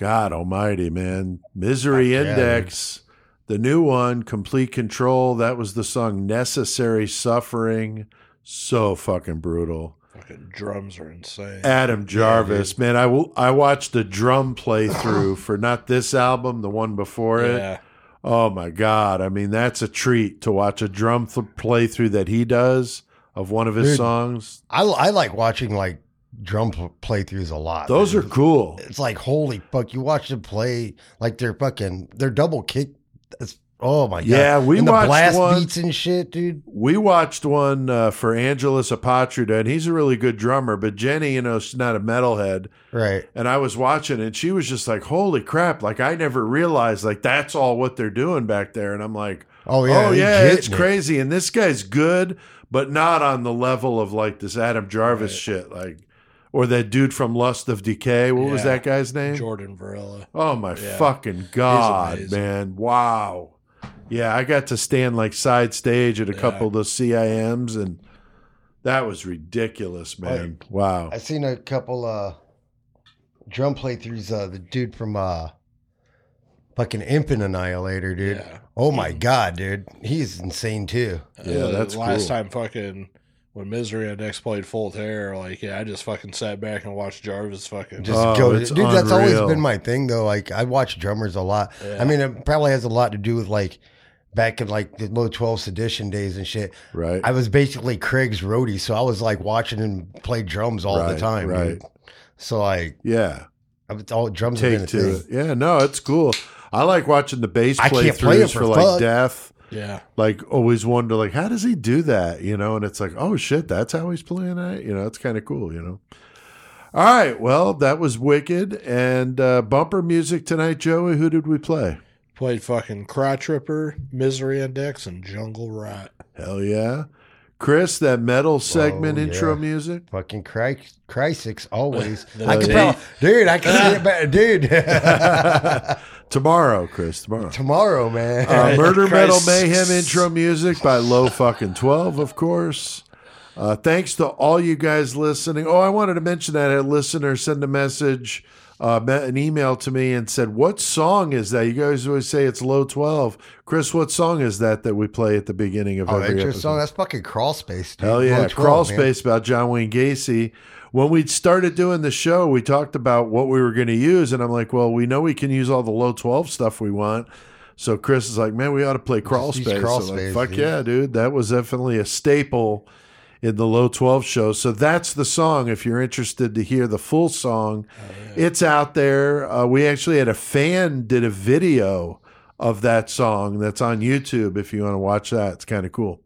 God Almighty, man! Misery yeah, Index, the new one, Complete Control. That was the song "Necessary Suffering." So fucking brutal. Fucking drums are insane. Adam Jarvis, man, I will. I watched the drum playthrough <coughs> for not this album, the one before it. yeah. Oh my god! I mean, that's a treat to watch a drum th- playthrough that he does of one of his Dude. songs. I, I like watching like drum playthroughs a lot. Those are cool. It's like holy fuck! You watch them play like they're fucking they're double kick. It's, oh my god! Yeah, we and the watched blast one- beats and shit, dude. We watched one uh, for Angelus Apatrida, and he's a really good drummer. But Jenny, you know, she's not a metalhead, Right. and I was watching, and she was just like, "Holy crap!" Like I never realized like that's all what they're doing back there, and I'm like, Oh yeah. "Oh yeah, it's it. crazy." And this guy's good, but not on the level of like this Adam Jarvis Right. shit, like or that dude from Lust of Decay. What was that guy's name? Jordan Varela. Oh my Yeah. fucking god, man! Wow. Yeah, I got to stand like side stage at a Yeah. couple of those CIMs, and that was ridiculous, man. Wow. I seen a couple uh drum playthroughs. Uh, the dude from uh fucking Impin Annihilator, dude. Yeah. Oh my god, dude, he's insane too. Yeah, Uh, that's last cool. time fucking when Misery Index played Full Terror, like yeah, I just fucking sat back and watched Jarvis fucking Just Oh, go, it's dude. That's always been my thing, though. Like I watch drummers a lot. Yeah. I mean, it probably has a lot to do with like back in like the low 12 sedition days and shit. Right. I was basically Craig's roadie, so I was like watching him play drums all Right, the time. right. Dude. So like, yeah. I was all drums have been Take a to thing. it. Yeah, no, it's cool. I like watching the bass I can't play playthroughs it for, for like. Death. Yeah. Like always wonder like how does he do that? You know, and it's like, oh shit, that's how he's playing that. You know, it's kind of cool. You know. All right, well, that was wicked and uh, bumper music tonight, Joey. Who did we play? Played fucking Crotch Ripper, Misery Index, and Jungle Rot. Hell yeah. Chris, that metal segment yeah. intro music. Fucking Cry, Crysix always. <laughs> I could tape. probably, dude. I can see it better, dude. <laughs> <laughs> Tomorrow, Chris. Tomorrow. Tomorrow, man. Uh, <laughs> Murder Metal Mayhem intro music by Low Fucking 12, of course. Uh, thanks to all you guys listening. Oh, I wanted to mention that a listener sent a message, uh, an email to me and said, What song is that? You guys always say it's Low 12. Chris, what song is that that we play at the beginning of oh, every intro episode? song. That's fucking crawl space, dude. Hell yeah, Low 12, Crawl man. Space about John Wayne Gacy. When we started doing the show, we talked about what we were going to use, and I'm like, well, we know we can use all the low 12 stuff we want. So Chris is like, man, we ought to play Crawl Space. Crawl I'm like, Fuck dude. yeah, dude. That was definitely a staple in the low 12 show. So that's the song. If you're interested to hear the full song, it's out there. Uh, we actually had a fan did a video of that song that's on YouTube. If you want to watch that, it's kind of cool.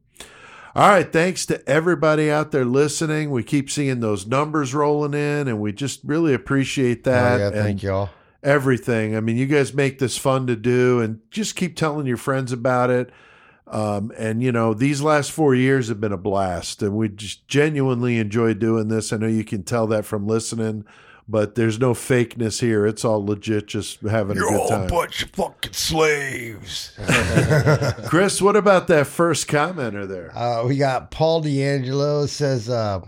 All right, thanks to everybody out there listening. We keep seeing those numbers rolling in, and we just really appreciate Oh, that. yeah, and thank y'all. everything. I mean, you guys make this fun to do, and just keep telling your friends about it. Um, and you know, these last four years have been a blast, and we just genuinely enjoy doing this. I know you can tell that from listening, but there's no fakeness here. It's all legit, just having a good time. You're a bunch of fucking slaves. <laughs> Chris, what about that first commenter there? Uh, we got Paul D'Angelo says, uh,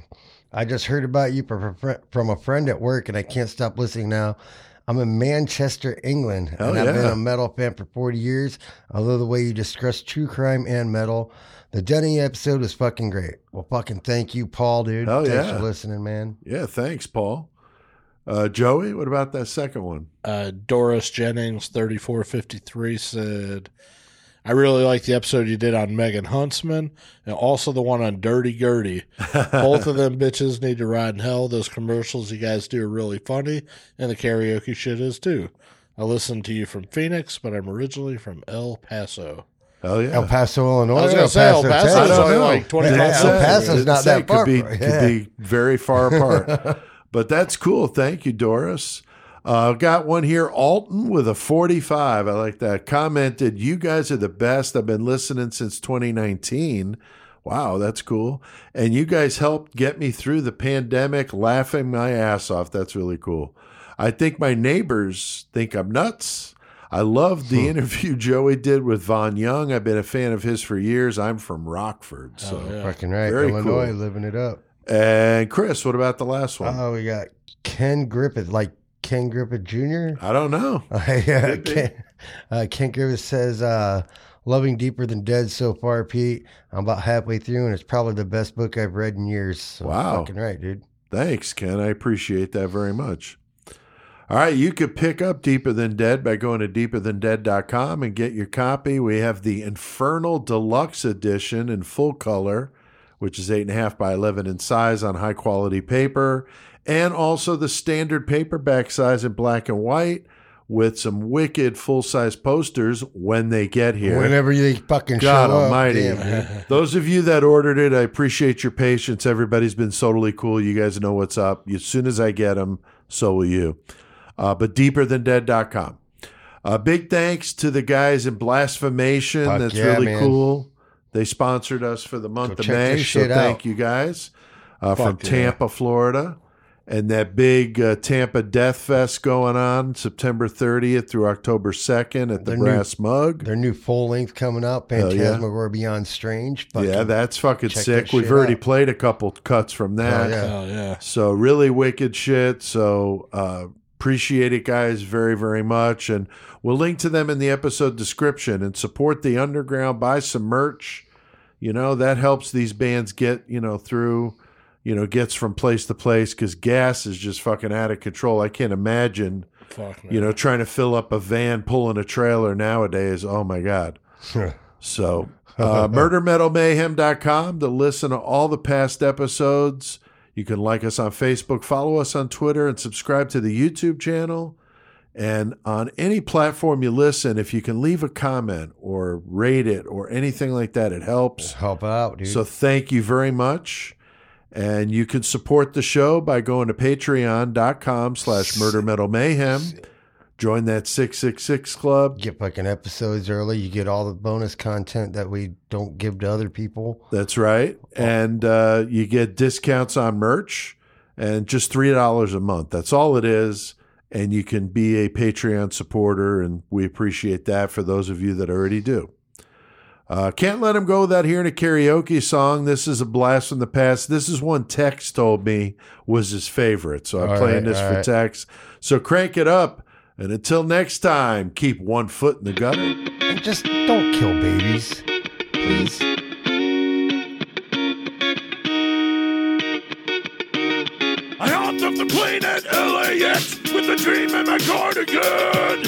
I just heard about you from, from a friend at work and I can't stop listening now. I'm in Manchester, England, Hell and I've been a metal fan for 40 years. I love the way you discuss true crime and metal. The Denny episode was fucking great. Well, fucking thank you, Paul, dude. Hell Thanks yeah. for listening, man. Yeah, thanks, Paul. Uh, Joey, what about that second one? uh, Doris Jennings, 3453, said, I really like the episode you did on Megan Huntsman and also the one on Dirty Gertie. <laughs> Both of them bitches need to ride in hell. Those commercials you guys do are really funny, and the karaoke shit is too. I listen to you from Phoenix, but I'm originally from El Paso. Oh yeah. El Paso, Illinois. I was or gonna say El Paso Texas? I is don't only like 20 Yeah, miles El. Paso's Didn't that it could far be, from- <laughs> could yeah. be very far apart. <laughs> but that's cool. Thank you, Doris. Uh, got one here, Alton with a 45. I like that. Commented, You guys are the best. I've been listening since 2019. Wow, that's cool. And you guys helped get me through the pandemic, laughing my ass off. That's really cool. I think my neighbors think I'm nuts. I loved the interview Joey did with Von Young. I've been a fan of his for years. I'm from Rockford. So. Oh, yeah. Fucking right. Very Illinois, cool. living it up. And Chris, what about the last one? Oh, we got Ken Griffith, like Ken Griffith Jr. I don't know. <laughs> yeah, Ken, uh, Ken Griffith says, uh, "Loving Deeper Than Dead so far, Pete. I'm about halfway through, and it's probably the best book I've read in years." So Wow. fucking right, dude. Thanks, Ken. I appreciate that very much. All right, you could pick up Deeper Than Dead by going to deeperthandead.com and get your copy. We have the Infernal Deluxe Edition in full color, which is 8.5 by 11 in size on high quality paper, and also the standard paperback size in black and white with some wicked full size posters when they get here. Whenever they fucking God show Almighty! up. <laughs> Those of you that ordered it, I appreciate your patience. Everybody's been totally cool. You guys know what's up. As soon as I get them, so will you. Uh, but deeperthandead.com. Uh, big thanks to the guys in Blasphemation. Fuck That's yeah, really man. cool. They sponsored us for the month Go of May. So shit thank out. you guys uh, from Fuck yeah. Tampa, Florida. And that big uh, Tampa Death Fest going on September 30th through October 2nd at the Their new- Brass Mug. Their new full length coming out, Hell yeah. Phantasmagoria Beyond Strange. Fucking, Yeah, that's fucking sick. that We've already out. played a couple cuts from that. Oh, yeah. Oh, yeah. So really wicked shit. So uh, appreciate it, guys, very very much. And we'll link to them in the episode description and support the underground. Buy some merch. You know that helps these bands get you know through. You know gets from place to place because gas is just fucking out of control. I can't imagine. Fuck. You know trying to fill up a van pulling a trailer nowadays. Oh my god. <laughs> So, uh, <laughs> murdermetalmayhem.com to listen to all the past episodes. You can like us on Facebook, follow us on Twitter, and subscribe to the YouTube channel. And on any platform you listen, if you can leave a comment or rate it or anything like that, it helps. help out, dude. So thank you very much. And you can support the show by going to patreon.com slash murder metal mayhem. Join that 666 club. get fucking episodes early. You get all the bonus content that we don't give to other people. That's right. And uh, you get discounts on merch and just $3 a month. That's all it is. And you can be a Patreon supporter, and we appreciate that for those of you that already do. Uh, can't let him go without hearing a karaoke song. This is a blast from the past. This is one Tex told me was his favorite, so I'm All playing right, this for right. Tex. So crank it up, and until next time, keep one foot in the gutter. And just don't kill babies, please. I hopped off the plane at LAX with a dream in my cardigan.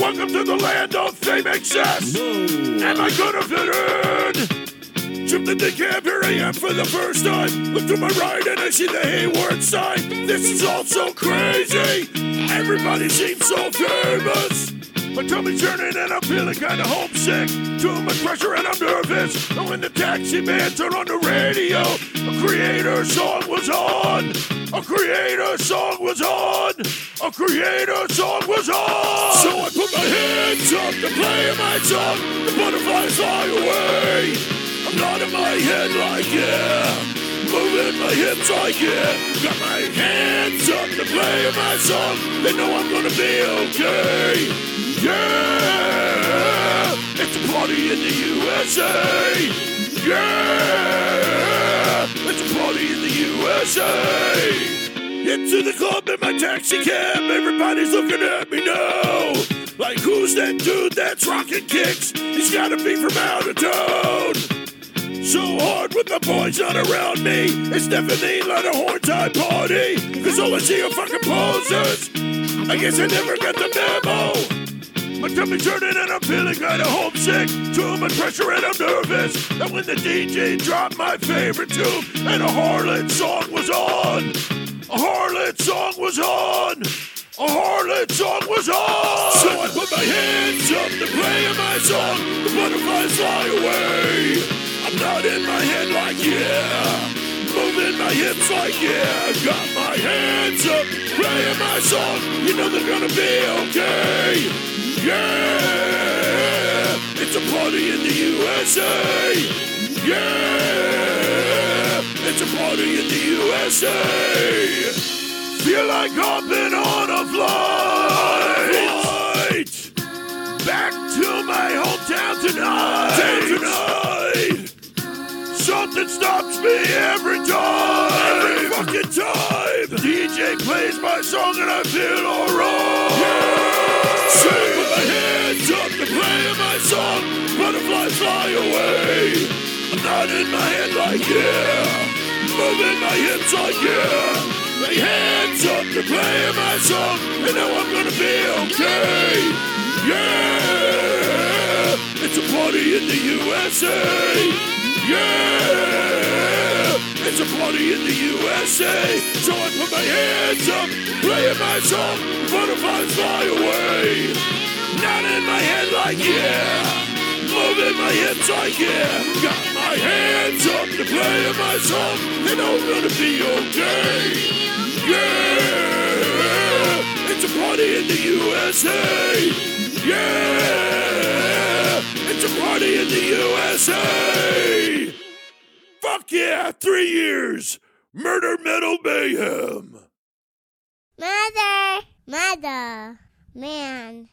Welcome to the land of fame excess. Am I gonna fit in? Tripped in the cab, here I am for the first time. Look to my right and I see the Hayward sign. This is all so crazy. Everybody seems so famous. My tummy's turning and I'm feeling kinda homesick. Too much pressure and I'm nervous. And when the taxi man turned on the radio, a Kreator song was on. A Kreator song was on. A Kreator song was on. So I put my hands up to play my song. The butterflies fly away. I'm nodding my head like yeah. Moving my hips like yeah. Got my hands up to play my song. They know I'm gonna be okay. Yeah, it's a party in the USA. Yeah, it's a party in the USA. Into the club in my taxi cab, everybody's looking at me now. Like, who's that dude that's rocking kicks? He's gotta be from out of town. So hard with the boys not around me. It's definitely not a horn type party. Cause all I see are fucking posers. I guess I never got the memo. My tummy's turning and I'm feeling kinda homesick. Too much pressure and I'm nervous. And when the DJ dropped my favorite tune and a harlot song was on, a harlot song was on. A harlot song was on! So I put my hands up to play my song. The butterflies fly away. I'm not in my head like yeah. Moving my hips like yeah. Got my hands up, playing my song. You know they're gonna be okay. Yeah, it's a party in the USA. Yeah, it's a party in the USA. Feel like hopping on a flight. Back to my hometown tonight. tonight. Something stops me every time. Every fucking time. DJ plays my song and I feel alright. So I put my hands up to play my song. Butterflies fly away. I'm nodding my head like yeah. Moving my hips like yeah. My hands up to play my song. And now I'm gonna be okay. Yeah. It's a party in the USA. Yeah, it's a party in the USA. So I put my hands up, playing my song. Butterflies fly away. Nodding my head like yeah. Moving my hips like yeah. Got my hands up to play my song. And I'm gonna be okay. Yeah, it's a party in the USA. Yeah, it's a party in the USA. Fuck yeah, three years. Murder Metal Mayhem. Mother, mother, man.